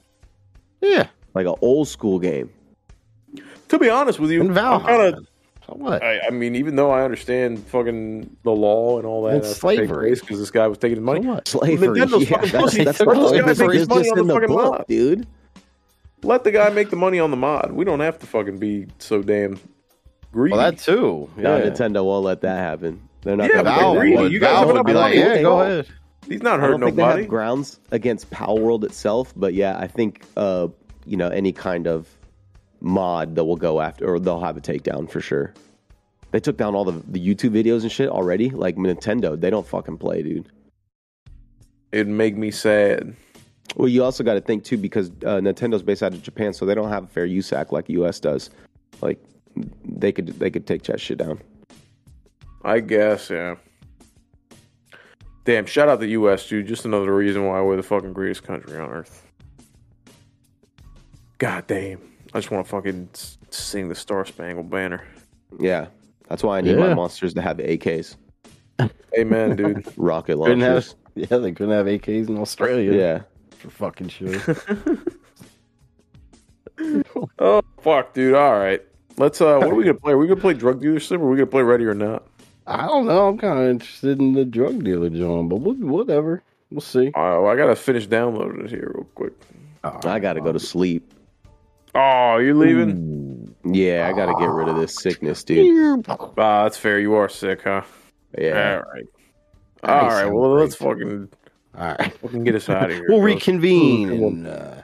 Yeah. like an old school game. To be honest with you, And I'm Valheim. kind of. So what? I, I mean, even though I understand fucking the law and all that, It's slavery. because this guy was taking his money. So what? Slavery. Nintendo (laughs) fucking pussy. that's Let this guy whole make his money on in the the fucking book, mod. dude. Let the guy make the money on the mod. We don't have to fucking be so damn greedy. Well, that too. No, Yeah. Nintendo won't let that happen. They're not. Yeah, gonna but do Valve that. greedy. would. You guys Valve have would be like, yeah, go ahead. He's not I hurting don't think they nobody. have grounds against Palworld itself, but yeah, I think uh, you know any kind of mod that will go after, or they'll have a takedown for sure. They took down all the, the YouTube videos and shit already. Like Nintendo, they don't fucking play, dude. It'd make me sad. Well, you also got to think too because uh, Nintendo's based out of Japan, so they don't have a fair use act like US does. Like they could they could take that shit down. I guess, yeah. Damn, shout out the U.S., dude. Just another reason why we're the fucking greatest country on earth. God damn. I just want to fucking sing the Star Spangled Banner. Yeah, that's why I need my monsters to have AKs, Amen, (laughs) dude. rocket Couldn't have, launchers. (laughs) yeah, they couldn't have AKs in Australia. Yeah, for fucking sure. (laughs) oh, fuck, dude. All right. Let's, uh, what are we going to play? Are we going to play Drug Dealership or are we going to play Ready or Not? I don't know. I'm kind of interested in the drug dealer, John, but wha- whatever. We'll see. Oh, I got to finish downloading it here real quick. I got to go to sleep. Oh, you're leaving? Yeah, I got to get rid of this sickness, dude. Ah, that's fair. You are sick, huh? Yeah, All right. All right. Well, great, let's fucking, All right. (laughs) fucking get us out of here. (laughs) We'll bros. reconvene. And, uh,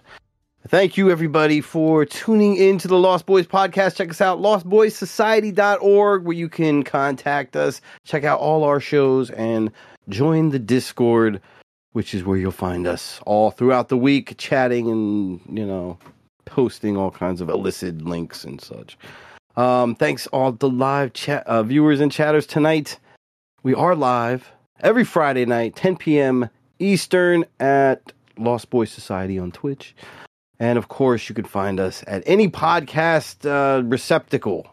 thank you, everybody, for tuning in to the Lost Boys podcast. Check us out, lostboyssociety.org, where you can contact us, check out all our shows, and join the Discord, which is where you'll find us all throughout the week, chatting and, you know, posting all kinds of illicit links and such. Um, thanks all the live chat uh, viewers and chatters tonight. We are live every Friday night, 10 p.m. Eastern at Lost Boys Society on Twitch. And of course, you can find us at any podcast uh, receptacle,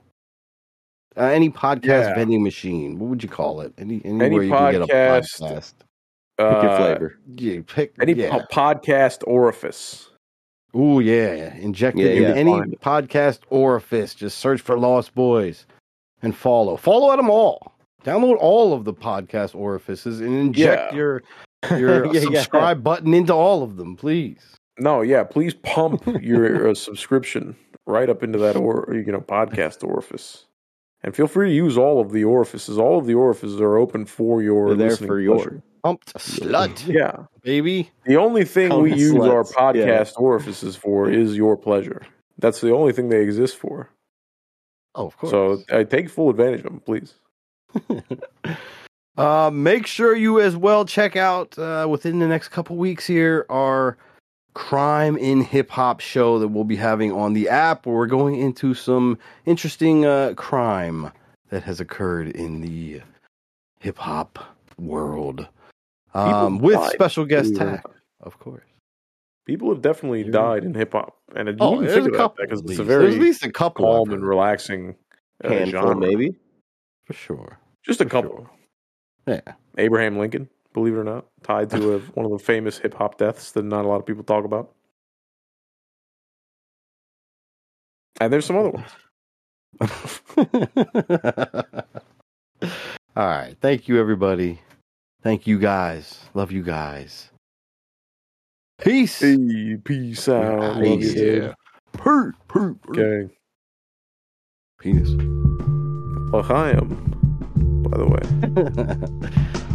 uh, any podcast Yeah. vending machine. What would you call it? Any anywhere Any you can get a podcast. podcast. pick your Uh, flavor. Yeah, pick Any yeah. po- podcast orifice. Ooh, yeah. Inject it Yeah, in any Fine. podcast orifice. Just search for Lost Boys and follow. Follow at them all. Download all of the podcast orifices and inject Yeah. your (laughs) your Yeah, yeah. subscribe button into all of them, please. No, yeah. Please pump your uh, subscription right up into that or you know podcast orifice, and feel free to use all of the orifices. All of the orifices are open for your They're there listening for your. pleasure. Pumped slut, Yeah. baby. The only thing we Cum use our sluts, podcast orifices for is your pleasure. That's the only thing they exist for. Oh, of course. So I take full advantage of them, please. (laughs) Uh, make sure you as well check out uh, within the next couple weeks here our crime in hip hop show that we'll be having on the app where we're going into some interesting uh, crime that has occurred in the hip hop world um, with special guest tag, of course. People have definitely You're- died in hip hop, and you Oh, there's a couple that because at it's a least. There's at very least a couple calm and relaxing uh, Handful, genre. maybe. for sure. Just a for couple. sure. Yeah. Abraham Lincoln, believe it or not, tied to a, (laughs) one of the famous hip hop deaths that not a lot of people talk about. And there's some other ones. (laughs) All right. Thank you, everybody. Thank you, guys. Love you guys. Peace. Hey, peace out. Outta Love you, here. dude. Peace. Peace. Gang. Penis. L'chaim, by the way. (laughs)